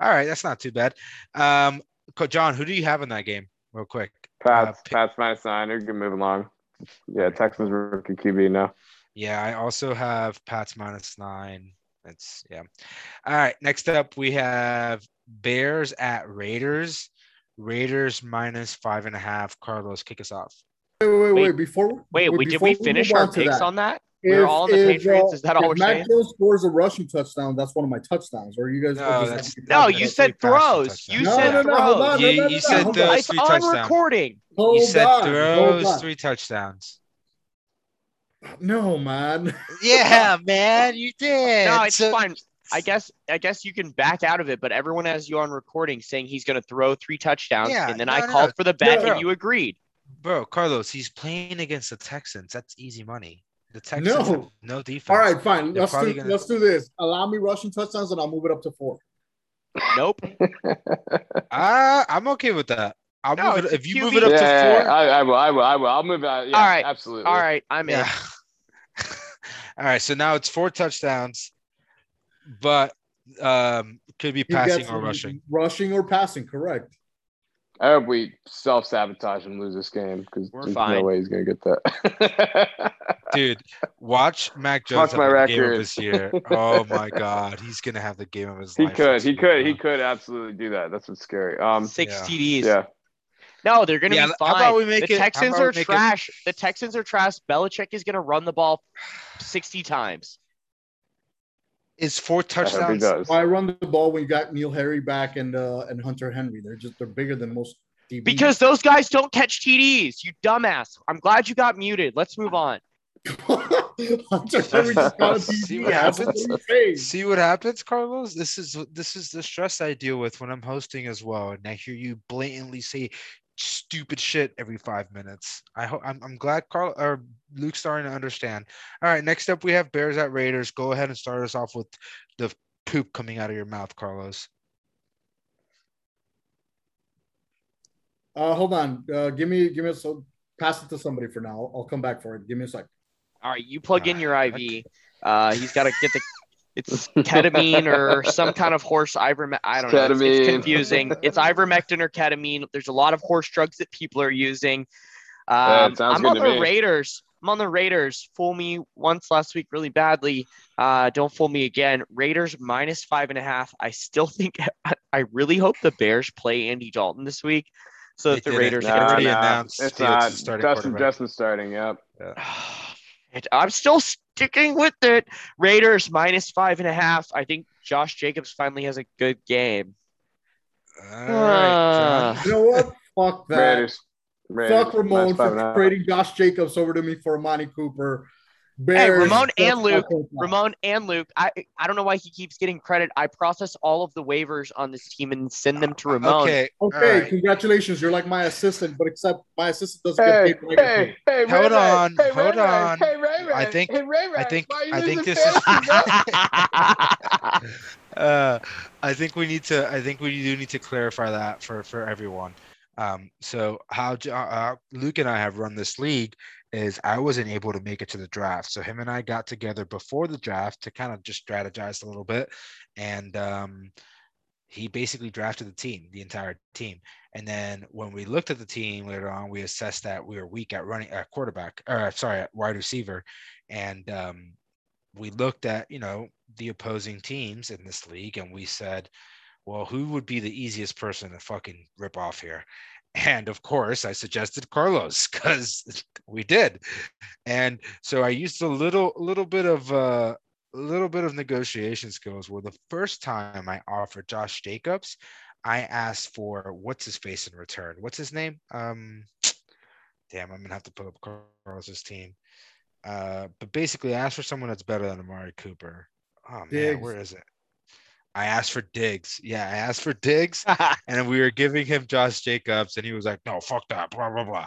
All right, that's not too bad. Um, John, who do you have in that game? Real quick. Pats. Uh, Pats minus nine. You're gonna move along. Yeah, Texans rookie QB now. Yeah, I also have Pats minus nine. That's yeah. All right. Next up, we have Bears at Raiders. Raiders minus five and a half. Carlos, kick us off. Wait, wait, wait. Wait. wait. Before Wait, we did we finish move our on picks that, on that? We're if- all on the if, Patriots. uh, Is that all we're Mac saying? Jones scores a rushing touchdown, that's one of my touchdowns. Or you guys? No, just that's- No, you said throws. You. No, said no, no, throws. on, You- no, no, you no, said hold those on. It's three on recording. Hold you said on, throws, three touchdowns. No, man. <laughs> Yeah, man, you did. No, it's So- fine. I guess I guess you can back out of it, but everyone has you on recording saying he's going to throw three touchdowns, Yeah, and then no, I no, called no. for the bet, No. and you agreed. Bro, Carlos, he's playing against the Texans. That's easy money. The Texans No. have no defense. All right, fine. They're Let's do gonna- let's do this. Allow me rushing touchdowns, and I'll move it up to four. Nope. Uh, <laughs> I'm okay with that. I'll No, move it. If you QB. move it up yeah, to yeah, four, I, I will. I will. I will. I'll move out. Yeah, All right. Absolutely. All right, I'm in. <laughs> All right, so now it's four touchdowns, but um, could be He passing or rushing. rushing or passing. Correct. I hope we self sabotage and lose this game because there's fine. no way he's gonna get that. <laughs> Dude, watch Mac Jones Watch have my the game of record. his year. Oh my God, he's gonna have the game of his life. he life. could. next He could. He could absolutely do that. That's what's scary. Um. Six yeah. TDs. Yeah. No, they're going to Yeah, be how fine. about we make the it- Texans are make it- trash. The Texans are trash. Belichick is going to run the ball 60 times. Is four I hope he touchdowns? Why run the ball when you got N'Keal Harry back and uh, and Hunter Henry? They're just they're bigger than most DBs. Because those guys don't catch TDs, you dumbass. I'm glad you got muted. Let's move on. <laughs> Hunter Henry just got a <laughs> See what happens? what he's saying. See what happens, Carlos? This is this is the stress I deal with when I'm hosting as well. And I hear you blatantly say stupid shit every five minutes. I hope I'm, I'm glad Carl or Luke's starting to understand. All right, next up we have Bears at Raiders. Go ahead and start us off with the poop coming out of your mouth, Carlos. Uh, hold on. Uh, give me, give me a so pass it to somebody for now. I'll, I'll come back for it. Give me a sec. All right, you plug in All your IV. Uh, he's got to get the it's <laughs> ketamine or some kind of horse ivermectin. I don't know. It's, it's confusing. It's <laughs> ivermectin or ketamine. There's a lot of horse drugs that people are using. Um, it sounds I'm on the me. Raiders. I'm on the Raiders. Fool me once last week really badly. Uh, don't fool me again. Raiders minus five and a half. I still <laughs> think. I really hope the Bears play Andy Dalton this week, so that the didn't. Raiders They can already Nah, nah, announced it's not. is Justin. Justin's starting. Yep. <sighs> <sighs> It- I'm still sticking with it. Raiders minus five and a half. I think Josh Jacobs finally has a good game. All right, Uh, You know what? Fuck that. Raiders. Raiders. Fuck Ramon Minus five and a for trading Josh Jacobs over to me for Amani Cooper. Hey, Ramon and Luke. Ramon and Luke, I I don't know why he keeps getting credit. I process all of the waivers on this team and send them to Ramon. Okay. Okay, right. congratulations. You're like my assistant, but except my assistant doesn't Hey, get paid. when I get hey, hey, Hold Ray Ray. on, Hey, hold Ray Ray. on. Hey, Ray Ray. I think- Hey, Ray Ray. I think- Why you I think this is- <laughs> uh, I think we need to. I think we do need to clarify that for for everyone. Um, so how Jo- uh, Luke and I have run this league is I wasn't able to make it to the draft, so him and I got together before the draft to kind of just strategize a little bit, and um, he basically drafted the team, the entire team. And then when we looked at the team later on, we assessed that we were weak at running at quarterback, or sorry, at wide receiver, and um, we looked at you know the opposing teams in this league, and we said, well, who would be the easiest person to fucking rip off here? And of course, I suggested Carlos <laughs> because we did. And so I used a little, little bit of uh, a little bit of negotiation skills. Where the first time I offered Josh Jacobs, I asked for what's his face in return. What's his name? Um, <sniffs> damn, I'm gonna have to pull up Carlos's team. Uh, but basically, I asked for someone that's better than Amari Cooper. Oh man, Diggs. where is it? I asked for Diggs. Yeah, I asked for Diggs, <laughs> and we were giving him Josh Jacobs, and he was like, "No, fuck that." Blah blah blah.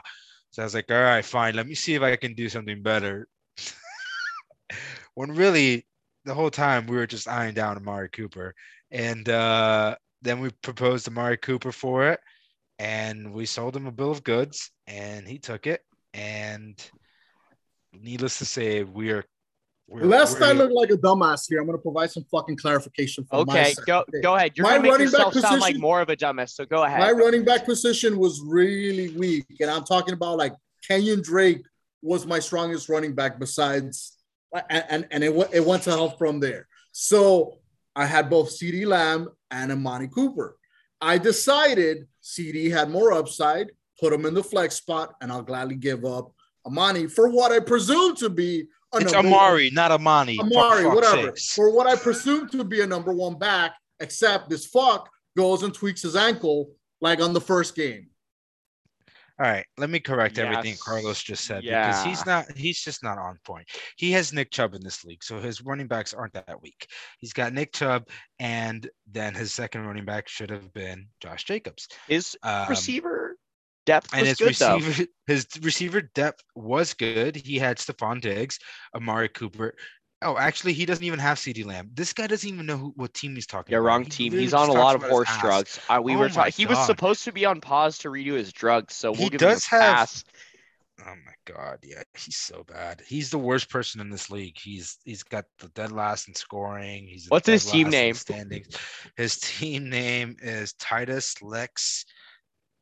So I was like, "All right, fine. Let me see if I can do something better." <laughs> when really, the whole time we were just eyeing down Amari Cooper, and uh, then we proposed Amari Cooper for it, and we sold him a bill of goods, and he took it, and needless to say, we are. We're, Lest I we're- look like a dumbass here, I'm going to provide some fucking clarification for my okay, side. go go ahead. You're My gonna make running back yourself sound like more of a dumbass. So go ahead. My running back position was really weak, and I'm talking about like Kenyan Drake was my strongest running back besides, and and, and it went it went to help from there. So I had both CeeDee Lamb and Amani Cooper. I decided CeeDee had more upside, put him in the flex spot, and I'll gladly give up Amani for what I presume to be a It's number Amari, not Amani. Amari, whatever, sakes. for what I presume to be a number one back, except this fuck goes and tweaks his ankle like on the first game. All right, let me correct everything Carlos just said because he's not he's just not on point. He has Nick Chubb in this league, so his running backs aren't that weak. He's got Nick Chubb, and then his second running back should have been Josh Jacobs. His Um, receiver depth and his good though. receiver his receiver depth was good. He had Stefon Diggs, Amari Cooper. Oh, actually, he doesn't even have CeeDee Lamb. This guy doesn't even know who, what team he's talking Yeah, about. wrong team. literally He's on a lot of horse drugs. Uh, we Oh were talking. He was supposed to be on pause to redo his drugs, so we'll He give does him a have- pass. Oh my god, yeah, he's so bad. He's the worst person in this league. He's he's got the dead last in scoring. He's What's his team name? Standings. His team name is Titus Lex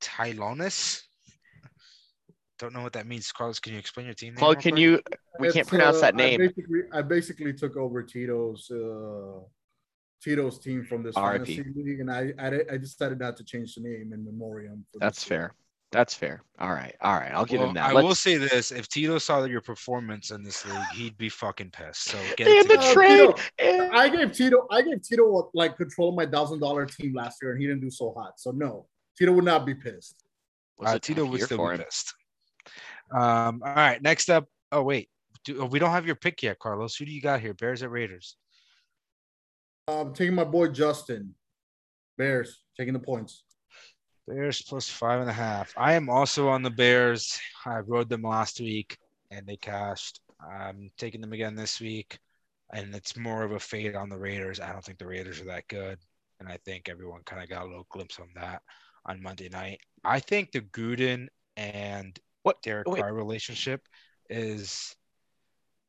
Tylonis. Don't know what that means. Carlos, can you explain your team name? Claude, can you? We can't pronounce uh, that I name. basically, I basically took over Tito's uh, Tito's team from this RIP. fantasy league, and I, I I decided not to change the name in memoriam. For That's this fair. That's fair. All right. All right. I'll give Well, him that. I Let's- will say this: if Tito saw your performance in this league, he'd be fucking pissed. So get And it the Uh, trade. Tito, I gave Tito, I gave Tito like control of my thousand dollar team last year, and he didn't do so hot. So no, Tito would not be pissed. was Uh, Tito tough would year still be him. pissed. Um, all right, next up. Oh wait, do, we don't have your pick yet, Carlos. Who do you got here? Bears at Raiders. I'm taking my boy Justin. Bears taking the points. Bears plus five and a half. I am also on the Bears. I rode them last week and they cashed. I'm taking them again this week, and it's more of a fade on the Raiders. I don't think the Raiders are that good, and I think everyone kind of got a little glimpse on that on Monday night. I think the Gruden and What- Derek wait. Carr relationship is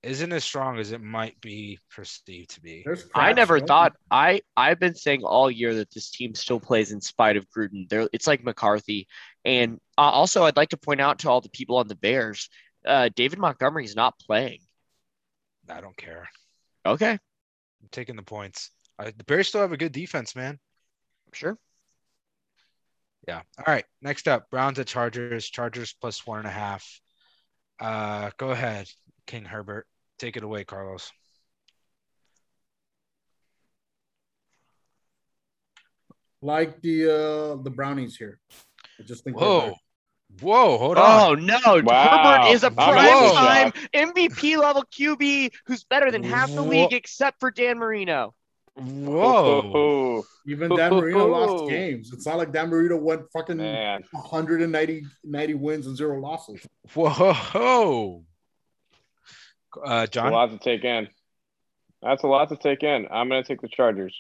isn't as strong as it might be perceived to be. I never right? thought I I've been saying all year that this team still plays in spite of Gruden. There, it's like McCarthy, and uh, also I'd like to point out to all the people on the Bears, uh, David is not playing. I don't care. Okay, I'm taking the points. I, the Bears still have a good defense, man. sure. Yeah. All right. Next up, Browns at Chargers. Chargers plus one and a half. Uh, go ahead, King Herbert. Take it away, Carlos. Like the uh the brownies here. I just think Whoa. Whoa, hold on. Oh no, Wow. Herbert is a I'm prime also time MVP level QB who's better than half the league except for Dan Marino. Whoa. <laughs> Even Dan Marino lost <laughs> games. It's not like Dan Marino went fucking man. 190 90 wins and zero losses. Whoa. Uh, That's a John. lot to take in. That's a lot to take in. I'm going to take the Chargers.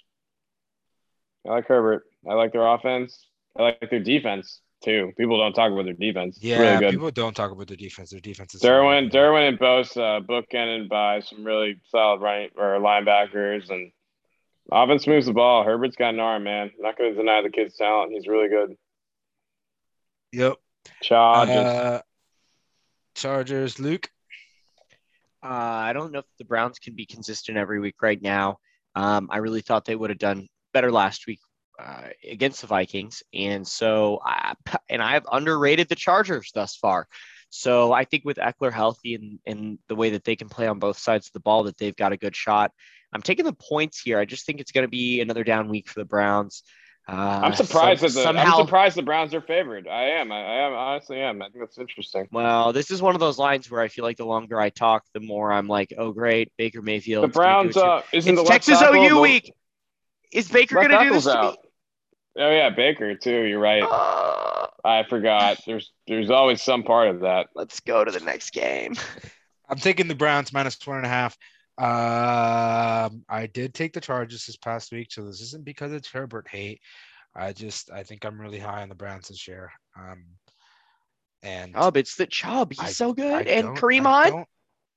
I like Herbert. I like their offense. I like their defense too. People don't talk about their defense. It's Yeah, really good. people don't talk about their defense. Their defense is Derwin, Derwin, and Bosa bookended by some really solid running or linebackers, and offense moves the ball. Herbert's got an arm, man. not going to deny the kid's talent. He's really good. Yep. Chargers. Uh, Chargers. Luke. Uh, I don't know if the Browns can be consistent every week right now. Um, I really thought they would have done better last week uh, against the Vikings, and so I, and I've underrated the Chargers thus far. So I think with Ekeler healthy and, and the way that they can play on both sides of the ball, that they've got a good shot. I'm taking the points here. I just think it's going to be another down week for the Browns. Uh, I'm surprised some- that the somehow. I'm surprised the Browns are favored. I am. I, I am. I honestly am. I think that's interesting. Well, this is one of those lines where I feel like the longer I talk, the more I'm like, oh great, Baker Mayfield. The Browns. Uh, isn't it's the Texas OU the- week. Is Baker going to do this tackle's to out. Oh yeah, Baker too. You're right. Uh, I forgot. There's there's always some part of that. let's go to the next game. <laughs> I'm taking the Browns minus one and a half. Um, I did take the Chargers this past week, so this isn't because it's Herbert hate. I just I think I'm really high on the Browns this year. Um, and Chubb, it's the Chubb. He's I- so good. I and don't- Kareem I Hunt. don't-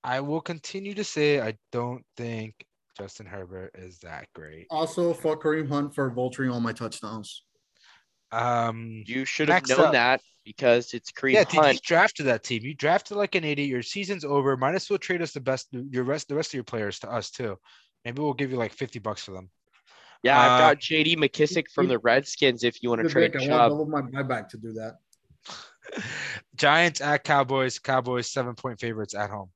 I will continue to say I don't think Justin Herbert is that great. Also, fuck Kareem Hunt for vulturing all my touchdowns. Um, You should have known up. that because it's Kareem yeah, dude, you Hunt. drafted that team. You drafted like an idiot. Your season's over. Might as well trade us the best, your rest, the rest of your players to us too. Maybe we'll give you like fifty bucks for them. Yeah, I've Uh, got JD McKissic from the Redskins if you want to trade I want Chubb. double my buyback to do that. <laughs> Giants at Cowboys. Cowboys seven point favorites at home.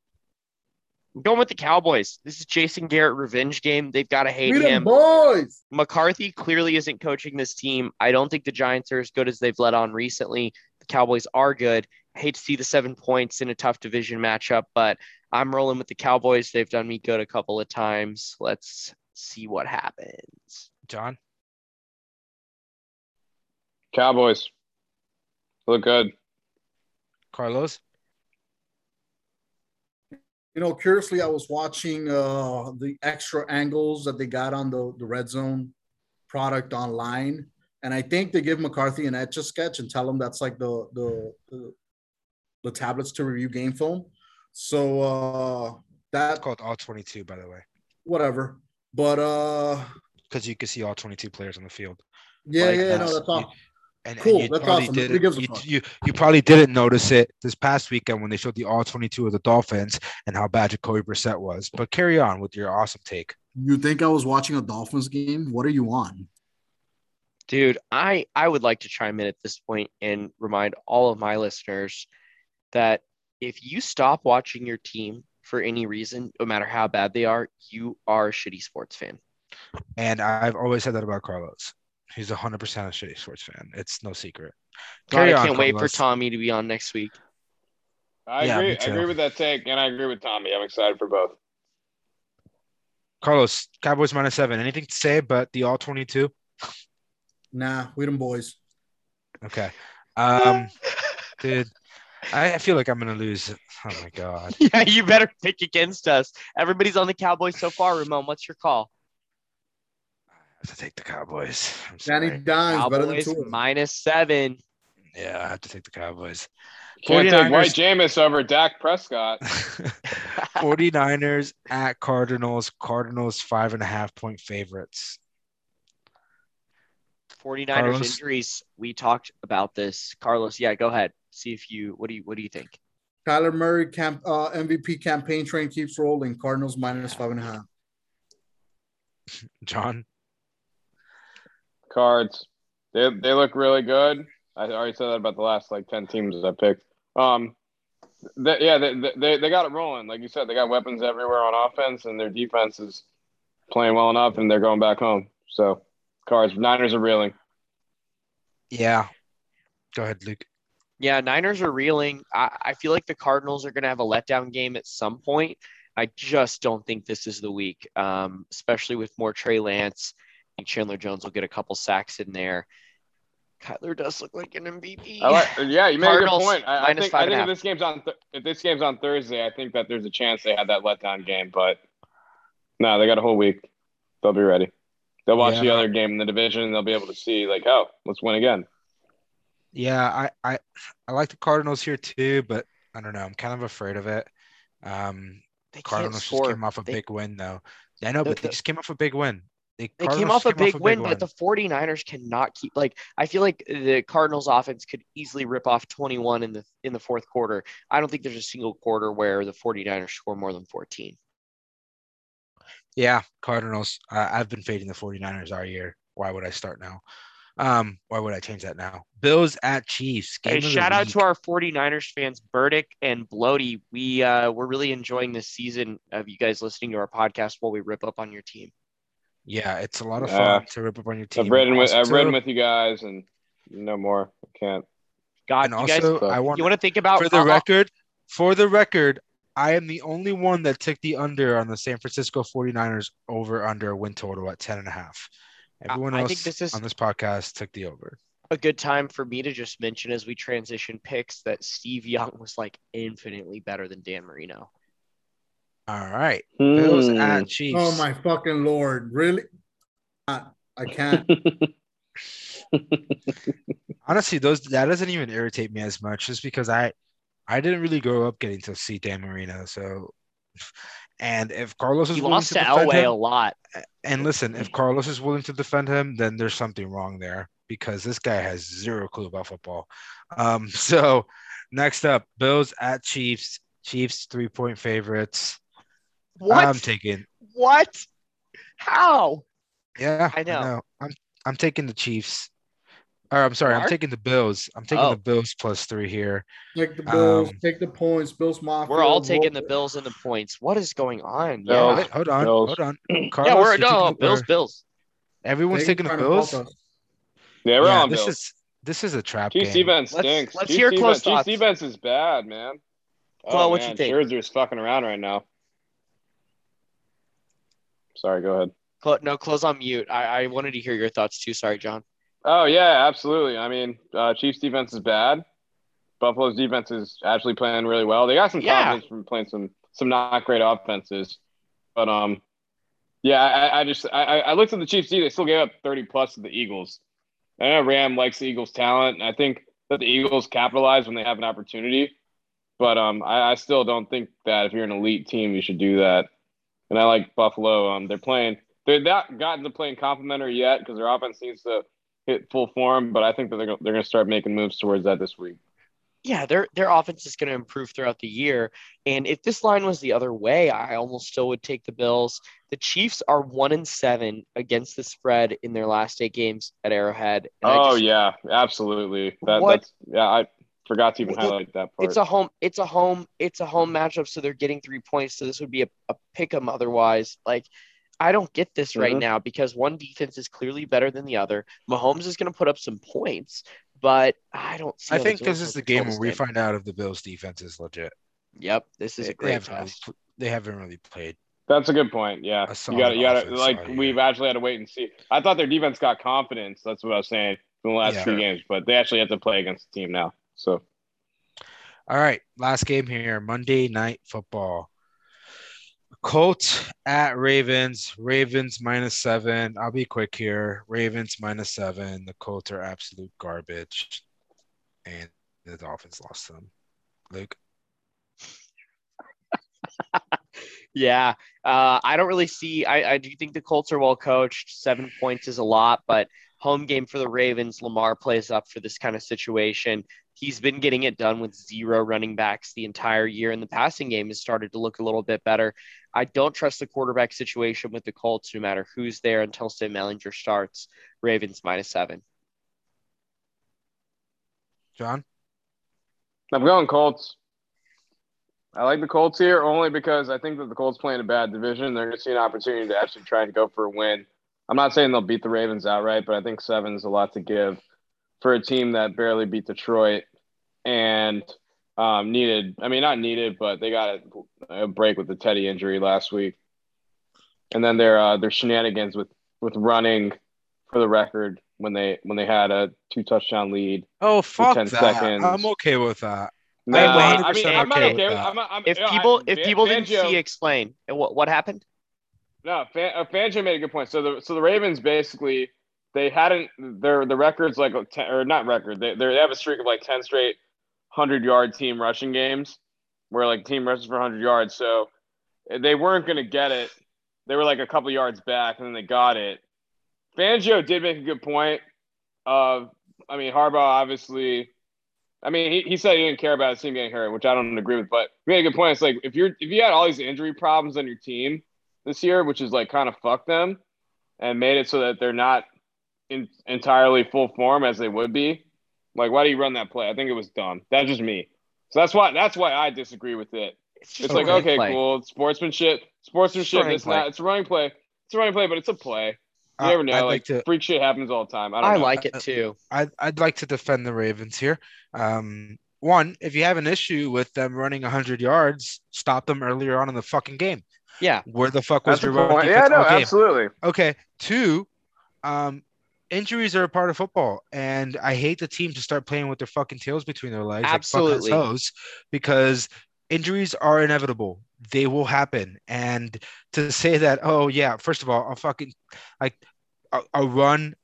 I'm going with the Cowboys. This is Jason Garrett revenge game. They've got to hate Beat 'em, him. boys. McCarthy clearly isn't coaching this team. I don't think the Giants are as good as they've let on recently. The Cowboys are good. I hate to see the seven points in a tough division matchup, but I'm rolling with the Cowboys. They've done me good a couple of times. Let's see what happens. John. Cowboys look good. Carlos. You know, curiously, I was watching uh, the extra angles that they got on the, the red zone product online, and I think they give McCarthy an etch a sketch and tell him that's like the the the, the tablets to review game film. So uh, It's called all twenty two, by the way, whatever, but uh, because you can see all twenty two players on the field. yeah, Like, yeah, that's- no, that's all. And, and Cool, you that's probably awesome. Didn't, you, you, you probably didn't notice it this past weekend when they showed the all 22 of the Dolphins and how bad Jacoby Brissett was. But carry on with your awesome take. You think I was watching a Dolphins game? What are you on? Dude, I I would like to chime in at this point and remind all of my listeners that if you stop watching your team for any reason, no matter how bad they are, you are a shitty sports fan. And I've always said that about Carlos. He's 100% a shitty sports fan. It's no secret. God, I can't wait for Tommy to be on next week. I Yeah, agree. I agree with that take, and I agree with Tommy. I'm excited for both. Carlos, Cowboys minus seven. Anything to say but the all 22? Nah, we them boys. Okay. Um, dude, I, I feel like I'm gonna lose. Oh my god. <laughs> yeah, you better pick against us. Everybody's on the Cowboys so far. Ramon, what's your call? I have to take the Cowboys. I'm Danny sorry. Dimes better than Cowboys Tua. minus seven. Yeah, I have to take the Cowboys. Can't take 49ers. White Jameis over Dak Prescott. <laughs> 49ers at Cardinals. Cardinals five and a half point favorites. 49ers Carlos? injuries. We talked about this. Carlos, yeah, go ahead. See if you what do you what do you think? Kyler Murray camp uh, MVP campaign train keeps rolling. Cardinals minus five and a half. <laughs> John. Cards. They they look really good. I already said that about the last like ten teams I picked. Um, they, yeah, they, they they got it rolling. Like you said, they got weapons everywhere on offense, and their defense is playing well enough, and they're going back home. So, cards. Niners are reeling. Yeah. Go ahead, Luke. Yeah, Niners are reeling. I, I feel like the Cardinals are going to have a letdown game at some point. I just don't think this is the week, um, especially with more Trey Lance. I think Chandler Jones will get a couple sacks in there. Kyler does look like an MVP. I like, yeah, you made a good point. I, I think, I think if this game's on th- if this game's on Thursday, I think that there's a chance they had that letdown game. But no, they got a whole week. They'll be ready. They'll watch the other game in the division, and they'll be able to see like, oh, let's win again. Yeah, I, I I like the Cardinals here too, but I don't know. I'm kind of afraid of it. Um, they Cardinals just came off a They- big win though. Yeah, I know, but The- they the- just came off a big win. They, They came Cardinals off a just big win, but the 49ers cannot keep like I feel like the Cardinals offense could easily rip off 21 in the in the fourth quarter. I don't think there's a single quarter where the 49ers score more than 14. Yeah, Cardinals. Uh, I've been fading the 49ers all year. Why would I start now? Um, why would I change that now? Bills at Chiefs. Game Hey, of the shout out to our 49ers fans, Burdick and Bloody. We uh we're really enjoying this season of you guys listening to our podcast while we rip up on your team. Yeah, it's a lot of Yeah. fun to rip up on your team. I've ridden with I've ridden with you guys, and no more. I can't. God, and you guys also I want you want to think about for the uh, uh, record, for the record, I am the only one that took the under on the San Francisco 49ers over under win total at 10 and a half. Everyone I else think this is- on this podcast took the over. a good time for me to just mention as we transition picks that Steve Young was like infinitely better than Dan Marino. All right. Bills Hmm. at Chiefs. Oh my fucking lord! Really? I, I can't. <laughs> Honestly, those that doesn't even irritate me as much just because I I didn't really grow up getting to see Dan Marino. So and if Carlos is He willing lost to to defend Elway him, a lot. and listen, if Carlos is willing to defend him, then there's something wrong there because this guy has zero clue about football. Um, <laughs> so next up, Bills at Chiefs. Chiefs three point favorites. What? I'm taking. what? How? Yeah, I know. I'm I'm taking the Chiefs. Or I'm sorry, I'm taking the Bills. I'm taking Oh. the Bills plus three here. Take the Bills. Um, take the points. Bills Mafia. We're all roll- taking the Bills and the points. What is going on? No. Yeah, Wait, hold on, Bills. hold on. <clears throat> yeah, we're you're no the- Bills. Bills. Everyone's taking the Bills. yeah, we're yeah, on this Bills. is this is a trap Chiefs game. defense Let's- stinks. let's Chiefs hear defense, close Chiefs thoughts. defense is bad, man. Chloe, oh, what you man, think? Scherzer's fucking around right now. Sorry, go ahead. Clo- no, close on mute. I, I wanted to hear your thoughts too. Sorry, John. Oh yeah, absolutely. I mean, uh, Chiefs defense is bad. Buffalo's defense is actually playing really well. They got some Yeah. confidence from playing some some not great offenses, but um, yeah, I, I just I, I looked at the Chiefs. They still gave up thirty plus to the Eagles. I know Ram likes the Eagles' talent, and I think that the Eagles capitalize when they have an opportunity. But um, I, I still don't think that if you're an elite team, you should do that. And I like Buffalo. Um, they're playing. They're not gotten to playing complimentary yet because their offense needs to hit full form. But I think that they're, they're going to start making moves towards that this week. Yeah, their their offense is going to improve throughout the year. And if this line was the other way, I almost still would take the Bills. The Chiefs are one and seven against the spread in their last eight games at Arrowhead. Oh just- yeah, absolutely. That, What- That's yeah. I forgot to even Well, highlight that part. It's a home. It's a home. It's a home matchup. So they're getting three points. So this would be a, a pick 'em otherwise. Like, I don't get this right Mhm. now because one defense is clearly better than the other. Mahomes is going to put up some points, but I don't see. I think this is the game where we find out if the Bills defense is legit. Yep, this is They, a they great haven't really, test. pl- they haven't really played. That's a good point. Yeah, you got to, you got like all we've actually had to wait and see. I thought their defense got confidence. That's what I was saying. in the last Yeah. few games, but they actually have to play against the team now. So All right, last game here, Monday night football. Colts at Ravens. Ravens minus seven. I'll be quick here. Ravens minus seven. The Colts are absolute garbage, and the Dolphins lost them. Luke. <laughs> Yeah, uh, I don't really see. I, I do think the Colts are well coached. Seven points is a lot, but home game for the Ravens. Lamar plays up for this kind of situation. He's been getting it done with zero running backs the entire year, and the passing game has started to look a little bit better. I don't trust the quarterback situation with the Colts, no matter who's there until Sam Ehlinger starts. Ravens minus seven. John. I'm going Colts. I like the Colts here only because I think that the Colts play in a bad division. They're going to see an opportunity to actually try and go for a win. I'm not saying they'll beat the Ravens outright, but I think seven's a lot to give for a team that barely beat Detroit and um, needed. I mean, not needed, but they got a, a break with the Teddy injury last week, and then their uh, their shenanigans with with running for the record when they when they had a two touchdown lead. Oh fuck 10 that! seconds. I'm okay with that. No, Wait, wait, I mean, 100% I'm not okay okay with with that. I'm, I'm, If people, I- if people didn't see, explain what what happened. No, Fan, uh, Fangio made a good point. So the so the Ravens basically they hadn't their the records like 10, or not record they they have a streak of like ten straight hundred yard team rushing games where like team rushes for hundred yards. So they weren't going to get it. They were like a couple yards back and then they got it. Fangio did make a good point. Of I mean Harbaugh obviously. I mean, he, he said he didn't care about his team getting hurt, which I don't agree with. But he made a good point. It's like if you're if you had all these injury problems on your team, this year, which is like kind of fucked them and made it so that they're not in entirely full form as they would be. Like, why do you run that play? I think it was dumb. That's just me. So that's why that's why I disagree with it. It's, It's just a like running okay, play. cool, it's sportsmanship, sportsmanship. running It's not. It's a running play. It's a running play, but it's a play. You Uh, never know. I'd like like to. freak shit happens all the time. I don't I know. like it too. I'd, I'd like to defend the Ravens here. Um, one, if you have an issue with them running 100 yards, stop them earlier on in the fucking game. Yeah. Where the fuck was That's your the run defense Yeah, no, all game? absolutely. Okay. Two, um, injuries are a part of football, and I hate the team to start playing with their fucking tails between their legs, Absolutely. like toes, because injuries are inevitable. They will happen, and to say that, oh yeah, first of all, a fucking like a, a run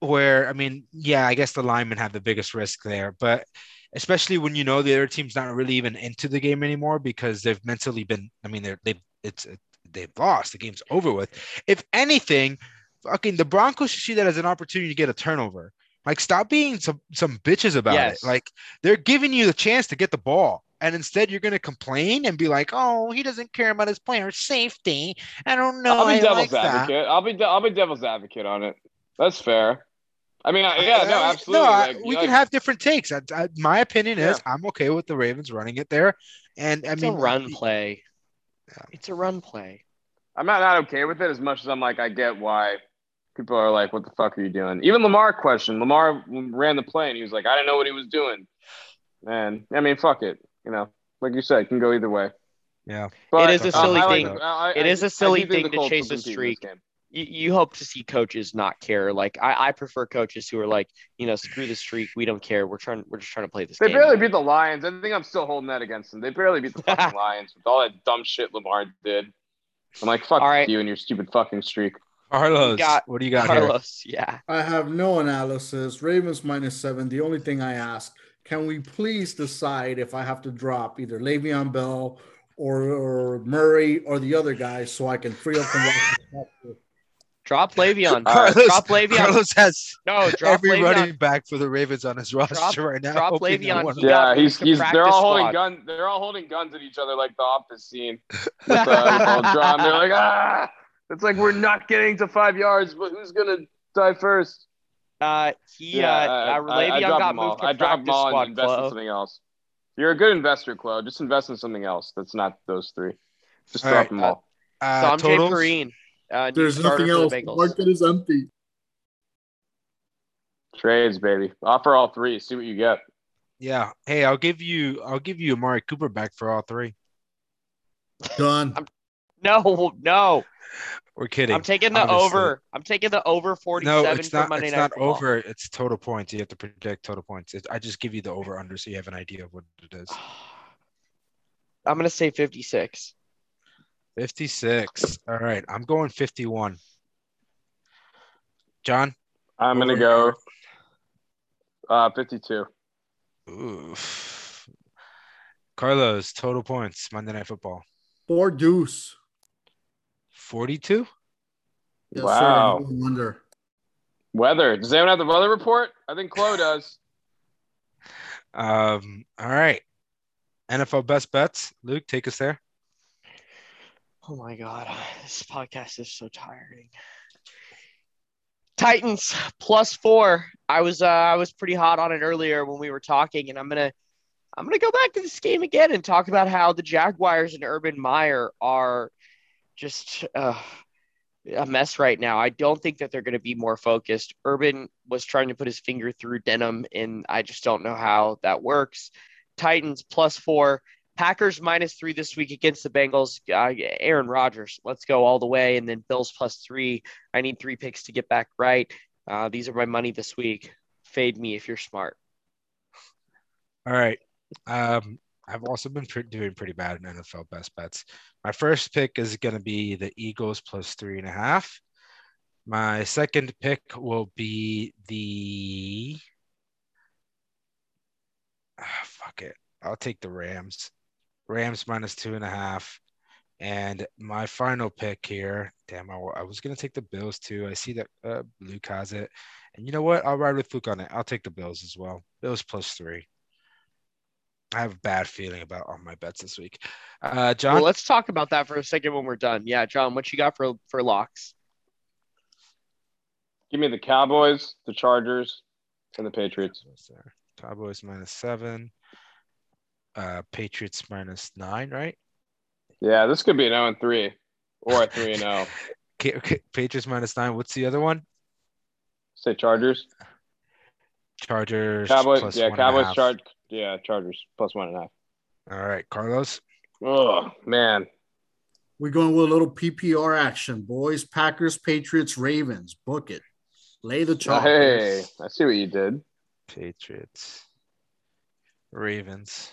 where I mean, yeah, I guess the linemen have the biggest risk there, but especially when you know the other team's not really even into the game anymore because they've mentally been. I mean, they're they've it's they've lost. The game's over with. If anything, fucking the Broncos should see that as an opportunity to get a turnover. Like, stop being some some bitches about Yes. it. Like, they're giving you the chance to get the ball, and instead you're gonna complain and be like, "Oh, he doesn't care about his player's safety." I don't know. I'll be I devil's like that. advocate. I'll be de- I'll be devil's advocate on it. That's fair. I mean, I, yeah, no, Uh, absolutely. No, I- Like, we like, can have different takes. I, I, my opinion is Yeah. I'm okay with the Ravens running it there, and I It's mean, a run play. Yeah. It's a run play. I'm not not okay with it as much as I'm like I get why people are like, "What the fuck are you doing?" Even Lamar questioned. Lamar ran the play and he was like, "I didn't know what he was doing." Man, I mean, fuck it. You know, like you said, it can go either way. Yeah. But, It is a uh, silly I like- thing. I- I- It is a silly do think thing to chase a compete in this streak. You, you hope to see coaches not care. Like I, I prefer coaches who are like, you know, screw the streak. We don't care. We're trying. We're just trying to play this They game. barely beat the Lions. I think I'm still holding that against them. They barely beat the fucking <laughs> Lions with all that dumb shit Lamar did. I'm like, fuck All right. you and your stupid fucking streak. Carlos, got what do you got here? Carlos. Yeah. I have no analysis. Ravens minus seven. The only thing I ask, can we please decide if I have to drop either Le'Veon Bell or, or Murray or the other guy so I can free up and watch the Drop Le'Veon. <laughs> Carlos, drop Le'Veon. Carlos has no, drop every Le'Veon. running back for the Ravens on his roster right now. drop Le'Veon. He Yeah, he's he's they're all holding squad. guns. They're all holding guns at each other like the office scene. <laughs> With, uh, with all drum. They're like, ah, it's like we're not getting to five yards, but who's gonna die first? Uh, he Yeah, uh, I- uh, I- I Le'Veon dropped got all. moved to I dropped them all squad. and invest in something else. You're a good investor, Chloe. Just invest in something else. That's not those three. Just All drop right, them all. Uh, Samaje totals? Perine. Uh, There's nothing else. the The Bengals. market is empty. Trades, baby. Offer all three. See what you get. Yeah. Hey, I'll give you I'll give you Amari Cooper back for all three. Done. No, no. We're kidding. I'm taking the obviously. over. I'm taking the over 47 No, it's for not. Monday It's Night not Football. over. It's total points. You have to predict total points. It, I just give you the over under so you have an idea of what it is. <sighs> I'm gonna say 56. 56. All right. I'm going 51. John? I'm gonna go uh 52. Oof. Carlos, total points, Monday Night Football. Four deuce. 42? Yes, Wow. Sir. Wonder. Weather. Does anyone have the weather report? I think Chloe does. Um, all right. NFL best bets. Luke, take us there. Oh my god, this podcast is so tiring. Titans plus four. I was uh, I was pretty hot on it earlier when we were talking, and I'm gonna I'm gonna go back to this game again and talk about how the Jaguars and Urban Meyer are just uh, a mess right now. I don't think that they're going to be more focused. Urban was trying to put his finger through denim, and I just don't know how that works. Titans plus four. Packers minus three this week against the Bengals. Uh, Aaron Rodgers, let's go all the way. And then Bills plus three. I need three picks to get back right. Uh, these are my money this week. Fade me if you're smart. All right. Um, I've also been pre- doing pretty bad in NFL best bets. My first pick is going to be the Eagles plus three and a half. My second pick will be the. Ah, fuck it. I'll take the Rams. Rams minus two and a half. And my final pick here, damn, I, I was going to take the Bills too. I see that uh, Luke has it. And you know what? I'll ride with Luke on it. I'll take the Bills as well. Bills plus three. I have a bad feeling about all my bets this week. Uh, John, Well, let's talk about that for a second when we're done. Yeah, John, what you got for for locks? Give me the Cowboys, the Chargers, and the Patriots. What's? Cowboys minus seven. Uh, Patriots minus nine, right? Yeah, this could be an 0 and 3 or a 3 and 0. <laughs> K- K- Patriots minus nine. What's the other one? Say Chargers. Chargers. Cowboys. plus Yeah, one Cowboys. half. Charge. Yeah, Chargers plus one and a half. All right, Carlos. Oh man, We're going with a little PPR action, boys. Packers, Patriots, Ravens. Book it. Lay the chalk. hey, I see what you did. Patriots. Ravens.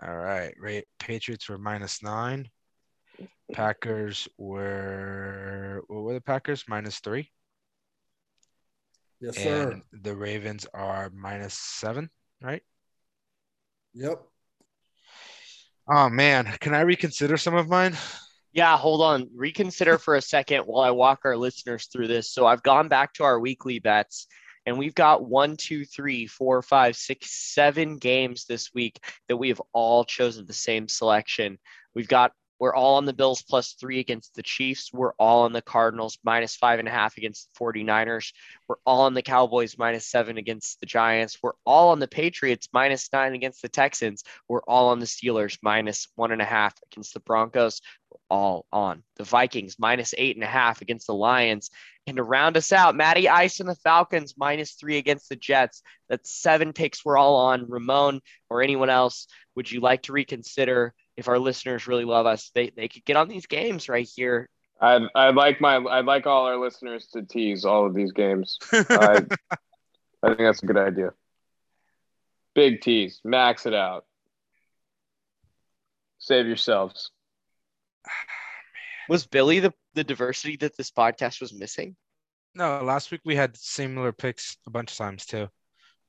All right. Ra- Patriots were minus nine. Packers were what were the Packers? Minus three. Yes, sir. And the Ravens are minus seven, right? Yep. Oh man, can I reconsider some of mine? Yeah, hold on. Reconsider for a second while I walk our listeners through this. So I've gone back to our weekly bets, and we've got one, two, three, four, five, six, seven games this week that we have all chosen the same selection. We've got we're all on the Bills plus three against the Chiefs. We're all on the Cardinals minus five and a half against the 49ers. We're all on the Cowboys minus seven against the Giants. We're all on the Patriots minus nine against the Texans. We're all on the Steelers minus one and a half against the Broncos We're all on the Vikings minus eight and a half against the Lions. And to round us out, Matty Ice and the Falcons minus three against the Jets. That's seven picks we're all on. Ramon or anyone else, would you like to reconsider if our listeners really love us? They, they could get on these games right here. I'd I'd like my I'd like all our listeners to tease all of these games. <laughs> I I think that's a good idea. Big tease, max it out. Save yourselves. Was Billy the, the diversity that this podcast was missing? No, last week we had similar picks a bunch of times too.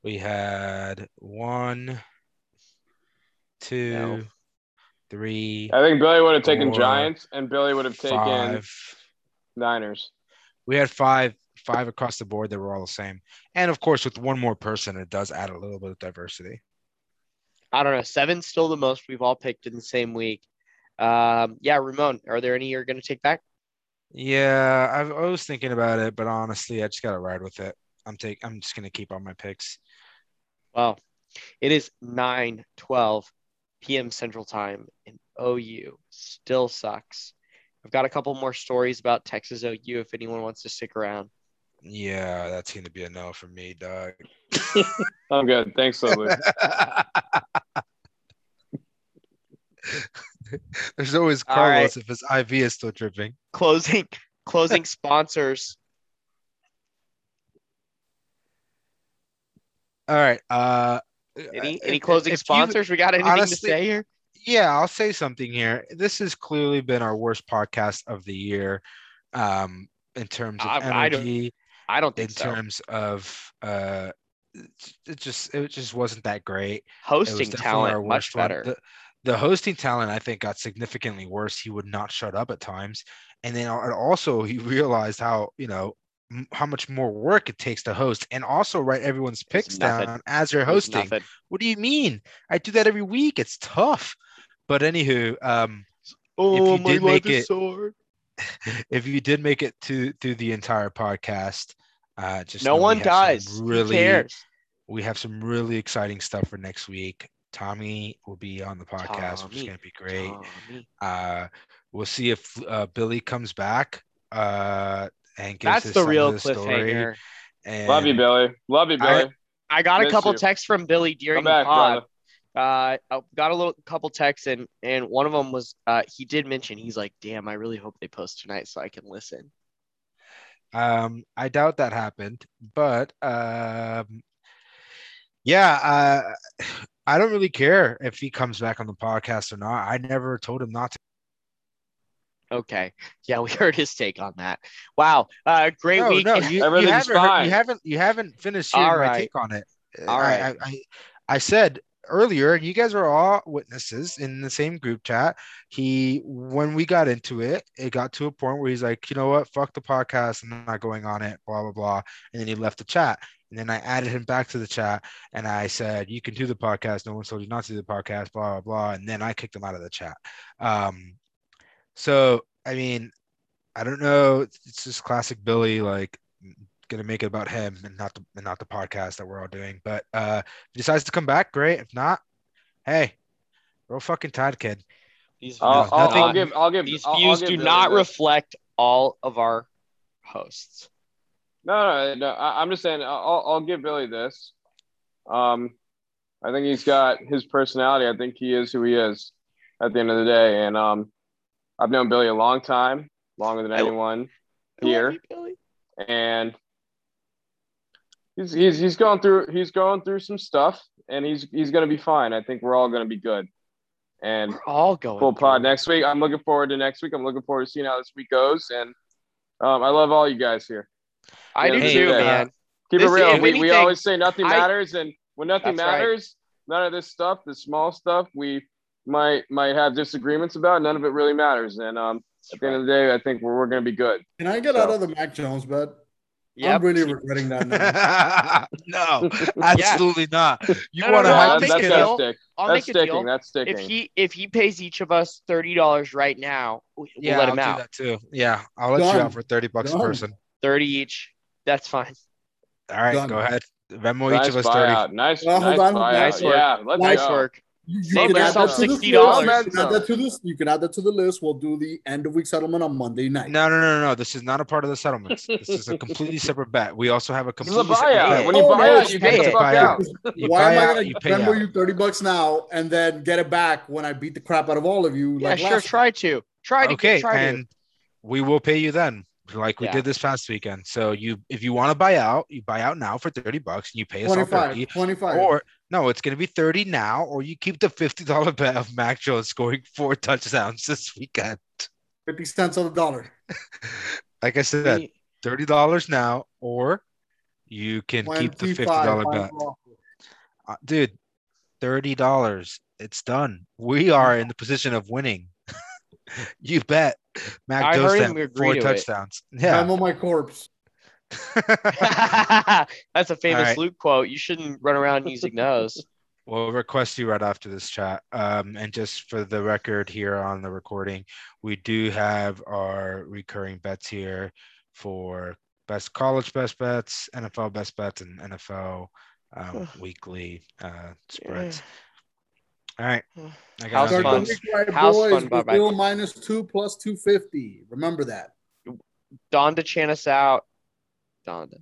We had one, two, No. Three, I think Billy would have taken Four, Giants, and Billy would have taken five. Niners. We had five, five across the board that were all the same. And of course, with one more person, it does add a little bit of diversity. I don't know. Seven's still the most we've all picked in the same week. Um, yeah, Ramon, are there any you're going to take back? Yeah, I've, I was thinking about it, but honestly, I just got to ride with it. I'm take. I'm just gonna keep on my picks. Well, it is 9 12 p.m. Central Time, and OU still sucks. I've got a couple more stories about Texas OU if anyone wants to stick around. Yeah, that's gonna be a no for me, dog. <laughs> I'm good. Thanks, Lily. <laughs> There's always Carlos right. if his IV is still dripping. Closing closing <laughs> sponsors. All right. Uh, Any uh, any if- closing if you- sponsors? we got anything honestly- to say here? yeah, I'll say something here. This has clearly been our worst podcast of the year, um, in terms of I- I don't energy, I don't in so. terms of uh, it- just it just wasn't that great. Hosting talent much better. The, the hosting talent, I think, got significantly worse. He would not shut up at times, and then also he <laughs> realized how you know how much more work it takes to host, and also write everyone's picks down as you're hosting. What do you mean? I do that every week. It's tough. But anywho, um, Oh, you did make it- sore. <laughs> if you did make it to through the entire podcast, uh, just No one dies. Really, Who cares? we have some really exciting stuff for next week. Tommy will be on the podcast, which is going to be great. Tommy. Uh, we'll see if uh, Billy comes back uh, and gives That's his the side real of the story. cliffhanger. And Love you, Billy. Love you, Billy. I got a couple you. texts from Billy during Come back, the pod. brother. Uh, I got a little couple texts and and one of them was uh he did mention he's like, damn, I really hope they post tonight so I can listen. Um, I doubt that happened, but um, yeah, uh, <sighs> I don't really care if he comes back on the podcast or not. I never told him not to. Okay, yeah, we <laughs> heard his take on that. Wow, uh, great No, week. no, you, you haven't. heard- you haven't. You haven't finished hearing my take on it. All I, right. I, I, I said earlier, and you guys are all witnesses in the same group chat. He, when we got into it, it got to a point where he's like, you know what, fuck the podcast, I'm not going on it, blah blah blah, and then he left the chat. And then I added him back to the chat, and I said, you can do the podcast. No one told you not to do the podcast, blah blah blah. And then I kicked him out of the chat. Um, so I mean, I don't know. It's it's just classic Billy, like gonna make it about him and not the and not the podcast that we're all doing. But uh, if he decides to come back, great. If not, hey, roll fucking tide, kid. These I'll, views, I'll, nothing- I'll give. I'll give. these I'll, I'll views give do Billy not this. reflect all of our hosts. No, no, no. I, I'm just saying. I'll, I'll give Billy this. Um, I think he's got his personality. I think he is who he is at the end of the day. And um, I've known Billy a long time, longer than I- anyone I here. you, and he's he's he's going through he's going through some stuff, and he's he's going to be fine. I think we're all going to be good. And We're all going. full pod through. next week. I'm looking forward to next week. I'm looking forward to seeing how this week goes. And um, I love all you guys here. I do Yeah, too, yeah. man. Keep This- it real. if We, we always say nothing I- matters, and when nothing That's right. matters, none of this stuff, the small stuff, we might might have disagreements about. None of it really matters. And um, at the end of the day, I think we're, we're going to be good. Can I get out of the Mac Jones bet? Yep. I'm really regretting that now. <laughs> no, <laughs> absolutely not. You No, no, want to no, I'll make that's a that's deal. stick. I'll That's make a sticking. deal. That's sticking. If he if he pays each of us thirty dollars right now, we- we'll Yeah, let I'll him do out. that too. Yeah, I'll let you out for thirty bucks Done. a person. Thirty each. That's fine. All right, Done. go ahead. Venmo nice each of us thirty. buyout. Nice, Well, nice hold on. buyout. Nice work. Yeah, let's Nice go. work. You, you Save can add yourself that to the $60. list. You can add that to this. You can add that to the list. We'll do the end of week settlement on Monday night. No, no, no, no. This is not a part of the settlements. This is a completely separate bet. We also have a This is a completely separate buyout. bet. When you Oh, buy no, out, you pay it. fuck out. You Why buy am I going to pay Venmo you 30 bucks now and then get it back when I beat the crap out of all of you? Yeah, like sure. Try to. Try to. Okay, try to. and we will pay you then, like we Yeah. did this past weekend. So you, if you want to buy out, you buy out now for thirty bucks, and you pay us all 25. thirty. 25. Or no, it's going to be thirty now, or you keep the fifty dollar bet of Mac Jones scoring four touchdowns this weekend. 50 cents on the dollar. <laughs> Like I said, thirty dollars now, or you can keep the fifty-dollar bet. Uh, dude, thirty dollars. It's done. We are in the position of winning. <laughs> you bet. Mac I Jones heard to him agree four to it. touchdowns. Yeah. Venmo my corpse. <laughs> That's a famous right. Luke quote. You shouldn't run around using those. <laughs> We'll request you right after this chat. Um, and just for the record here on the recording, we do have our recurring bets here for best college best bets, NFL best bets, and NFL um, weekly uh, spreads. All right. I got How's Start nothing fun. the else. week right, How's boys. fun, Bob Brazil minus two plus 250. Remember that. Donda chant us out. Donda.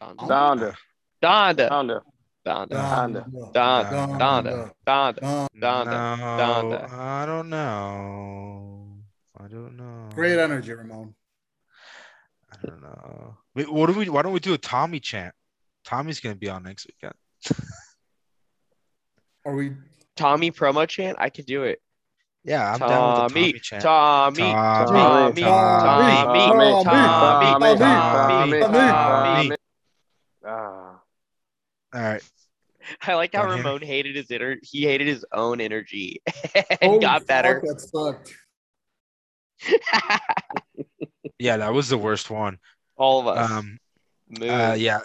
Donda. Donda. Donda. Donda. Donda. Donda. Donda. Donda. Donda. Donda. Donda. no, Donda. I don't know. I don't know. Great energy, Ramon. I don't know. Wait, what do we? Why don't we do a Tommy chant? Tommy's gonna be on next weekend. Are we? Tommy promo chant. I can do it. Yeah, I'm down with the Tommy. Tommy chant. Tommy. Tommy. Tommy. Tommy. Tommy. Tommy. Tommy. Tommy. Tommy. Ah. All right. I like how Don't hear me. Ramon hated his inner. He hated his own energy and Holy got better. fuck, That sucked. Yeah, that was the worst one. All of us. Um. Move. Uh. Yeah.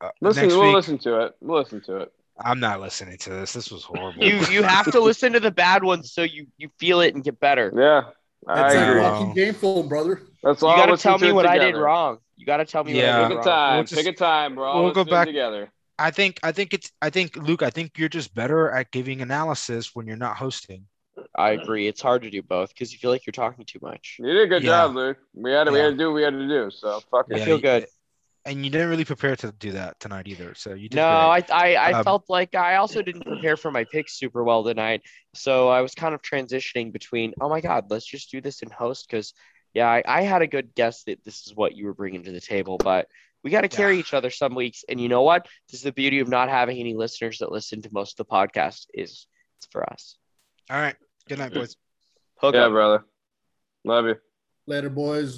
Uh, Listen, next we'll week, listen to it. We'll listen to it. I'm not listening to this. This was <laughs> horrible. you you have to listen to the bad ones so you you feel it and get better. Yeah, I It's like agree. Wow. watching game film, brother. That's all. You gotta listen tell me it what I did wrong. You gotta tell me Yeah. what I Pick a time. We'll just- Pick a time, bro. we'll Let's go back- together. I think. I think it's. I think Luke. I think you're just better at giving analysis when you're not hosting. I agree. It's hard to do both because you feel like you're talking too much. You did a good Yeah. job, Luke. We had to. We had to do. what We had to do. So fuck it. I Yeah, feel you- good. And you didn't really prepare to do that tonight either. So you did. No, great. I I, I Um, felt like I also didn't prepare for my picks super well tonight. So I was kind of transitioning between, oh my God, let's just do this in host because yeah, I, I had a good guess that this is what you were bringing to the table, but we got to carry Yeah. each other some weeks. And you know what? This is the beauty of not having any listeners that listen to most of the podcast is it's for us. All right. Good night, boys. Hook Yeah, up. brother. Love you. Later, boys.